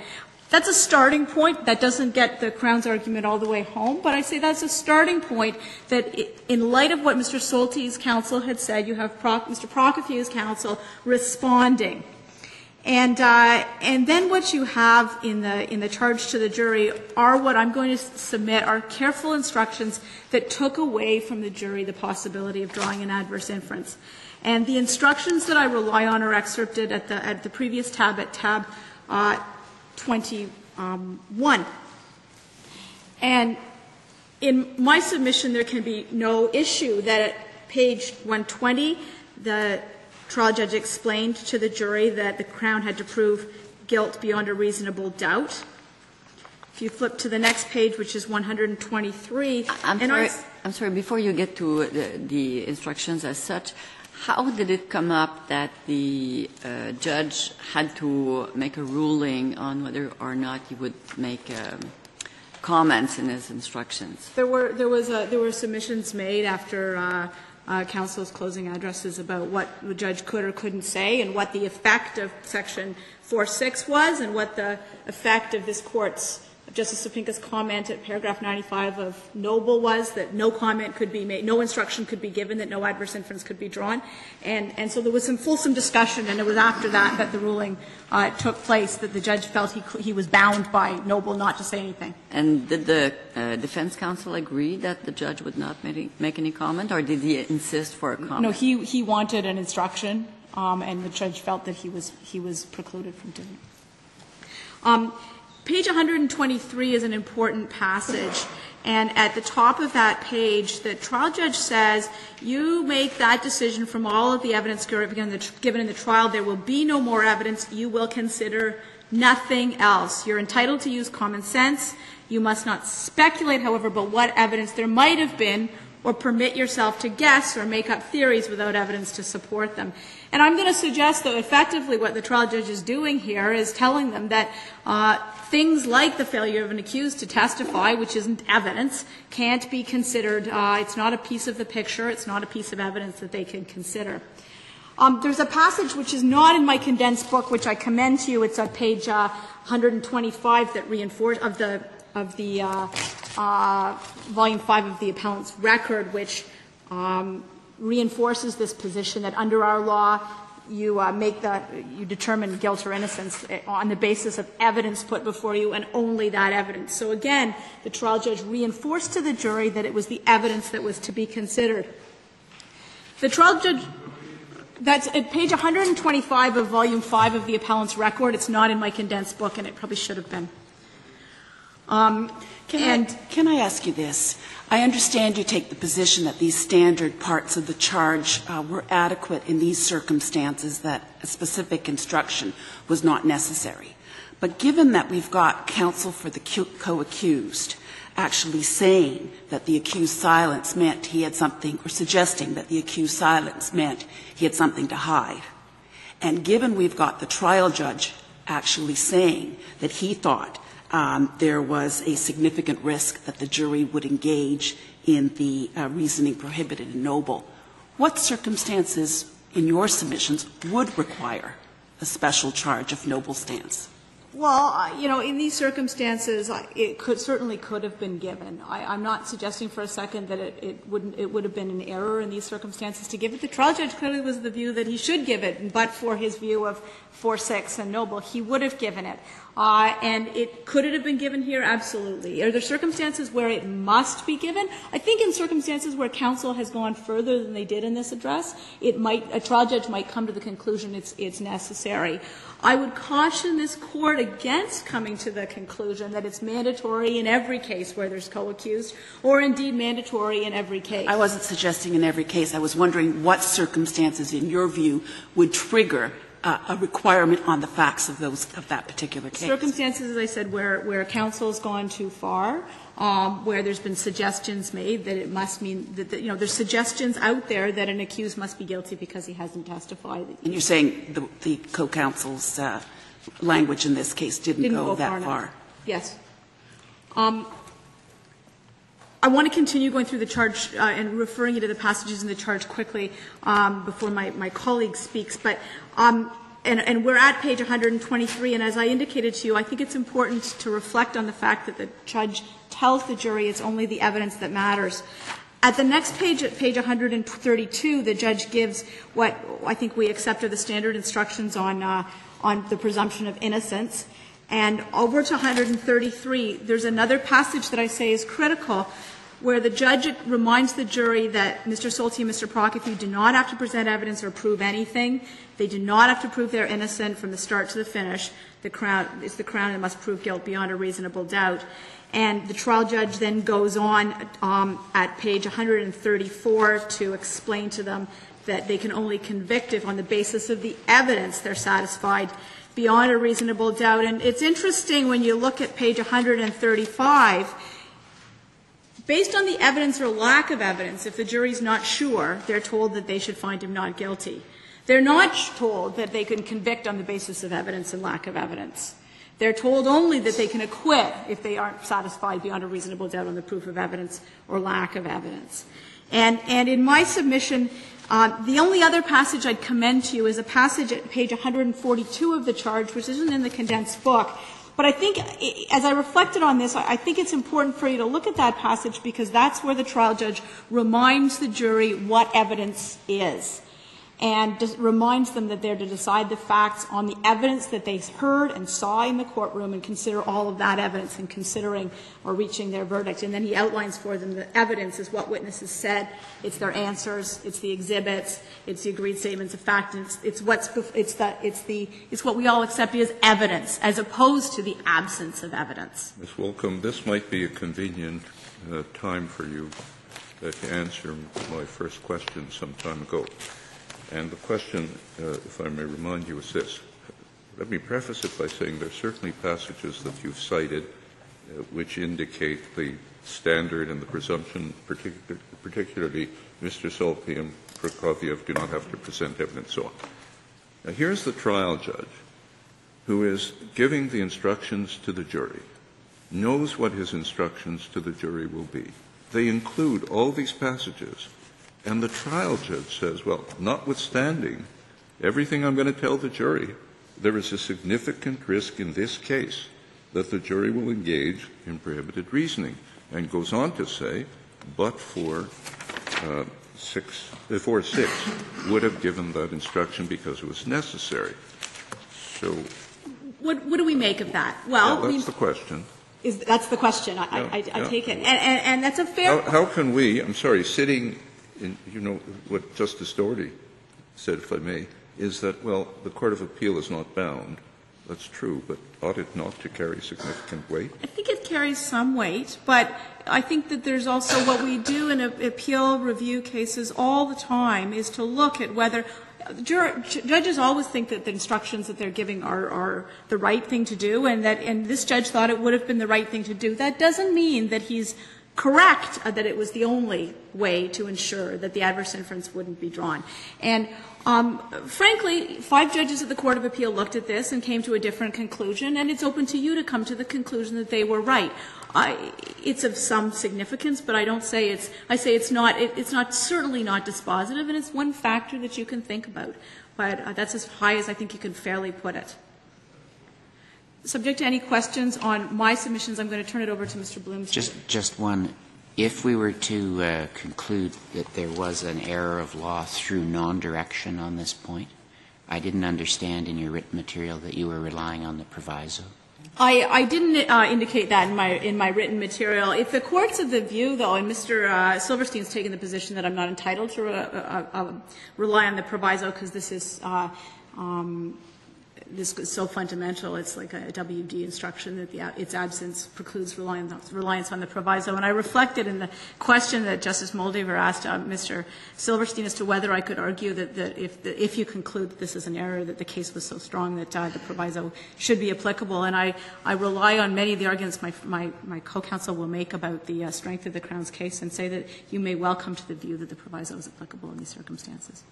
that's a starting point. That doesn't get the Crown's argument all the way home, but I say that's a starting point that in light of what Mr. Solty's counsel had said, you have Mr. Prokofiew's counsel responding. And, uh, and then what you have in the, in the charge to the jury are what I'm going to submit are careful instructions that took away from the jury the possibility of drawing an adverse inference. And the instructions that I rely on are excerpted at the, at the previous tab, at tab uh, 21. Um, and in my submission, there can be no issue that at page 120, the trial judge explained to the jury that the Crown had to prove guilt beyond a reasonable doubt. If you flip to the next page, which is 123, I'm and I sorry, I'm sorry, before you get to the, the instructions as such, how did it come up that the uh, judge had to make a ruling on whether or not he would make um, comments in his instructions? There were there was a, there were submissions made after uh, uh, counsel's closing addresses about what the judge could or couldn't say and what the effect of Section 4.6 was and what the effect of this Court's Justice Sopinka's comment at paragraph 95 of Noble was that no comment could be made, no instruction could be given, that no adverse inference could be drawn. And, and so there was some fulsome discussion, and it was after that that the ruling uh, took place that the judge felt he, he was bound by Noble not to say anything. And did the uh, defense counsel agree that the judge would not make, make any comment, or did he insist for a comment? No, he, he wanted an instruction, um, and the judge felt that he was, he was precluded from doing it. Um, Page 123 is an important passage. And at the top of that page, the trial judge says, you make that decision from all of the evidence given in the trial. There will be no more evidence. You will consider nothing else. You're entitled to use common sense. You must not speculate, however, about what evidence there might have been or permit yourself to guess or make up theories without evidence to support them. And I'm going to suggest, though, effectively what the trial judge is doing here is telling them that uh, things like the failure of an accused to testify, which isn't evidence, can't be considered. Uh, it's not a piece of the picture. It's not a piece of evidence that they can consider. Um, there's a passage which is not in my condensed book, which I commend to you. It's on page uh, 125 that reinforce of the of the uh, uh, volume five of the appellant's record, which um, reinforces this position that under our law, you uh, make that, you determine guilt or innocence eh, on the basis of evidence put before you and only that evidence. So again, the trial judge reinforced to the jury that it was the evidence that was to be considered. The trial judge, that's at page 125 of volume 5 of the appellant's record. It's not in my condensed book, and it probably should have been. Um, can, and, I, can I ask you this? I understand you take the position that these standard parts of the charge uh, were adequate in these circumstances, that a specific instruction was not necessary. But given that we've got counsel for the co accused actually saying that the accused silence meant he had something, or suggesting that the accused silence meant he had something to hide, and given we've got the trial judge actually saying that he thought there was a significant risk that the jury would engage in the uh, reasoning prohibited in Noble. What circumstances in your submissions would require a special charge of Noble stance? Well, you know, in these circumstances, it could, certainly could have been given. I'm not suggesting for a second that it, wouldn't, it would have been an error in these circumstances to give it. The trial judge clearly was the view that he should give it, but for his view of 4-6 and Noble, he would have given it. Uh, and it could it have been given here? Absolutely. Are there circumstances where it must be given? I think in circumstances where counsel has gone further than they did in this address, it might a trial judge might come to the conclusion it's it's necessary. I would caution this court against coming to the conclusion that it's mandatory in every case where there's co-accused, or indeed mandatory in every case. I wasn't suggesting in every case. I was wondering what circumstances, in your view, would trigger a requirement on the facts of those of that particular case. Circumstances, as I said, where where counsel has gone too far, um, where there's been suggestions made that it must mean that, that, you know there's suggestions out there that an accused must be guilty because he hasn't testified. And you're saying the, the co-counsel's uh, language in this case didn't, didn't go, go, that far. far. Yes. Um, I want to continue going through the charge uh, and referring you to the passages in the charge quickly um, before my, my colleague speaks. But um, and, and, we're at page 123, and as I indicated to you, I think it's important to reflect on the fact that the judge tells the jury it's only the evidence that matters. At the next page, at page 132, the judge gives what I think we accept are the standard instructions on, uh, on the presumption of innocence. And over to 133, there's another passage that I say is critical where the judge reminds the jury that Mr. Solty and Mr. Prokofiew do not have to present evidence or prove anything. They do not have to prove they're innocent from the start to the finish. The crown is the crown and must prove guilt beyond a reasonable doubt. And the trial judge then goes on um, at page 134 to explain to them that they can only convict if on the basis of the evidence they're satisfied beyond a reasonable doubt. And it's interesting when you look at page 135 Based on the evidence or lack of evidence, if the jury's not sure, they're told that they should find him not guilty. They're not told that they can convict on the basis of evidence and lack of evidence. They're told only that they can acquit if they aren't satisfied beyond a reasonable doubt on the proof of evidence or lack of evidence. And, and in my submission, uh, the only other passage I'd commend to you is a passage at page 142 of the charge, which isn't in the condensed book. But I think, as I reflected on this, I think it's important for you to look at that passage because that's where the trial judge reminds the jury what evidence is and reminds them that they're to decide the facts on the evidence that they heard and saw in the courtroom and consider all of that evidence in considering or reaching their verdict. And then he outlines for them the evidence is what witnesses said, it's their answers, it's the exhibits, it's the agreed statements of fact, and it's, it's what's it's the it's the it's what we all accept as evidence as opposed to the absence of evidence. Ms. Woollcombe, this might be a convenient uh, time for you uh, to answer my first question some time ago. And the question, uh, if I may remind you, is this. Let me preface it by saying there are certainly passages that you've cited uh, which indicate the standard and the presumption, particular, particularly Mr. Solty and Prokofiew do not have to present evidence so on. Now, here's the trial judge who is giving the instructions to the jury, knows what his instructions to the jury will be. They include all these passages and the trial judge says, well, notwithstanding everything I'm going to tell the jury, there is a significant risk in this case that the jury will engage in prohibited reasoning, and goes on to say, but for uh, six, uh, four six would have given that instruction because it was necessary. So, what, what do we make of that? Well, yeah, that's the question. Is, that's the question. I, yeah, I, I yeah. take it, and, and, and that's a fair. How, how can we? I'm sorry, sitting you know, what Justice Doherty said, if I may, is that, well, the Court of Appeal is not bound. That's true, but ought it not to carry significant weight? I think it carries some weight, but I think that there's also what we do in appeal review cases all the time is to look at whether judges always think that the instructions that they're giving are, are, the right thing to do, and that and this judge thought it would have been the right thing to do. That doesn't mean that he's correct uh, that it was the only way to ensure that the adverse inference wouldn't be drawn. And um, frankly, five judges of the Court of Appeal looked at this and came to a different conclusion, and it's open to you to come to the conclusion that they were right. It's of some significance, but I don't say it's. I say it's not. It, it's not certainly not dispositive, and it's one factor that you can think about. But uh, that's as high as I think you can fairly put it. Subject to any questions on my submissions, I'm going to turn it over to Mr. Bloomsbury. Just, just one. If we were to uh, conclude that there was an error of law through non-direction on this point, I didn't understand in your written material that you were relying on the proviso. I, I didn't uh, indicate that in my in my written material. If the court's of the view, though, and Mr. Uh, Silverstein's taken the position that I'm not entitled to uh, uh, uh rely on the proviso because this is uh, um, this is so fundamental. It's like a WD instruction that the, its absence precludes reliance, on the proviso. And I reflected in the question that Justice Moldaver asked uh, Mr. Silverstein as to whether I could argue that, that if, if you conclude that this is an error, that the case was so strong that uh, the proviso should be applicable. And I, I rely on many of the arguments my, my, my co-counsel will make about the uh, strength of the Crown's case and say that you may well come to the view that the proviso is applicable in these circumstances.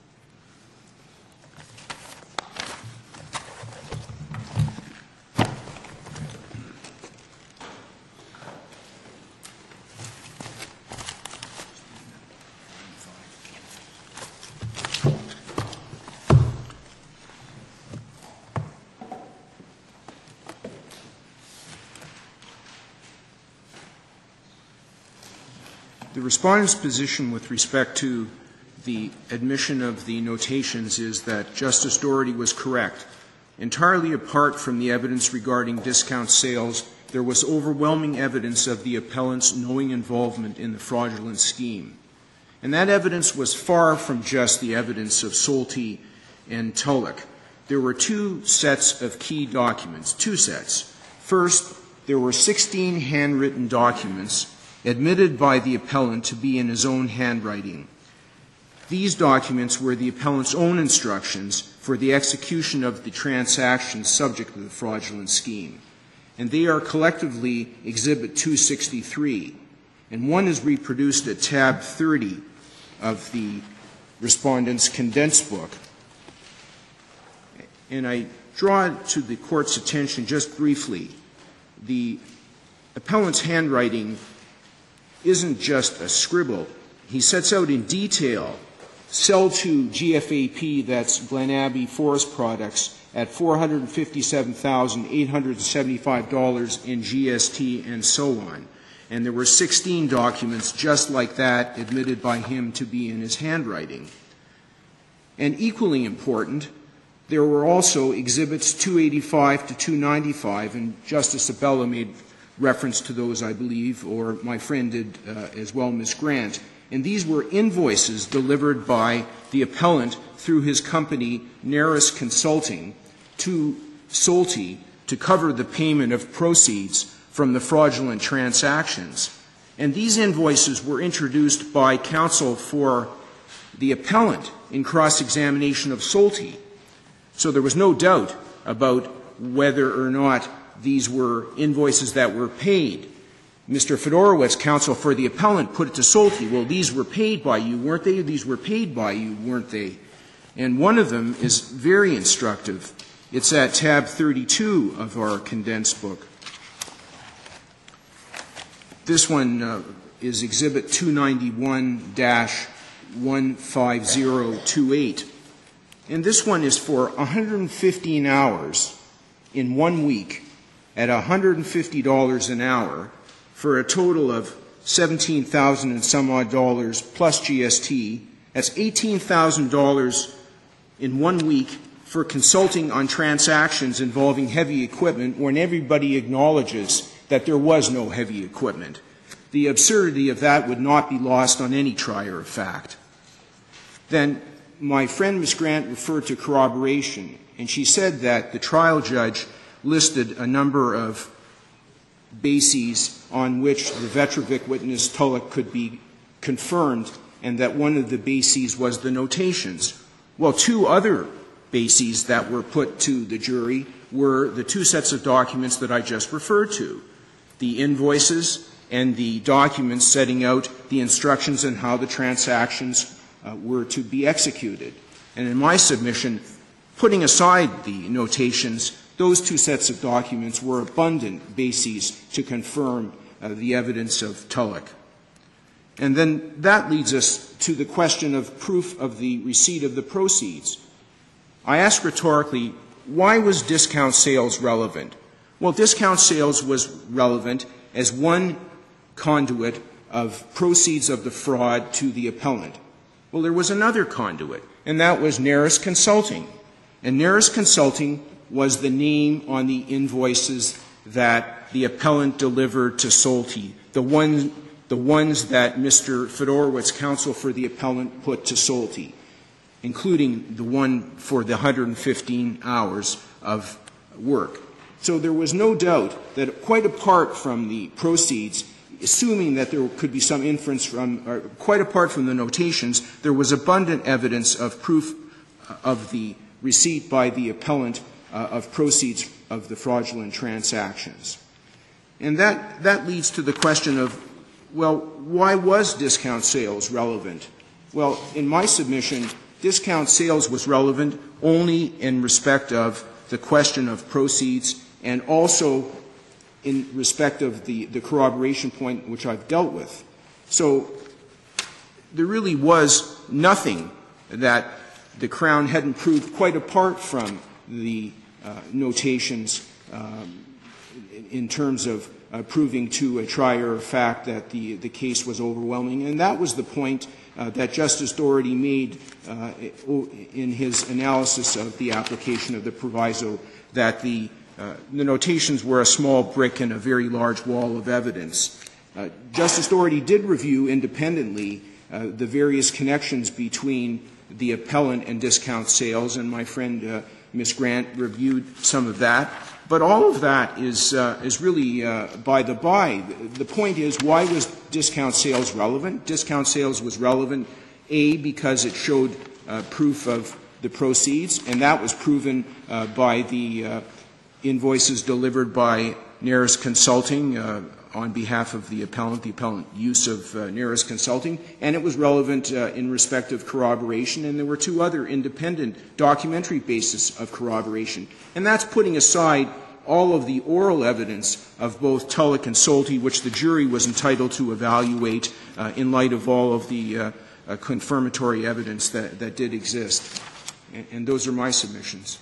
Respondent's position with respect to the admission of the notations is that Justice Doherty was correct. Entirely apart from the evidence regarding discount sales, there was overwhelming evidence of the appellant's knowing involvement in the fraudulent scheme. And that evidence was far from just the evidence of Solty and Tulloch. There were two sets of key documents, two sets. First, there were 16 handwritten documents admitted by the appellant to be in his own handwriting. These documents were the appellant's own instructions for the execution of the transaction subject to the fraudulent scheme. And they are collectively Exhibit 263. And one is reproduced at tab 30 of the Respondent's condensed book. And I draw to the Court's attention just briefly the appellant's handwriting isn't just a scribble. he sets out in detail sell to GFAP, that's Glen Abbey Forest Products, at $457,875 in GST and so on. And there were 16 documents just like that admitted by him to be in his handwriting. And equally important, there were also exhibits 285 to 295, and Justice Abella made reference to those, I believe, or my friend did uh, as well, Ms. Grant. And these were invoices delivered by the appellant through his company, Naris Consulting, to Solty to cover the payment of proceeds from the fraudulent transactions. And these invoices were introduced by counsel for the appellant in cross examination of Solty. So there was no doubt about whether or not these were invoices that were paid. Mr. Fedorowicz, counsel for the appellant, put it to Solty, well, these were paid by you, weren't they? These were paid by you, weren't they? And one of them is very instructive. It's at tab 32 of our condensed book. This one uh, is Exhibit 291 15028. And this one is for 115 hours in one week at $150 an hour for a total of 17,000 and some odd dollars plus GST. That's $18,000 in one week for consulting on transactions involving heavy equipment when everybody acknowledges that there was no heavy equipment. The absurdity of that would not be lost on any trier of fact. Then my friend Ms. Grant referred to corroboration, and she said that the trial judge listed a number of bases on which the Vetrovec witness Tulloch could be confirmed, and that one of the bases was the notations. Well, two other bases that were put to the jury were the two sets of documents that I just referred to the invoices and the documents setting out the instructions on how the transactions uh, were to be executed. And in my submission, putting aside the notations, those two sets of documents were abundant bases to confirm uh, the evidence of Tulloch. And then that leads us to the question of proof of the receipt of the proceeds. I ask rhetorically, why was discount sales relevant? Well, discount sales was relevant as one conduit of proceeds of the fraud to the appellant. Well, there was another conduit, and that was Naris Consulting. And Naris Consulting was the name on the invoices that the appellant delivered to Solty, the, one, the ones that Mr. Fedorowicz, counsel for the appellant, put to Solty, including the one for the 115 hours of work. So there was no doubt that quite apart from the proceeds, assuming that there could be some inference from, or quite apart from the notations, there was abundant evidence of proof of the receipt by the appellant uh, of proceeds of the fraudulent transactions. And that, that leads to the question of, well, why was discount sales relevant? Well, in my submission, discount sales was relevant only in respect of the question of proceeds and also in respect of the, the corroboration point which I've dealt with. So there really was nothing that the Crown hadn't proved quite apart from the notations um, in terms of uh, proving to a trier of fact that the, the case was overwhelming. And that was the point uh, that Justice Doherty made uh, in his analysis of the application of the proviso that the, uh, the notations were a small brick in a very large wall of evidence. Uh, Justice Doherty did review independently the various connections between the appellant and discount sales, and my friend Ms. Grant reviewed some of that. But all of that is, uh, is really uh, by the by. The point is, why was discount sales relevant? Discount sales was relevant, A, because it showed uh, proof of the proceeds, and that was proven uh, by the uh, invoices delivered by Naris Consulting uh, on behalf of the appellant, the appellant use of uh, Naris Consulting, and it was relevant uh, in respect of corroboration, and there were two other independent documentary bases of corroboration. And that's putting aside all of the oral evidence of both Tulloch and Solty, which the jury was entitled to evaluate uh, in light of all of the uh, uh, confirmatory evidence that, that did exist. And, and those are my submissions.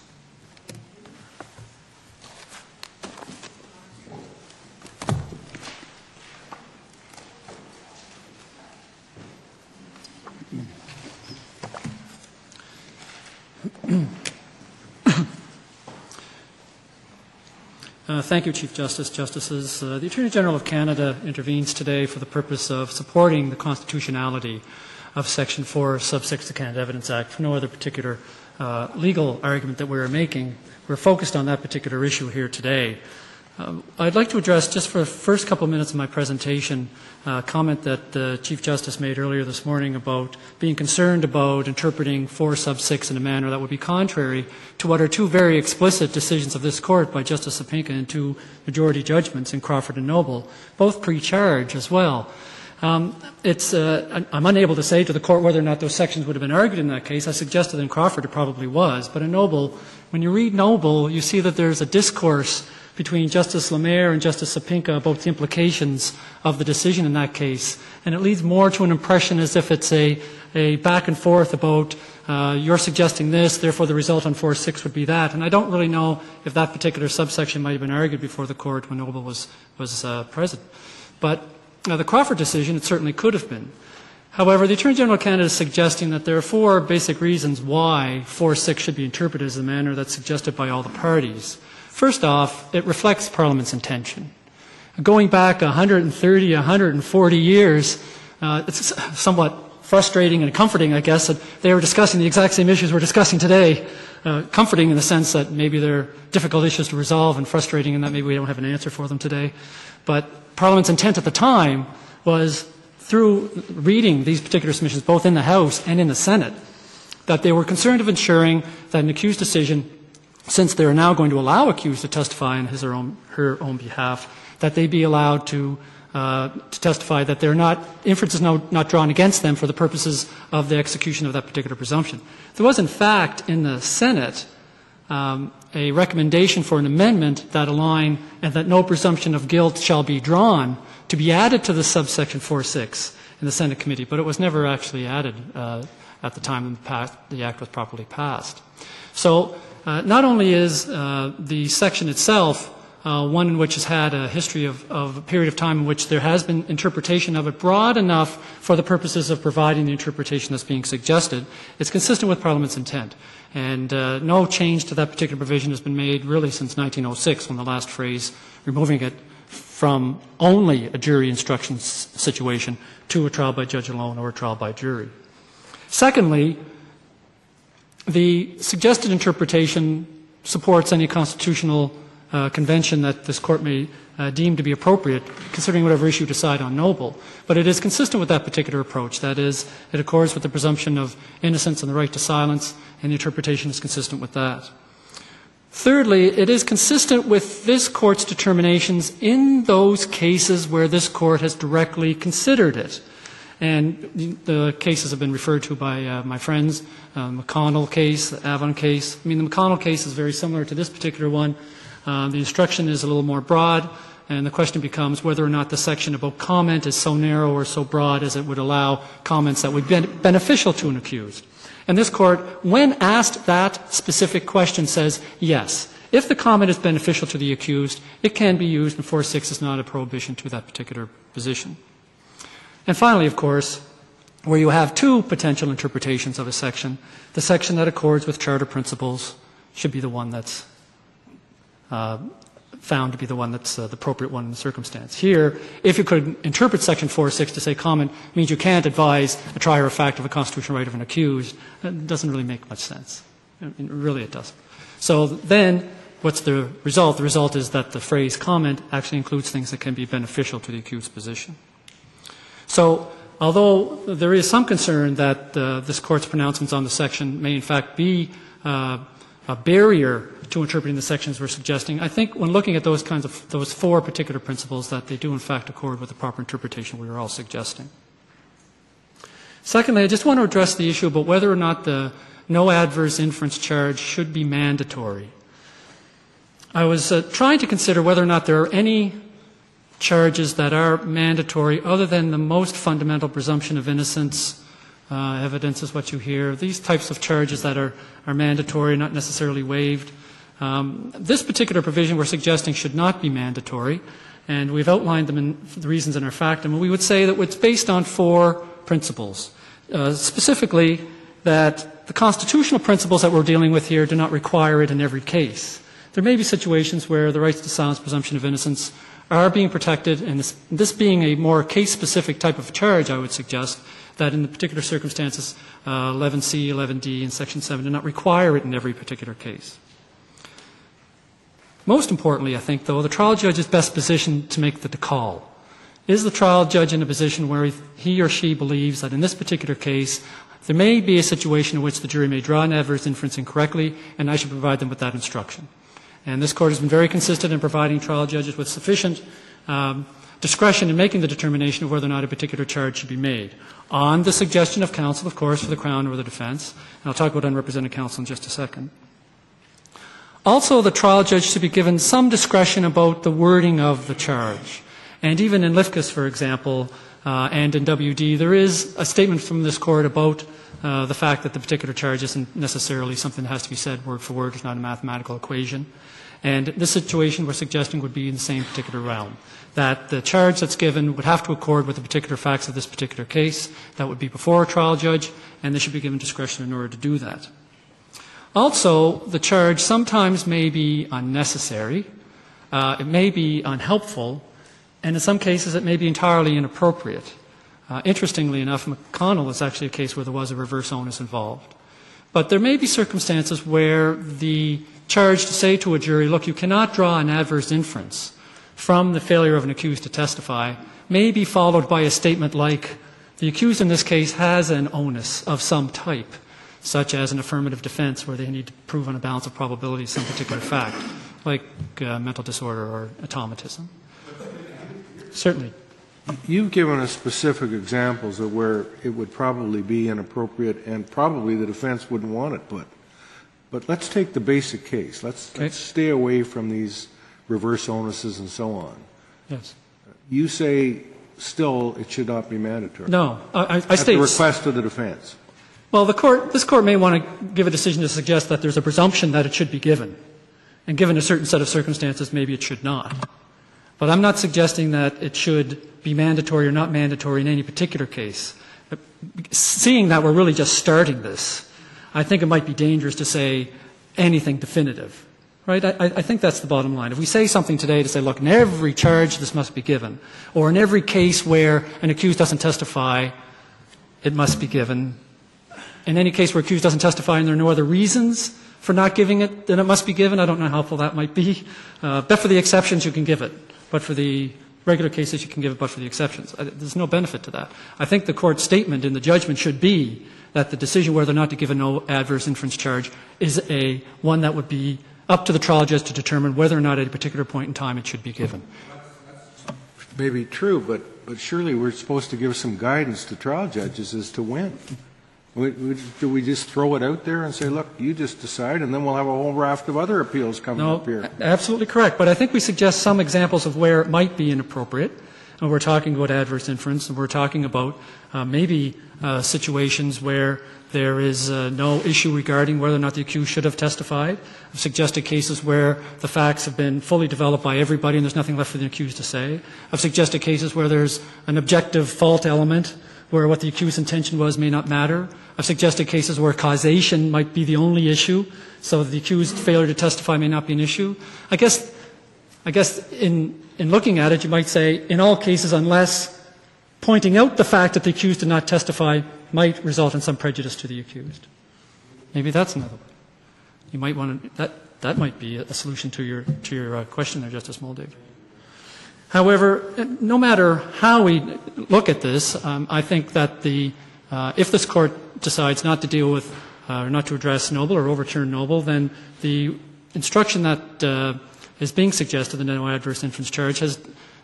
Uh, thank you, Chief Justice, Justices. Uh, the Attorney General of Canada intervenes today for the purpose of supporting the constitutionality of Section 4, Sub 6 of the Canada Evidence Act for no other particular uh, legal argument that we are making. We're focused on that particular issue here today. Um, I'd like to address, just for the first couple minutes of my presentation, a comment that the Chief Justice made earlier this morning about being concerned about interpreting 4 sub 6 in a manner that would be contrary to what are two very explicit decisions of this Court by Justice Sopinka and two majority judgments in Crawford and Noble, both pre-charge as well. Um, it's, uh, I'm unable to say to the Court whether or not those sections would have been argued in that case. I suggested in Crawford it probably was. But in Noble, when you read Noble, you see that there's a discourse between Justice Lamer and Justice Sopinka about the implications of the decision in that case. And it leads more to an impression as if it's a, a back and forth about uh, you're suggesting this, therefore the result on 4-6 would be that. And I don't really know if that particular subsection might have been argued before the court when Noble was, was uh, present. But uh, the Crawford decision, it certainly could have been. However, the Attorney General of Canada is suggesting that there are four basic reasons why 4-6 should be interpreted as the manner that's suggested by all the parties. First off, it reflects Parliament's intention. Going back 130, 140 years, uh, it's somewhat frustrating and comforting, I guess, that they were discussing the exact same issues we're discussing today. Uh, comforting in the sense that maybe they're difficult issues to resolve and frustrating in that maybe we don't have an answer for them today. But Parliament's intent at the time was through reading these particular submissions, both in the House and in the Senate, that they were concerned of ensuring that an accused decision since they are now going to allow accused to testify on his or own, her own behalf, that they be allowed to, uh, to testify that they're not, inference is no, not drawn against them for the purposes of the execution of that particular presumption. There was, in fact, in the Senate, um, a recommendation for an amendment that align and that no presumption of guilt shall be drawn to be added to the subsection 4.6 in the Senate committee, but it was never actually added uh, at the time the act was properly passed. So uh, not only is uh, the section itself uh, one in which has had a history of, of, a period of time in which there has been interpretation of it broad enough for the purposes of providing the interpretation that's being suggested, it's consistent with Parliament's intent. And no change to that particular provision has been made really since 1906 when the last phrase, removing it from only a jury instructions situation to a trial by judge alone or a trial by jury. Secondly, the suggested interpretation supports any constitutional uh, convention that this court may uh, deem to be appropriate, considering whatever issue you decide on Noble. But it is consistent with that particular approach. That is, it accords with the presumption of innocence and the right to silence, and the interpretation is consistent with that. Thirdly, it is consistent with this court's determinations in those cases where this court has directly considered it. And the cases have been referred to by uh, my friends, uh, McConnell case, the Avon case. I mean, the McConnell case is very similar to this particular one. Uh, the instruction is a little more broad, and the question becomes whether or not the section about comment is so narrow or so broad as it would allow comments that would be beneficial to an accused. And this court, when asked that specific question, says yes. If the comment is beneficial to the accused, it can be used, and 4.6 is not a prohibition to that particular position. And finally, of course, where you have two potential interpretations of a section, the section that accords with charter principles should be the one that's uh, found to be the one that's uh, the appropriate one in the circumstance. Here, if you could interpret section 4.6 to say comment means you can't advise a trier of fact of a constitutional right of an accused, it doesn't really make much sense. Really it doesn't. So then, what's the result? The result is that the phrase comment actually includes things that can be beneficial to the accused position. So although there is some concern that uh, this court's pronouncements on the section may in fact be uh, a barrier to interpreting the sections we're suggesting, I think when looking at those kinds of those four particular principles that they do in fact accord with the proper interpretation we are all suggesting. Secondly, I just want to address the issue about whether or not the no adverse inference charge should be mandatory. I was uh, trying to consider whether or not there are any charges that are mandatory other than the most fundamental presumption of innocence. Uh, evidence is what you hear. These types of charges that are, are mandatory, not necessarily waived. Um, this particular provision we're suggesting should not be mandatory, and we've outlined them in the reasons in our factum. We would say that it's based on four principles. Uh, specifically, that the constitutional principles that we're dealing with here do not require it in every case. There may be situations where the rights to silence, presumption of innocence are being protected, and this, this being a more case-specific type of charge, I would suggest that in the particular circumstances, uh, 11C, 11D, and Section 7 do not require it in every particular case. Most importantly, I think, though, the trial judge is best positioned to make the call. Is the trial judge in a position where he or she believes that in this particular case, there may be a situation in which the jury may draw an adverse inference incorrectly, and I should provide them with that instruction? And this Court has been very consistent in providing trial judges with sufficient um, discretion in making the determination of whether or not a particular charge should be made, on the suggestion of counsel, of course, for the Crown or the defense. And I'll talk about unrepresented counsel in just a second. Also, the trial judge should be given some discretion about the wording of the charge. And even in Lifchus, for example, uh, and in WD, there is a statement from this court about uh, the fact that the particular charge isn't necessarily something that has to be said word for word. It's not a mathematical equation. And this situation we're suggesting would be in the same particular realm. That the charge that's given would have to accord with the particular facts of this particular case. That would be before a trial judge, and they should be given discretion in order to do that. Also, the charge sometimes may be unnecessary, uh, it may be unhelpful, and in some cases it may be entirely inappropriate. Uh, interestingly enough, McConnell is actually a case where there was a reverse onus involved. But there may be circumstances where the charge to say to a jury, look, you cannot draw an adverse inference from the failure of an accused to testify, may be followed by a statement like, the accused in this case has an onus of some type such as an affirmative defense where they need to prove on a balance of probability some particular fact, like uh, mental disorder or automatism. Certainly. You've given us specific examples of where it would probably be inappropriate and probably the defense wouldn't want it put. But let's take the basic case. Let's, okay. let's stay away from these reverse onuses and so on. Yes. You say still it should not be mandatory. No, I, I At state the request of the defense. Well, the court, this court may want to give a decision to suggest that there's a presumption that it should be given. And given a certain set of circumstances, maybe it should not. But I'm not suggesting that it should be mandatory or not mandatory in any particular case. Seeing that we're really just starting this, I think it might be dangerous to say anything definitive. Right? I, I think that's the bottom line. If we say something today to say, look, in every charge this must be given, or in every case where an accused doesn't testify, it must be given, in any case where accused doesn't testify and there are no other reasons for not giving it, then it must be given. I don't know how helpful that might be. Uh, but for the exceptions, you can give it. But for the regular cases, you can give it but for the exceptions. I, there's no benefit to that. I think the court's statement in the judgment should be that the decision whether or not to give a no adverse inference charge is a one that would be up to the trial judge to determine whether or not at a particular point in time it should be given. Maybe true, but surely we're supposed to give some guidance to trial judges as to when. Do we just throw it out there and say, look, you just decide, and then we'll have a whole raft of other appeals coming no, up here? Absolutely correct. But I think we suggest some examples of where it might be inappropriate. And we're talking about adverse inference, and we're talking about uh, maybe uh, situations where there is uh, no issue regarding whether or not the accused should have testified. I've suggested cases where the facts have been fully developed by everybody and there's nothing left for the accused to say. I've suggested cases where there's an objective fault element where what the accused's intention was may not matter. I've suggested cases where causation might be the only issue, so the accused failure to testify may not be an issue. I guess, I guess in, in looking at it, you might say, in all cases, unless pointing out the fact that the accused did not testify might result in some prejudice to the accused. Maybe that's another way. You might want to, that, that might be a solution to your, to your uh, question there, Justice Moldig. However, no matter how we look at this, um, I think that the, uh, if this court decides not to deal with, uh, or not to address Noble or overturn Noble, then the instruction that uh, is being suggested, in the no adverse inference charge, has,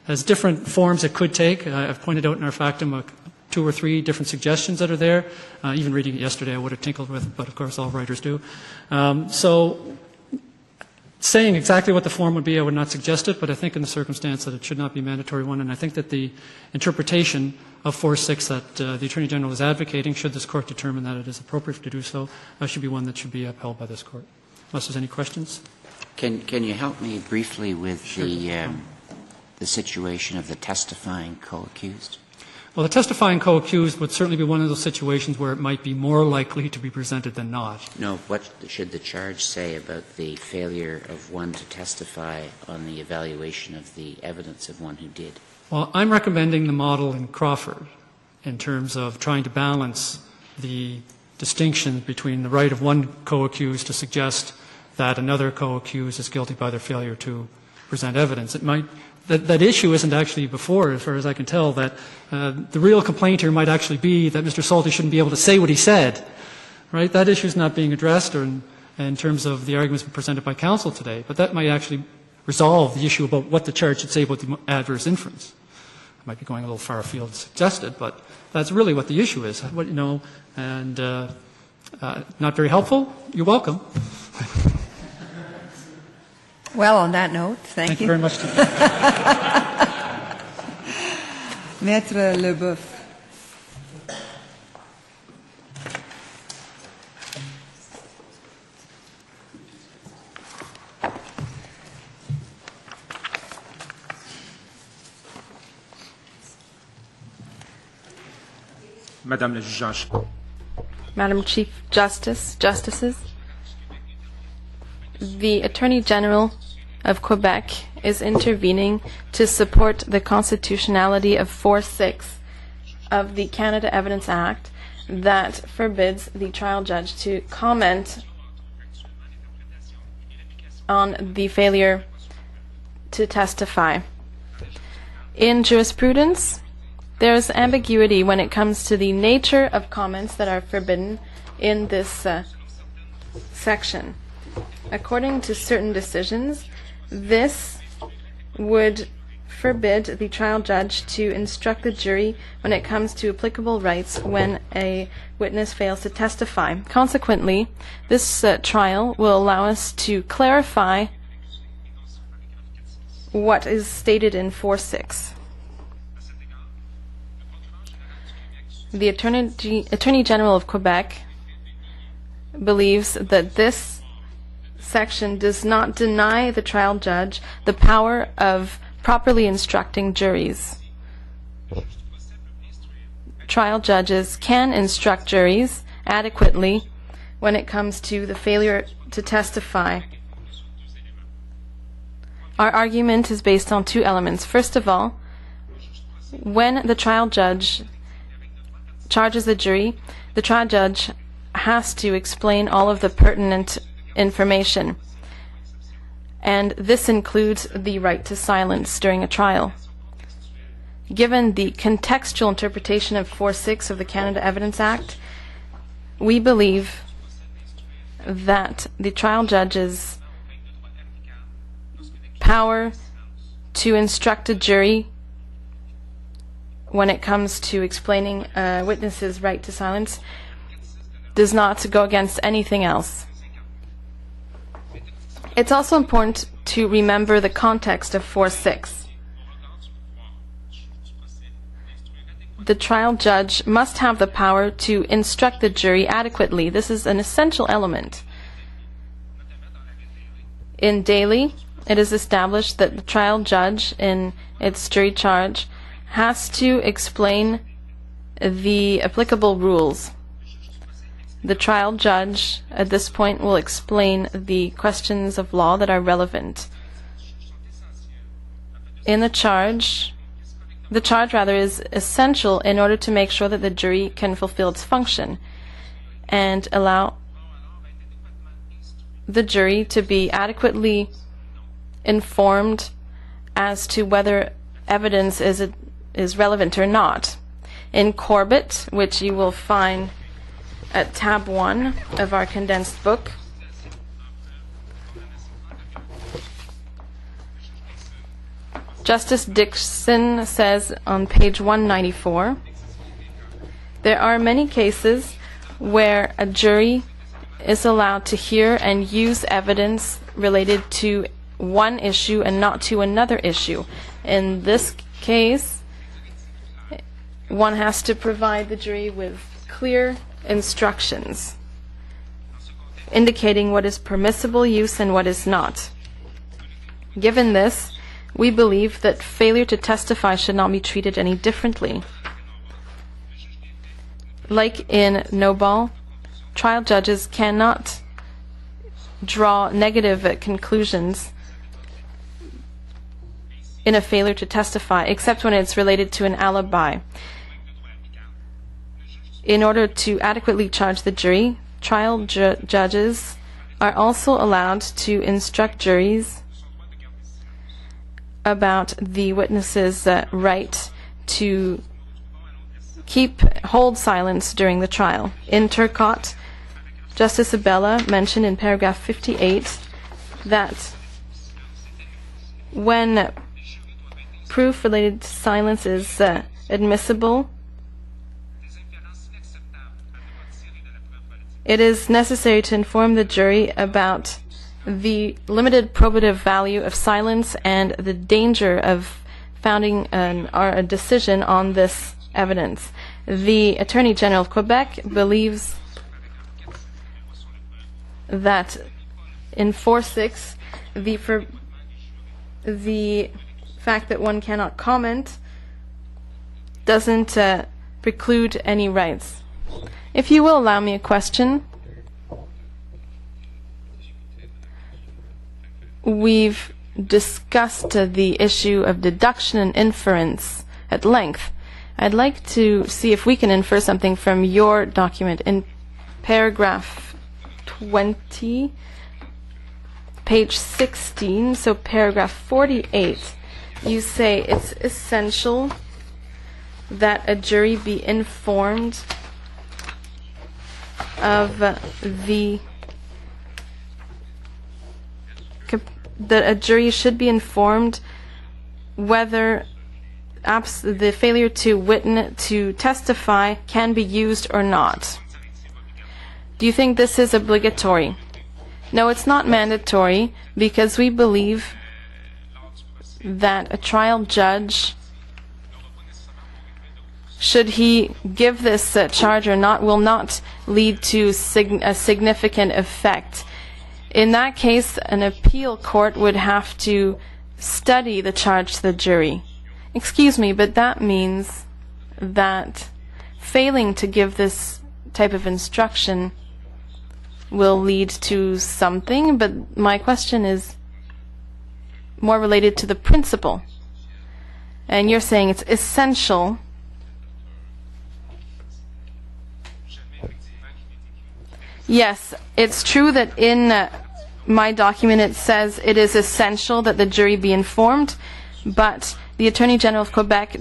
has different forms it could take. Uh, I've pointed out in our factum uh, two or three different suggestions that are there. Uh, even reading it yesterday, I would have tinkled with, but of course all writers do. Um, so saying exactly what the form would be, I would not suggest it, but I think in the circumstance that it should not be a mandatory one, and I think that the interpretation of 4.6 that uh, the Attorney General is advocating, should this Court determine that it is appropriate to do so, uh, should be one that should be upheld by this Court. Unless there's any questions? Can, can you help me briefly with the, um, the situation of the testifying co-accused? Well, the testifying co-accused would certainly be one of those situations where it might be more likely to be presented than not. No, what should the charge say about the failure of one to testify on the evaluation of the evidence of one who did? Well, I'm recommending the model in Crawford in terms of trying to balance the distinction between the right of one co-accused to suggest that another co-accused is guilty by their failure to present evidence. It might that, that issue isn't actually before, as far as I can tell, that uh, the real complaint here might actually be that Mr. Solty shouldn't be able to say what he said. Right? That issue is not being addressed in, in terms of the arguments presented by counsel today, but that might actually resolve the issue about what the charge should say about the adverse inference. I might be going a little far afield suggested, but that's really what the issue is. What, you know, and uh, uh, not very helpful. You're welcome. Well, on that note, thank, Thank you very much. Maître Leboeuf. Madame la juge Madam Chief Justice, Justices, the Attorney General of Quebec is intervening to support the constitutionality of 4-6 of the Canada Evidence Act that forbids the trial judge to comment on the failure to testify. In jurisprudence, there's ambiguity when it comes to the nature of comments that are forbidden in this uh, section. According to certain decisions, this would forbid the trial judge to instruct the jury when it comes to applicable rights when a witness fails to testify. Consequently, this uh, trial will allow us to clarify what is stated in 4.6. The Attorney, Attorney General of Quebec believes that this section does not deny the trial judge the power of properly instructing juries. Trial judges can instruct juries adequately when it comes to the failure to testify. Our argument is based on two elements. First of all, when the trial judge charges the jury, the trial judge has to explain all of the pertinent information. And this includes the right to silence during a trial. Given the contextual interpretation of 4.6 of the Canada Evidence Act, we believe that the trial judge's power to instruct a jury when it comes to explaining a witness's right to silence does not go against anything else. It's also important to remember the context of 4.6. The trial judge must have the power to instruct the jury adequately. This is an essential element. In Daley, it is established that the trial judge, in its jury charge, has to explain the applicable rules. The trial judge at this point will explain the questions of law that are relevant. In the charge, the charge rather is essential in order to make sure that the jury can fulfill its function and allow the jury to be adequately informed as to whether evidence is, is relevant or not. In Corbett, which you will find at tab 1 of our condensed book. Justice Dickson says on page 194 there are many cases where a jury is allowed to hear and use evidence related to one issue and not to another issue. In this case, one has to provide the jury with clear instructions indicating what is permissible use and what is not. Given this, we believe that failure to testify should not be treated any differently. Like in Noble, trial judges cannot draw negative conclusions in a failure to testify, except when it's related to an alibi. In order to adequately charge the jury, trial ju- judges are also allowed to instruct juries about the witness's uh, right to keep hold silence during the trial. In Turcotte, Justice Abella mentioned in paragraph 58 that when proof related to silence is uh, admissible, it is necessary to inform the jury about the limited probative value of silence and the danger of founding an, a decision on this evidence. The Attorney General of Quebec believes that in 4-6, the, the fact that one cannot comment doesn't uh, preclude any rights. If you will allow me a question. We've discussed the issue of deduction and inference at length. I'd like to see if we can infer something from your document in paragraph 20, page 16, so paragraph 48. You say it's essential that a jury be informed of the that a jury should be informed whether the failure to witness to testify can be used or not. Do you think this is obligatory? No, it's not mandatory because we believe that a trial judge should he give this uh, charge or not will not lead to sig- a significant effect. In that case, an appeal court would have to study the charge to the jury. Excuse me, but that means that failing to give this type of instruction will lead to something, but my question is more related to the principle. And you're saying it's essential Yes, it's true that in uh, my document it says it is essential that the jury be informed, but the Attorney General of Quebec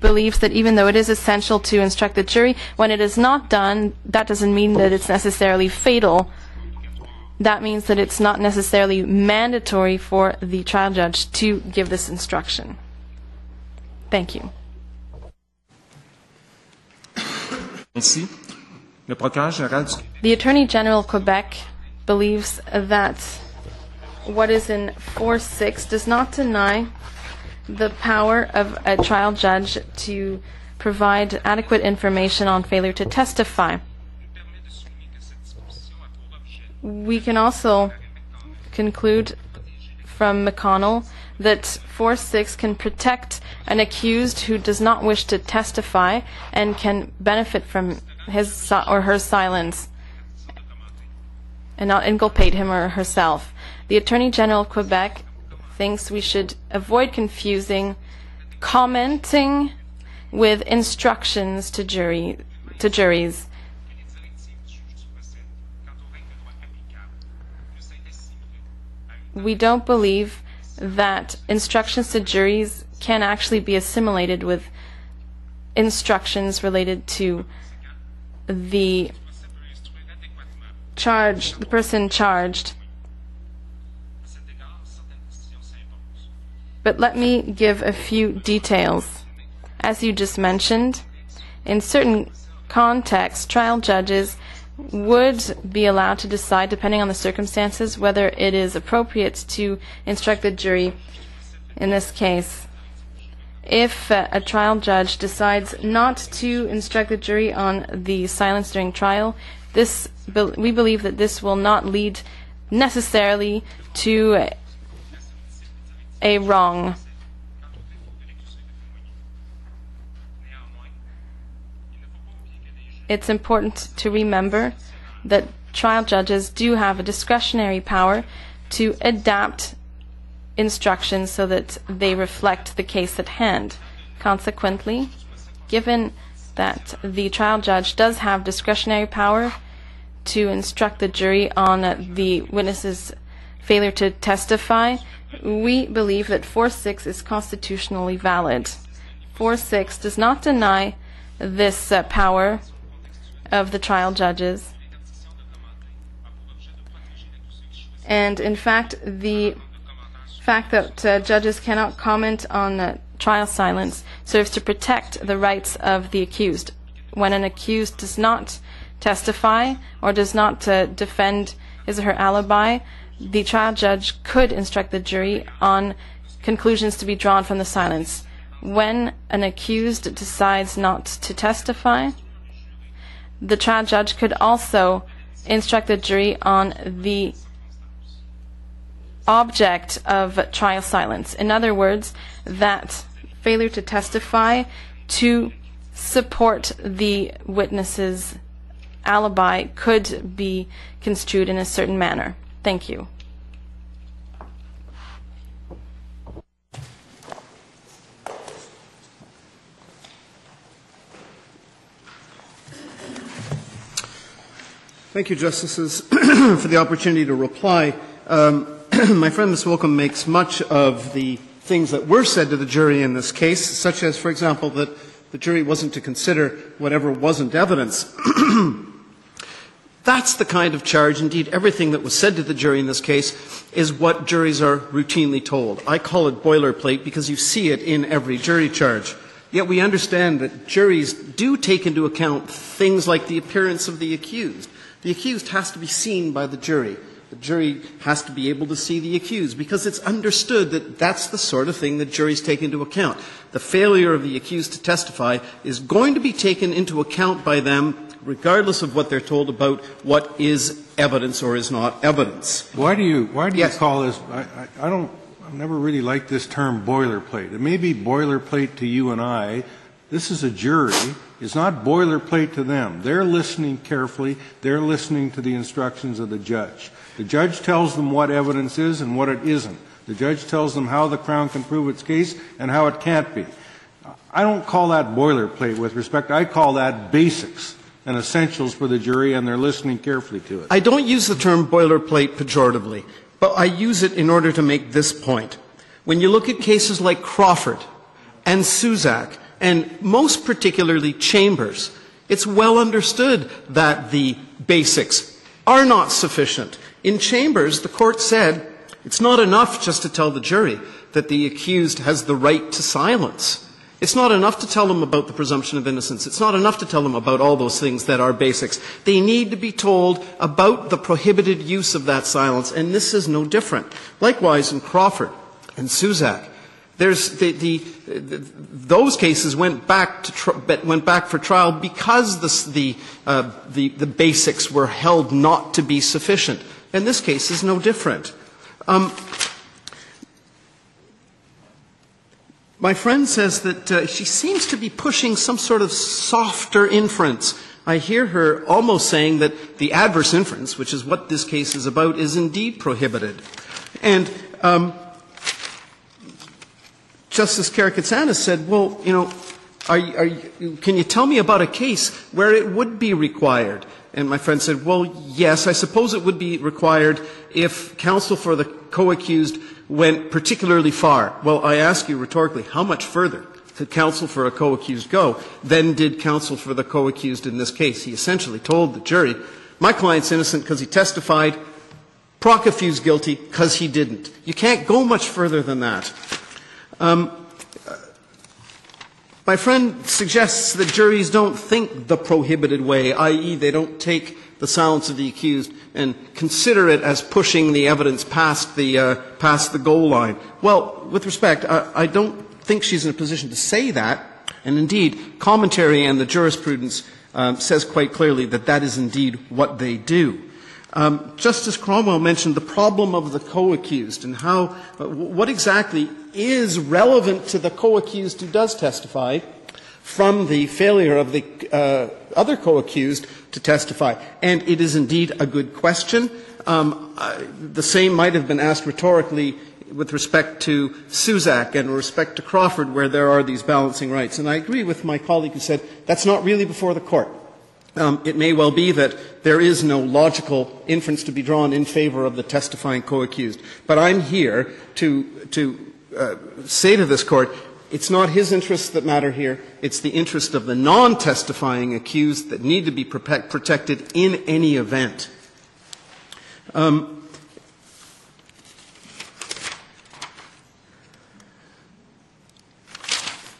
believes that even though it is essential to instruct the jury, when it is not done, that doesn't mean that it's necessarily fatal. That means that it's not necessarily mandatory for the trial judge to give this instruction. Thank you. Merci. The Attorney General of Quebec believes that what is in 4.6 does not deny the power of a trial judge to provide adequate information on failure to testify. We can also conclude from McConnell that 4.6 can protect an accused who does not wish to testify and can benefit from his or her silence and not inculpate him or herself. The Attorney General of Quebec thinks we should avoid confusing commenting with instructions to jury to juries. We don't believe that instructions to juries can actually be assimilated with instructions related to the charge, the person charged. But let me give a few details. As you just mentioned, in certain contexts, trial judges would be allowed to decide, depending on the circumstances, whether it is appropriate to instruct the jury in this case. If uh, a trial judge decides not to instruct the jury on the silence during trial, this we believe that this will not lead necessarily to a wrong. It's important to remember that trial judges do have a discretionary power to adapt instructions so that they reflect the case at hand. Consequently, given that the trial judge does have discretionary power to instruct the jury on the witness's failure to testify, we believe that 4-6 is constitutionally valid. 4-6 does not deny this uh, power of the trial judges. And in fact, the fact that uh, judges cannot comment on uh, trial silence serves to protect the rights of the accused. When an accused does not testify or does not uh, defend his or her alibi, the trial judge could instruct the jury on conclusions to be drawn from the silence. When an accused decides not to testify, the trial judge could also instruct the jury on the object of trial silence. In other words, that failure to testify to support the witness's alibi could be construed in a certain manner. Thank you. Thank you, Justices, for the opportunity to reply. Um, my friend Ms. Wilkham makes much of the things that were said to the jury in this case, such as, for example, that the jury wasn't to consider whatever wasn't evidence. That's the kind of charge, indeed, everything that was said to the jury in this case is what juries are routinely told. I call it boilerplate because you see it in every jury charge. Yet we understand that juries do take into account things like the appearance of the accused. The accused has to be seen by the jury. The jury has to be able to see the accused because it's understood that that's the sort of thing that juries take into account. The failure of the accused to testify is going to be taken into account by them regardless of what they're told about what is evidence or is not evidence. Why do you, why do yes. you call this, I, I, I don't, I've never really liked this term boilerplate. It may be boilerplate to you and I. This is a jury It's not boilerplate to them. They're listening carefully. They're listening to the instructions of the judge. The judge tells them what evidence is and what it isn't. The judge tells them how the Crown can prove its case and how it can't be. I don't call that boilerplate with respect. I call that basics and essentials for the jury, and they're listening carefully to it. I don't use the term boilerplate pejoratively, but I use it in order to make this point. When you look at cases like Crawford and Suzack, and most particularly Chambers, it's well understood that the basics are not sufficient. In Chambers, the court said it's not enough just to tell the jury that the accused has the right to silence. It's not enough to tell them about the presumption of innocence. It's not enough to tell them about all those things that are basics. They need to be told about the prohibited use of that silence, and this is no different. Likewise, in Crawford and Suzack, there's the, the, the, those cases went back to went back for trial because the, the, uh, the, the basics were held not to be sufficient. And this case is no different. Um, my friend says that uh, she seems to be pushing some sort of softer inference. I hear her almost saying that the adverse inference, which is what this case is about, is indeed prohibited. And um, Justice Karakatsanis said, well, you know, are, can you tell me about a case where it would be required? And my friend said, well, yes, I suppose it would be required if counsel for the co-accused went particularly far. Well, I ask you rhetorically, how much further could counsel for a co-accused go than did counsel for the co-accused in this case? He essentially told the jury, my client's innocent because he testified, Prokofiew's guilty because he didn't. You can't go much further than that. Um, my friend suggests that juries don't think the prohibited way, i.e., they don't take the silence of the accused and consider it as pushing the evidence past the, uh, past the goal line. Well, with respect, I, I don't think she's in a position to say that. And indeed, commentary and the jurisprudence um, says quite clearly that that is indeed what they do. Um, Justice Cromwell mentioned the problem of the co-accused and how, uh, what exactly is relevant to the co-accused who does testify from the failure of the uh, other co-accused to testify. And it is indeed a good question. Um, uh, the same might have been asked rhetorically with respect to Suzack and with respect to Crawford, where there are these balancing rights. And I agree with my colleague who said that's not really before the court. Um, it may well be that there is no logical inference to be drawn in favor of the testifying co-accused. But I'm here to, to say to this court, it's not his interests that matter here. It's the interest of the non-testifying accused that need to be protected in any event. Um,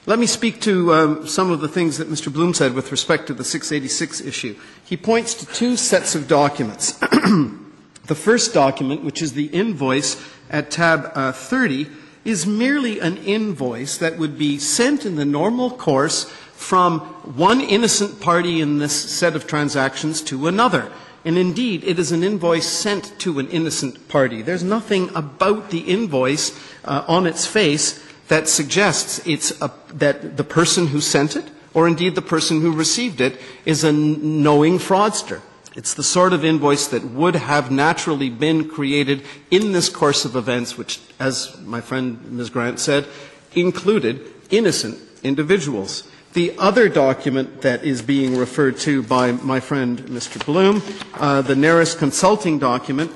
Let me speak to um, some of the things that Mr. Blume said with respect to the 686 issue. He points to two sets of documents. the first document, which is the invoice at tab uh, 30, is merely an invoice that would be sent in the normal course from one innocent party in this set of transactions to another. And indeed, it is an invoice sent to an innocent party. There's nothing about the invoice uh, on its face that suggests it's a, that the person who sent it, or indeed the person who received it, is a knowing fraudster. It's the sort of invoice that would have naturally been created in this course of events, which, as my friend Ms. Grant said, included innocent individuals. The other document that is being referred to by my friend Mr. Blume, uh, the Naris consulting document,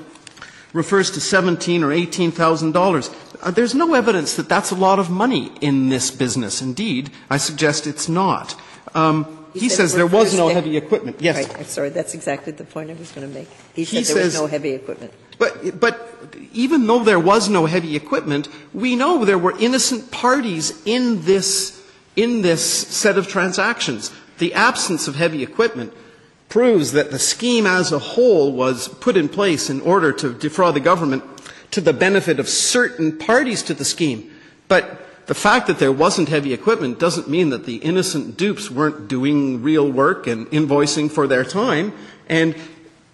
refers to seventeen or eighteen thousand dollars. Uh, there's no evidence that that's a lot of money in this business. Indeed, I suggest it's not. Um, he, says there was no heavy equipment. Yes. Right. I'm sorry. That's exactly the point I was going to make. He said he there was no heavy equipment. But, but even though there was no heavy equipment, we know there were innocent parties in this, in this set of transactions. The absence of heavy equipment proves that the scheme as a whole was put in place in order to defraud the government to the benefit of certain parties to the scheme. But the fact that there wasn't heavy equipment doesn't mean that the innocent dupes weren't doing real work and invoicing for their time. And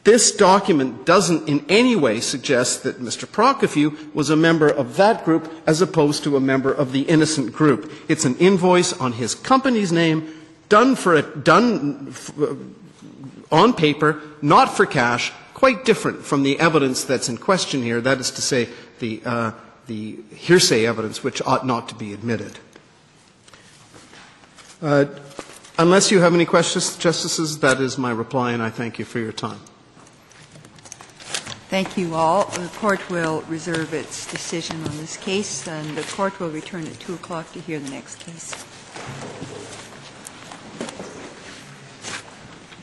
this document doesn't in any way suggest that Mr. Prokofiew was a member of that group as opposed to a member of the innocent group. It's an invoice on his company's name, done for a, done on paper, not for cash, quite different from the evidence that's in question here, that is to say, the, uh, the hearsay evidence which ought not to be admitted. Uh, unless you have any questions, Justices, that is my reply, and I thank you for your time. Thank you all. The court will reserve its decision on this case, and the court will return at 2 o'clock to hear the next case.